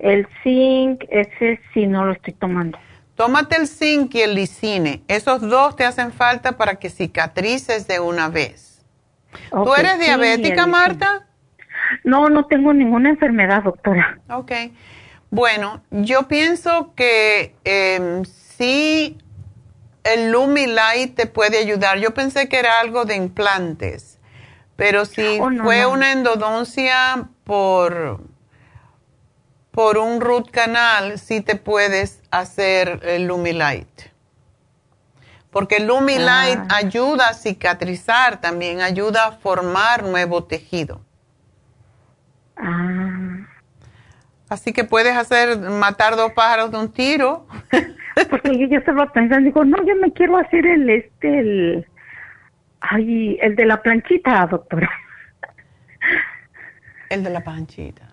El zinc, ese sí no lo estoy tomando. Tómate el zinc y el lisine. Esos dos te hacen falta para que cicatrices de una vez. ¿Tú eres diabética, Marta? No, no tengo ninguna enfermedad, doctora. Ok. Bueno, yo pienso que eh, sí el Lumilight te puede ayudar. Yo pensé que era algo de implantes, pero si oh, fue una endodoncia por por un root canal sí te puedes hacer el Lumilight. Porque el Lumilight ah. ayuda a cicatrizar también, ayuda a formar nuevo tejido. Ah. Así que puedes hacer, matar dos pájaros de un tiro. *laughs* Porque yo ya estaba pensando, digo, no, yo me quiero hacer el, este, el, ay, el de la planchita, doctora. El de la planchita.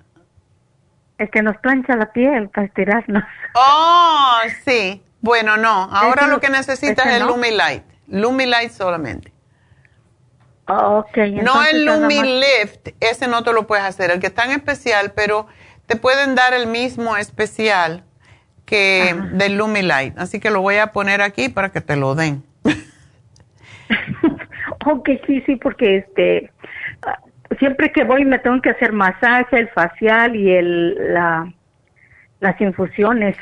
El que nos plancha la piel para estirarnos. Oh, sí. Bueno, no. Ahora lo que necesitas es el Lumilight. Lumilight solamente. Okay, no el Lumilift, ese no te lo puedes hacer. El que está en especial, pero te pueden dar el mismo especial que del Lumilight. Así que lo voy a poner aquí para que te lo den. *laughs* ok, sí, sí, porque este siempre que voy me tengo que hacer masaje, el facial y el, la, las infusiones.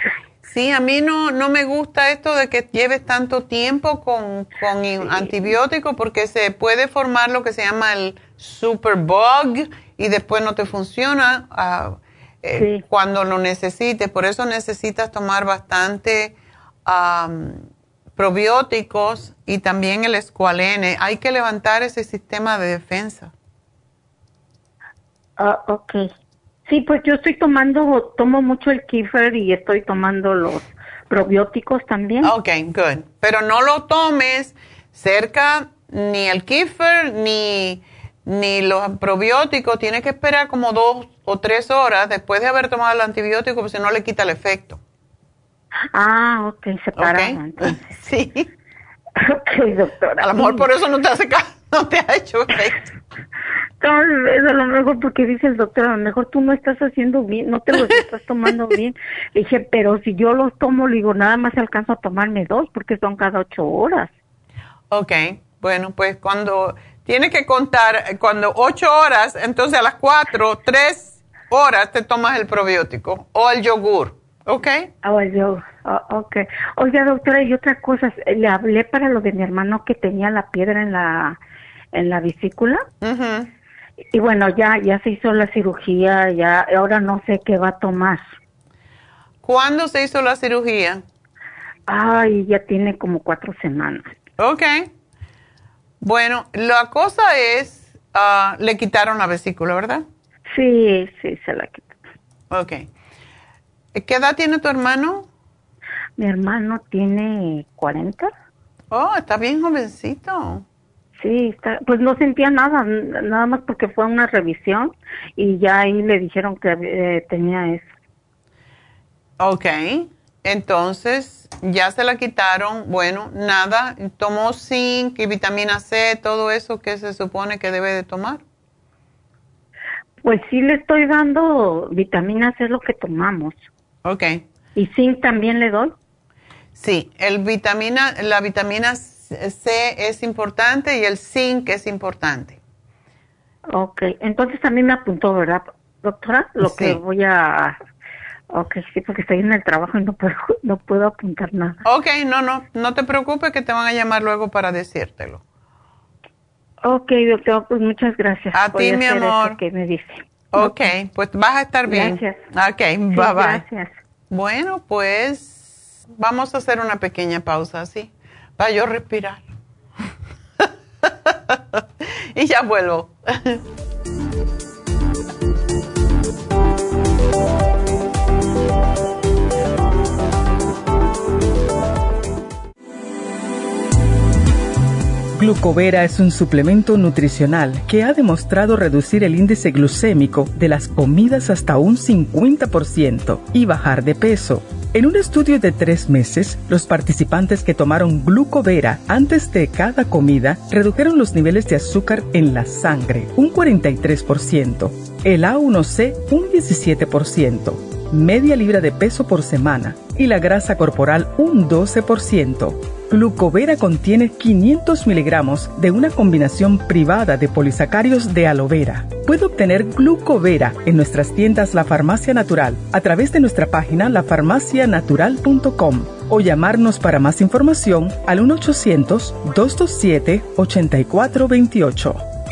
Sí, a mí no, no me gusta esto de que lleves tanto tiempo con, con antibióticos porque se puede formar lo que se llama el superbug y después no te funciona ah, eh, cuando lo necesites. Por eso necesitas tomar bastante probióticos y también el escualene. Hay que levantar ese sistema de defensa. Ah, ok. Sí, pues yo estoy tomando, tomo mucho el kefir y estoy tomando los probióticos también. Ok, good. Pero no lo tomes cerca ni el kefir ni, ni los probióticos. Tienes que esperar como dos o tres horas después de haber tomado el antibiótico, porque si no le quita el efecto. Ah, ok, separado. Okay. *laughs* sí. *laughs* Ok, doctora. A lo mejor por eso no te hace *laughs* no te ha hecho efecto. es a lo mejor porque dice el doctor, a lo mejor tú no estás haciendo bien, no te los estás tomando bien. Le dije, pero si yo los tomo, le digo, nada más alcanzo a tomarme dos porque son cada ocho horas. Ok, bueno, pues cuando tiene que contar, cuando ocho horas, entonces a las cuatro, tres horas te tomas el probiótico o el yogur, ¿ok? O el yogur, oh, ok. Oiga, doctora, y otra cosa, le hablé para lo de mi hermano que tenía la piedra en la, en la vesícula. Y bueno, ya, ya se hizo la cirugía, ya, ahora no sé qué va a tomar. ¿Cuándo se hizo la cirugía? Ay, ya tiene como cuatro semanas. Ok. Bueno, la cosa es, ah, le quitaron la vesícula, ¿verdad? Sí, sí, se la quitaron. Ok. ¿Qué edad tiene tu hermano? Mi hermano tiene 40. Oh, está bien jovencito. Sí, pues no sentía nada, nada más porque fue una revisión y ya ahí le dijeron que eh, tenía eso. Ok, entonces ya se la quitaron, bueno, nada, tomó zinc y vitamina C, todo eso que se supone que debe de tomar. Pues sí le estoy dando vitamina C, es lo que tomamos. Ok. ¿Y zinc también le doy? Sí, el vitamina, la vitamina C C es importante y el zinc es importante. Ok, entonces también me apuntó, ¿verdad, doctora? Lo que voy a... Ok, sí, porque estoy en el trabajo y no puedo, *laughs* no puedo apuntar nada. Ok, no, no, no te preocupes que te van a llamar luego para decírtelo. Ok, doctor, pues muchas gracias. A ti, mi amor. que me dice. Ok, pues vas a estar bien. Gracias. Ok, bye bye. Gracias. Bueno, pues vamos a hacer una pequeña pausa, ¿sí? Yo respirar. *laughs* y ya vuelvo. Glucovera es un suplemento nutricional que ha demostrado reducir el índice glucémico de las comidas hasta un 50% y bajar de peso. En un estudio de tres meses, los participantes que tomaron glucovera antes de cada comida redujeron los niveles de azúcar en la sangre un 43%, el A1C un 17%, media libra de peso por semana y la grasa corporal un 12%. Glucovera contiene 500 miligramos de una combinación privada de polisacarios de aloe vera. Puede obtener Glucovera en nuestras tiendas La Farmacia Natural a través de nuestra página lafarmacianatural.com o llamarnos para más información al 1-800-227-8428.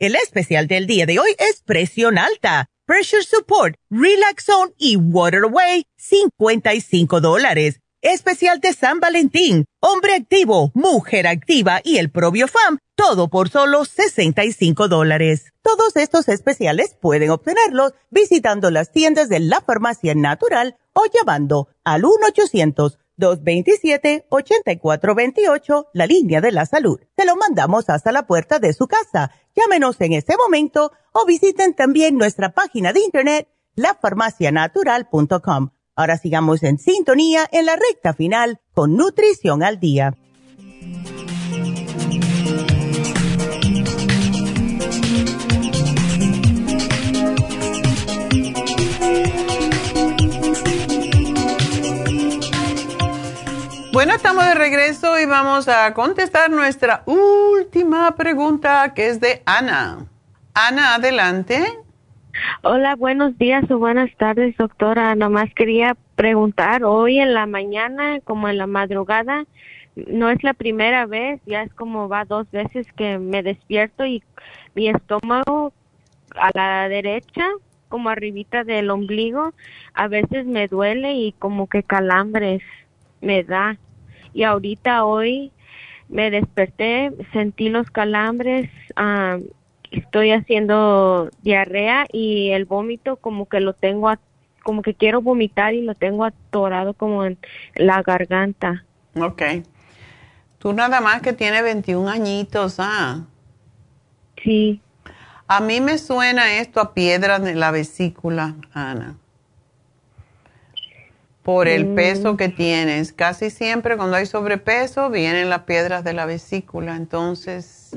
El especial del día de hoy es presión alta, pressure support, relaxone y water away, 55 dólares. Especial de San Valentín, hombre activo, mujer activa y el Fam, todo por solo 65 dólares. Todos estos especiales pueden obtenerlos visitando las tiendas de la farmacia natural o llamando al 1-800-227-8428, la línea de la salud. Se lo mandamos hasta la puerta de su casa. Llámenos en este momento o visiten también nuestra página de internet, lafarmacianatural.com Ahora sigamos en sintonía en la recta final con Nutrición al Día. Bueno, estamos de regreso y vamos a contestar nuestra última pregunta que es de Ana. Ana, adelante. Hola, buenos días o buenas tardes, doctora. Nomás quería preguntar, hoy en la mañana, como en la madrugada, no es la primera vez, ya es como va dos veces que me despierto y mi estómago a la derecha, como arribita del ombligo, a veces me duele y como que calambres me da. Y ahorita hoy me desperté, sentí los calambres, ah, estoy haciendo diarrea y el vómito como que lo tengo, como que quiero vomitar y lo tengo atorado como en la garganta. Ok. Tú nada más que tienes 21 añitos, ¿ah? Sí. A mí me suena esto a piedras en la vesícula, Ana. Por el mm. peso que tienes. Casi siempre cuando hay sobrepeso vienen las piedras de la vesícula. Entonces,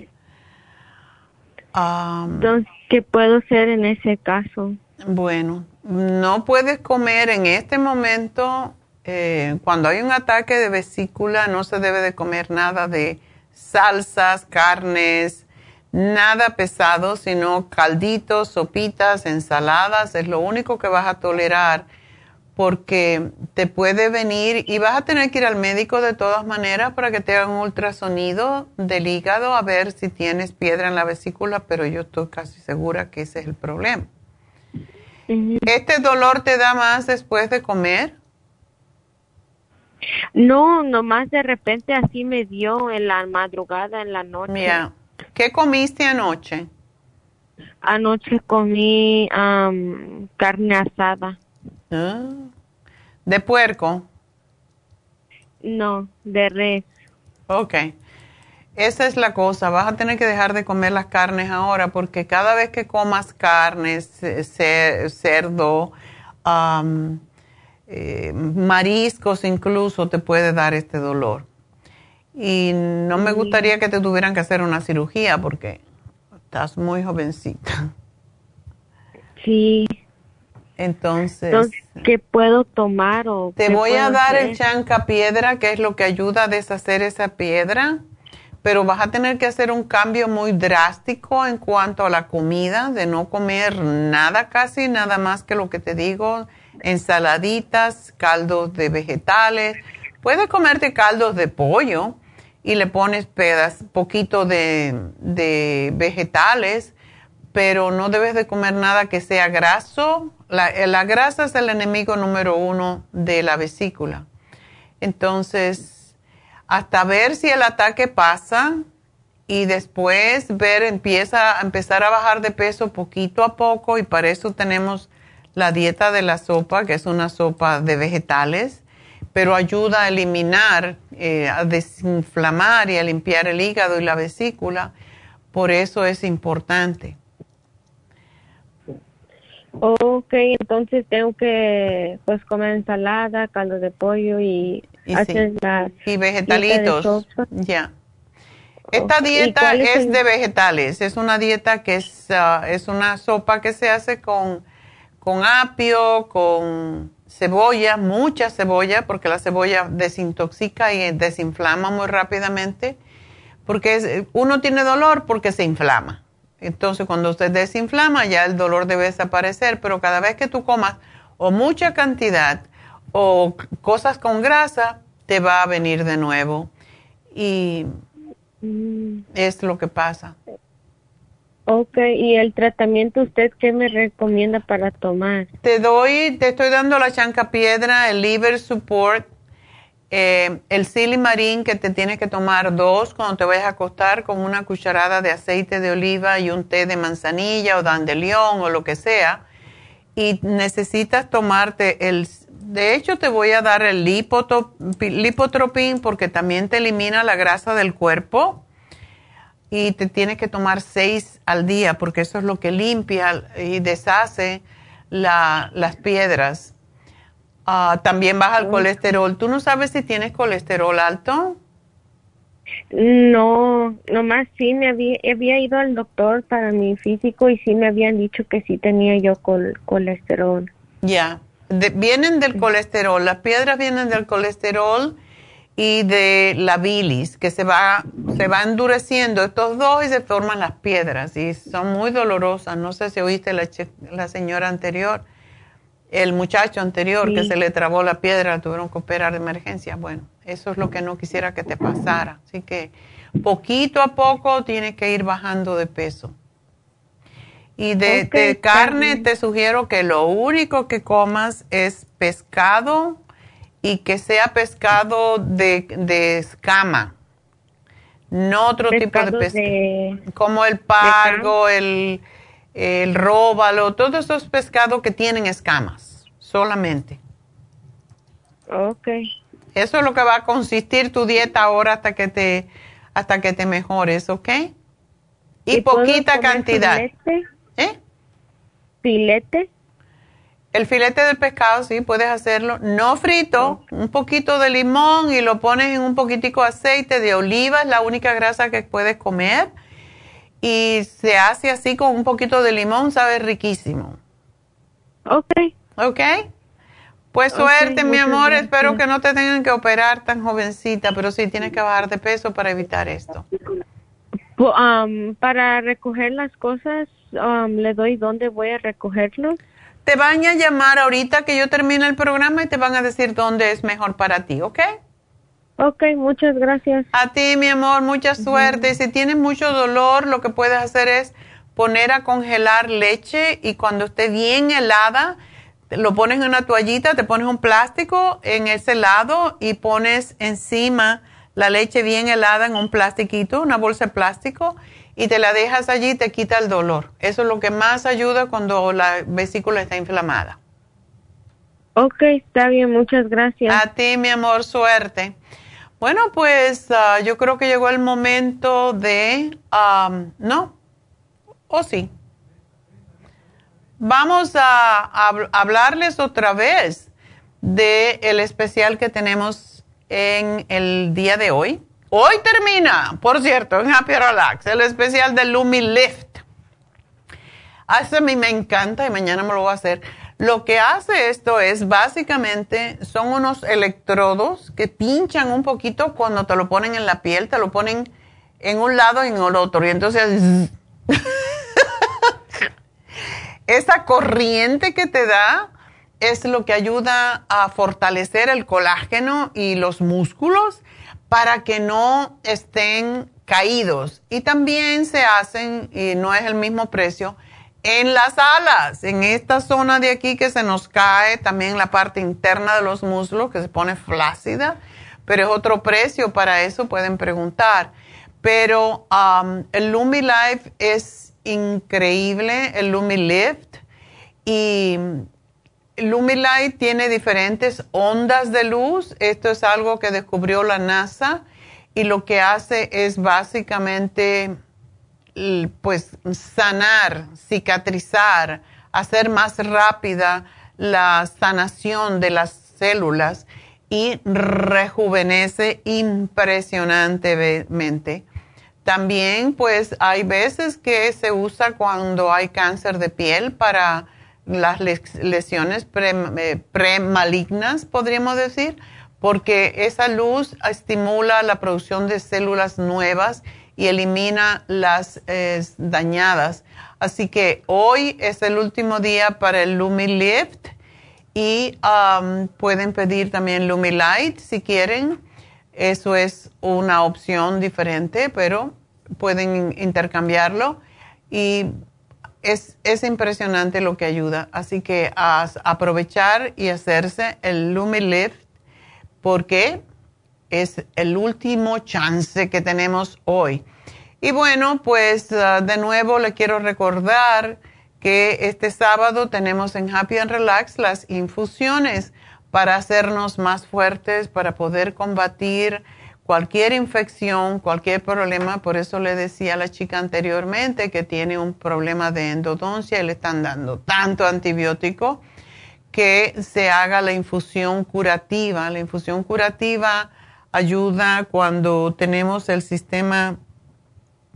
entonces, ¿qué puedo hacer en ese caso? Bueno, no puedes comer en este momento, eh, cuando hay un ataque de vesícula, no se debe de comer nada de salsas, carnes, nada pesado, sino calditos, sopitas, ensaladas, es lo único que vas a tolerar porque te puede venir y vas a tener que ir al médico de todas maneras para que te hagan un ultrasonido del hígado a ver si tienes piedra en la vesícula, pero yo estoy casi segura que ese es el problema. ¿Este dolor te da más después de comer? No, nomás de repente así me dio en la madrugada, en la noche. Mira, ¿qué comiste anoche? Anoche comí carne asada. Ah. ¿De puerco? No, de res. Ok. Esa es la cosa. Vas a tener que dejar de comer las carnes ahora porque cada vez que comas carnes, cerdo, eh, mariscos incluso, te puede dar este dolor. Y no me gustaría que te tuvieran que hacer una cirugía porque estás muy jovencita. Sí. Entonces, ¿qué puedo tomar o Te voy a dar el chanca piedra, que es lo que ayuda a deshacer esa piedra, pero vas a tener que hacer un cambio muy drástico en cuanto a la comida, de no comer nada casi, nada más que lo que te digo, ensaladitas, caldos de vegetales. Puedes comerte caldos de pollo y le pones pedas, poquito de, de vegetales, pero no debes de comer nada que sea graso la, grasa es el enemigo número uno de la vesícula. Entonces, hasta ver si el ataque pasa y después ver, empieza a empezar a bajar de peso poquito a poco y para eso tenemos la dieta de la sopa, que es una sopa de vegetales, pero ayuda a eliminar, eh, a desinflamar y a limpiar el hígado y la vesícula. Por eso es importante. Ok, entonces tengo que pues comer ensalada, caldo de pollo y, hacer y vegetalitos. Ya. Esta dieta es, de vegetales, es una dieta que es, ah, es una sopa que se hace con, con apio, con cebolla, mucha cebolla, porque la cebolla desintoxica y desinflama muy rápidamente, porque uno tiene dolor porque se inflama. Entonces, cuando usted desinflama, ya el dolor debe desaparecer, pero cada vez que tú comas o mucha cantidad o cosas con grasa, te va a venir de nuevo. Y es lo que pasa. Ok, ¿y el tratamiento usted qué me recomienda para tomar? Te doy, te estoy dando la chanca piedra, el liver support eh, el silimarín que te tienes que tomar dos cuando te vayas a acostar con una cucharada de aceite de oliva y un té de manzanilla o dandelión o lo que sea. Y necesitas tomarte el... De hecho, te voy a dar el lipotropín porque también te elimina la grasa del cuerpo. Y te tienes que tomar seis al día porque eso es lo que limpia y deshace las piedras Ah, también baja el colesterol. ¿Tú no sabes si tienes colesterol alto? No, nomás sí me había, había ido al doctor para mi físico y sí me habían dicho que sí tenía yo colesterol. Ya, vienen del colesterol, las piedras vienen del colesterol y de la bilis, que se va, se va endureciendo estos dos y se forman las piedras y son muy dolorosas. No sé si oíste la, la señora anterior, el muchacho anterior que se le trabó la piedra, tuvieron que operar de emergencia. Bueno, eso es lo que no quisiera que te pasara. Así que poquito a poco tienes que ir bajando de peso. Y de, carne te sugiero que lo único que comas es pescado y que sea pescado de, escama, no otro tipo de pescado, como el pargo, el, el róbalo, todos esos pescados que tienen escamas, solamente. Ok. Eso es lo que va a consistir tu dieta ahora hasta que te, hasta que te mejores, ¿ok? Y, poquita cantidad. Filete? ¿Eh? ¿Filete? El filete del pescado, sí, puedes hacerlo. No frito, un poquito de limón y lo pones en un poquitico de aceite de oliva, es la única grasa que puedes comer. Y se hace así con un poquito de limón, sabe riquísimo. Ok. Ok. Pues suerte, mi amor. Espero que no te tengan que operar tan jovencita, pero sí tienes que bajar de peso para evitar esto. Um, para recoger las cosas, um, le doy dónde voy a recogerlos. Te van a llamar ahorita que yo termine el programa y te van a decir dónde es mejor para ti, ¿ok? Ok, muchas gracias. A ti, mi amor, mucha suerte. Si tienes mucho dolor, lo que puedes hacer es poner a congelar leche y cuando esté bien helada, lo pones en una toallita, te pones un plástico en ese lado y pones encima la leche bien helada en un plastiquito, una bolsa de plástico, y te la dejas allí y te quita el dolor. Eso es lo que más ayuda cuando la vesícula está inflamada. Ok, está bien, muchas gracias. A ti, mi amor, suerte. Bueno, pues ah, yo creo que llegó el momento de... ¿No? ¿O sí? Vamos a, hablarles otra vez del el especial que tenemos en el día de hoy. Hoy termina, por cierto, en Happy Relax, el especial de Lumi Lift. A mí me encanta y mañana me lo voy a hacer. Lo que hace esto es básicamente son unos electrodos que pinchan un poquito cuando te lo ponen en la piel, te lo ponen en un lado y en el otro. Y entonces esa *laughs* corriente que te da es lo que ayuda a fortalecer el colágeno y los músculos para que no estén caídos. Y también se hacen, y no es el mismo precio, en las alas, en esta zona de aquí que se nos cae, también la parte interna de los muslos que se pone flácida, pero es otro precio para eso, pueden preguntar. Pero um, el Lumi Life es increíble, el Lumilift. Y Lumilight tiene diferentes ondas de luz. Esto es algo que descubrió la NASA y lo que hace es básicamente pues sanar, cicatrizar, hacer más rápida la sanación de las células y rejuvenece impresionantemente. También, pues, hay veces que se usa cuando hay cáncer de piel para las lesiones eh, premalignas, podríamos decir, porque esa luz estimula la producción de células nuevas y elimina las dañadas. Así que hoy es el último día para el Lumi Lift y um, pueden pedir también Lumi Light si quieren eso es una opción diferente, pero pueden intercambiarlo y es, impresionante lo que ayuda. Así que a aprovechar y hacerse el Lumilift porque es el último chance que tenemos hoy. Y bueno, pues ah, de nuevo le quiero recordar que este sábado tenemos en Happy and Relax las infusiones para hacernos más fuertes, para poder combatir cualquier infección, cualquier problema. Por eso le decía a la chica anteriormente que tiene un problema de endodoncia y le están dando tanto antibiótico que se haga la infusión curativa. La infusión curativa ayuda cuando tenemos el sistema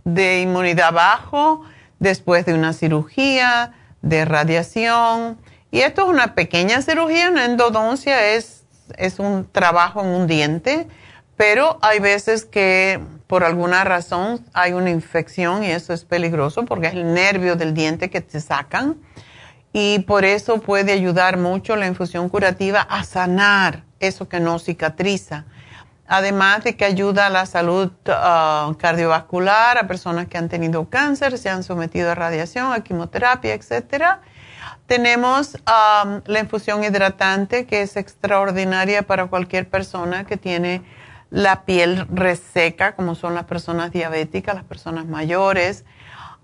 de inmunidad bajo después de una cirugía, de radiación y esto es una pequeña cirugía, una endodoncia es, es un trabajo en un diente, pero hay veces que por alguna razón hay una infección y eso es peligroso porque es el nervio del diente que te sacan y por eso puede ayudar mucho la infusión curativa a sanar eso que no cicatriza. Además de que ayuda a la salud ah, cardiovascular a personas que han tenido cáncer, se han sometido a radiación, a quimioterapia, etcétera. Tenemos la infusión hidratante que es extraordinaria para cualquier persona que tiene la piel reseca, como son las personas diabéticas, las personas mayores,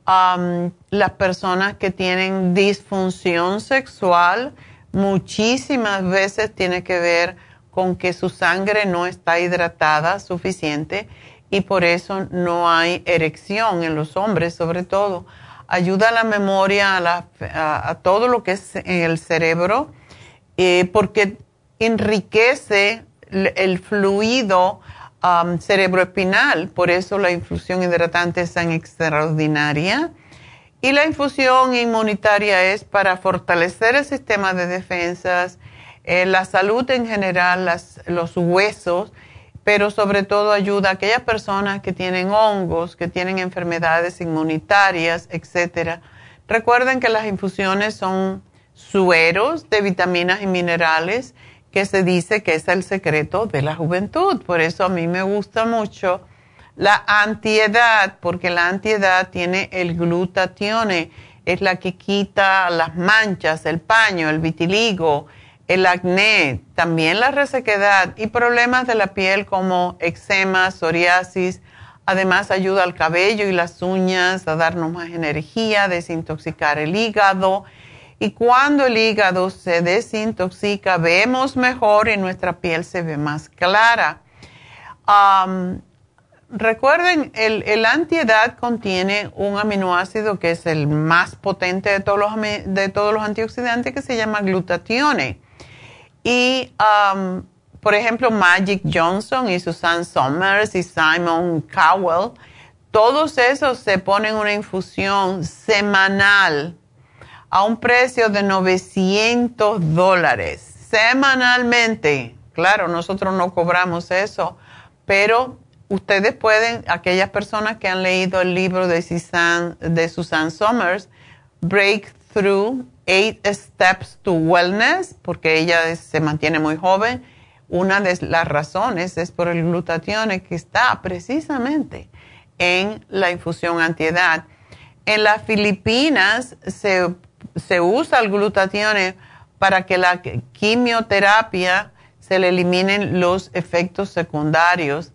las personas que tienen disfunción sexual, muchísimas veces tiene que ver con que su sangre no está hidratada suficiente y por eso no hay erección en los hombres, sobre todo. Ayuda a la memoria, a, todo lo que es en el cerebro, eh, porque enriquece el fluido um, cerebroespinal, por eso la infusión hidratante es tan extraordinaria. Y la infusión inmunitaria es para fortalecer el sistema de defensas, eh, la salud en general, los huesos, pero sobre todo ayuda a aquellas personas que tienen hongos, que tienen enfermedades inmunitarias, etcétera. Recuerden que las infusiones son sueros de vitaminas y minerales que se dice que es el secreto de la juventud. Por eso a mí me gusta mucho la antiedad, porque la antiedad tiene el glutatione, es la que quita las manchas, el paño, el vitiligo, el acné, también la resequedad y problemas de la piel como eczema, psoriasis. Además ayuda al cabello y las uñas a darnos más energía, desintoxicar el hígado y cuando el hígado se desintoxica, vemos mejor y nuestra piel se ve más clara. recuerden, el, el, antiedad contiene un aminoácido que es el más potente de todos los, de todos los antioxidantes que se llama glutatione. Y, por ejemplo, Magic Johnson y Susan Somers y Simon Cowell, todos esos se ponen una infusión semanal a un precio de 900 dólares semanalmente. Claro, nosotros no cobramos eso, pero ustedes pueden, aquellas personas que han leído el libro de Susan, de Susan Somers, Breakthrough, Eight Steps to Wellness, porque ella se mantiene muy joven, una de las razones es por el glutatión que está precisamente en la infusión antiedad. En las Filipinas se se usa el glutatión para que la quimioterapia se le eliminen los efectos secundarios.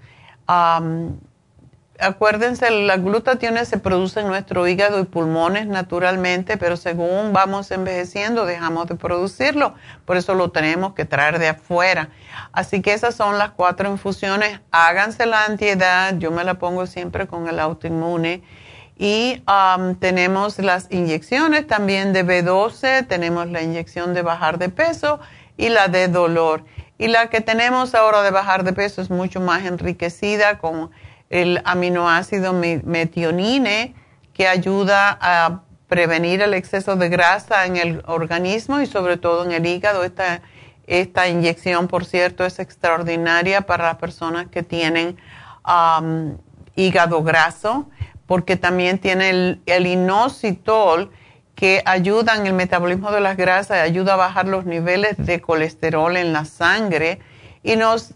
Acuérdense, la glutatión se produce en nuestro hígado y pulmones naturalmente, pero según vamos envejeciendo dejamos de producirlo. Por eso lo tenemos que traer de afuera. Así que esas son las cuatro infusiones. Háganse la antiedad. Yo me la pongo siempre con el autoinmune y tenemos las inyecciones también de B12, tenemos la inyección de bajar de peso y la de dolor. Y la que tenemos ahora de bajar de peso es mucho más enriquecida con el aminoácido metionine que ayuda a prevenir el exceso de grasa en el organismo y sobre todo en el hígado. Esta, esta inyección, por cierto, es extraordinaria para las personas que tienen hígado graso porque también tiene el, inositol que ayuda en el metabolismo de las grasas, ayuda a bajar los niveles de colesterol en la sangre y nos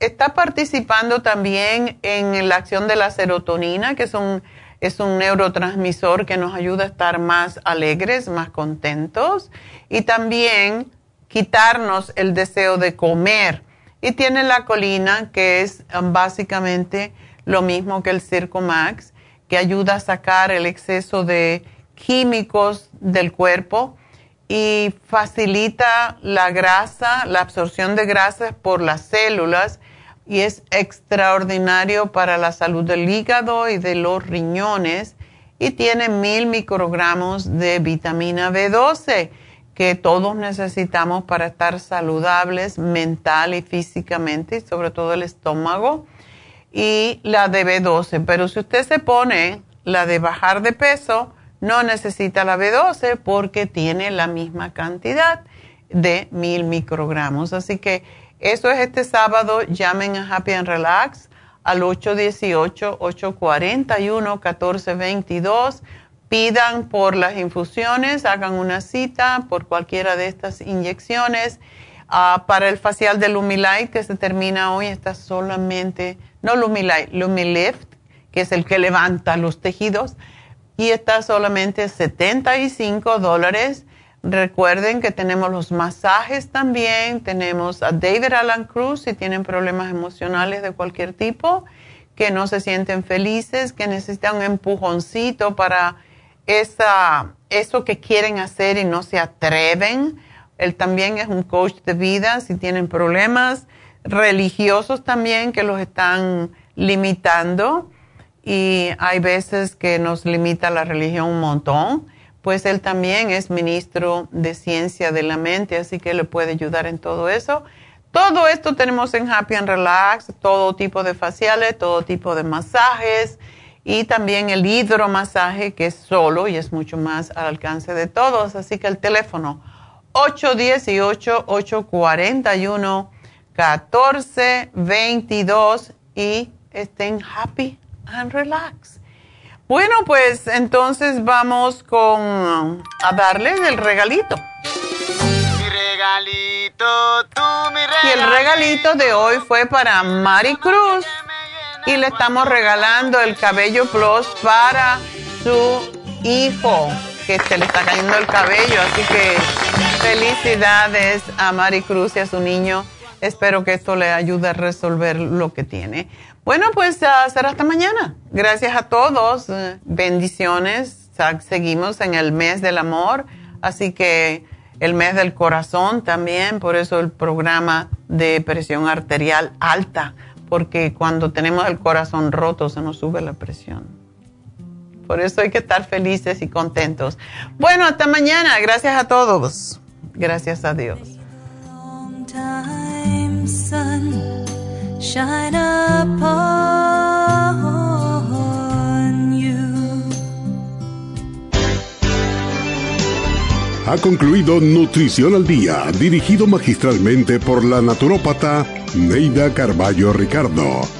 está participando también en la acción de la serotonina, que es un, neurotransmisor que nos ayuda a estar más alegres, más contentos y también quitarnos el deseo de comer. Y tiene la colina, que es um, básicamente lo mismo que el Circo Max que ayuda a sacar el exceso de químicos del cuerpo y facilita la grasa, la absorción de grasas por las células y es extraordinario para la salud del hígado y de los riñones y tiene mil microgramos de vitamina B12 que todos necesitamos para estar saludables mental y físicamente y sobre todo el estómago y la de B12. Pero si usted se pone la de bajar de peso, no necesita la B12 porque tiene la misma cantidad de mil microgramos. Así que Eso es este sábado. Llamen a Happy and Relax al 818-841-1422. Pidan por las infusiones, hagan una cita por cualquiera de estas inyecciones. Ah, para el facial de Lumilight que se termina hoy está solamente, no Lumilight, Lumilift, que es el que levanta los tejidos, y está solamente 75 dólares. Recuerden que tenemos los masajes también, tenemos a David Alan Cruz si tienen problemas emocionales de cualquier tipo, que no se sienten felices, que necesitan un empujoncito para esa, eso que quieren hacer y no se atreven. Él también es un coach de vida si tienen problemas religiosos también que los están limitando y hay veces que nos limita la religión un montón pues él también es ministro de ciencia de la mente, así que le puede ayudar en todo eso. Todo esto tenemos en Happy and Relax, todo tipo de faciales, todo tipo de masajes y también el hidromasaje que es solo y es mucho más al alcance de todos. Así que el teléfono 818-841-1422 y estén happy and relax. Bueno, pues entonces vamos con a darles el regalito. Mi regalito, tú mi regalito. Y el regalito de hoy fue para Mari Cruz y le estamos regalando el cabello plus para su hijo que se le está cayendo el cabello, así que felicidades a Mari Cruz y a su niño. Espero que esto le ayude a resolver lo que tiene. Bueno, pues será hasta mañana. Gracias a todos. Bendiciones. Seguimos en el mes del amor, así que el mes del corazón también, por eso el programa de presión arterial alta, porque cuando tenemos el corazón roto se nos sube la presión. Por eso hay que estar felices y contentos. Bueno, hasta mañana. Gracias a todos. Gracias a Dios. Shine upon you. Ha concluido Nutrición al Día, dirigido magistralmente por la naturópata Neida Carballo Ricardo.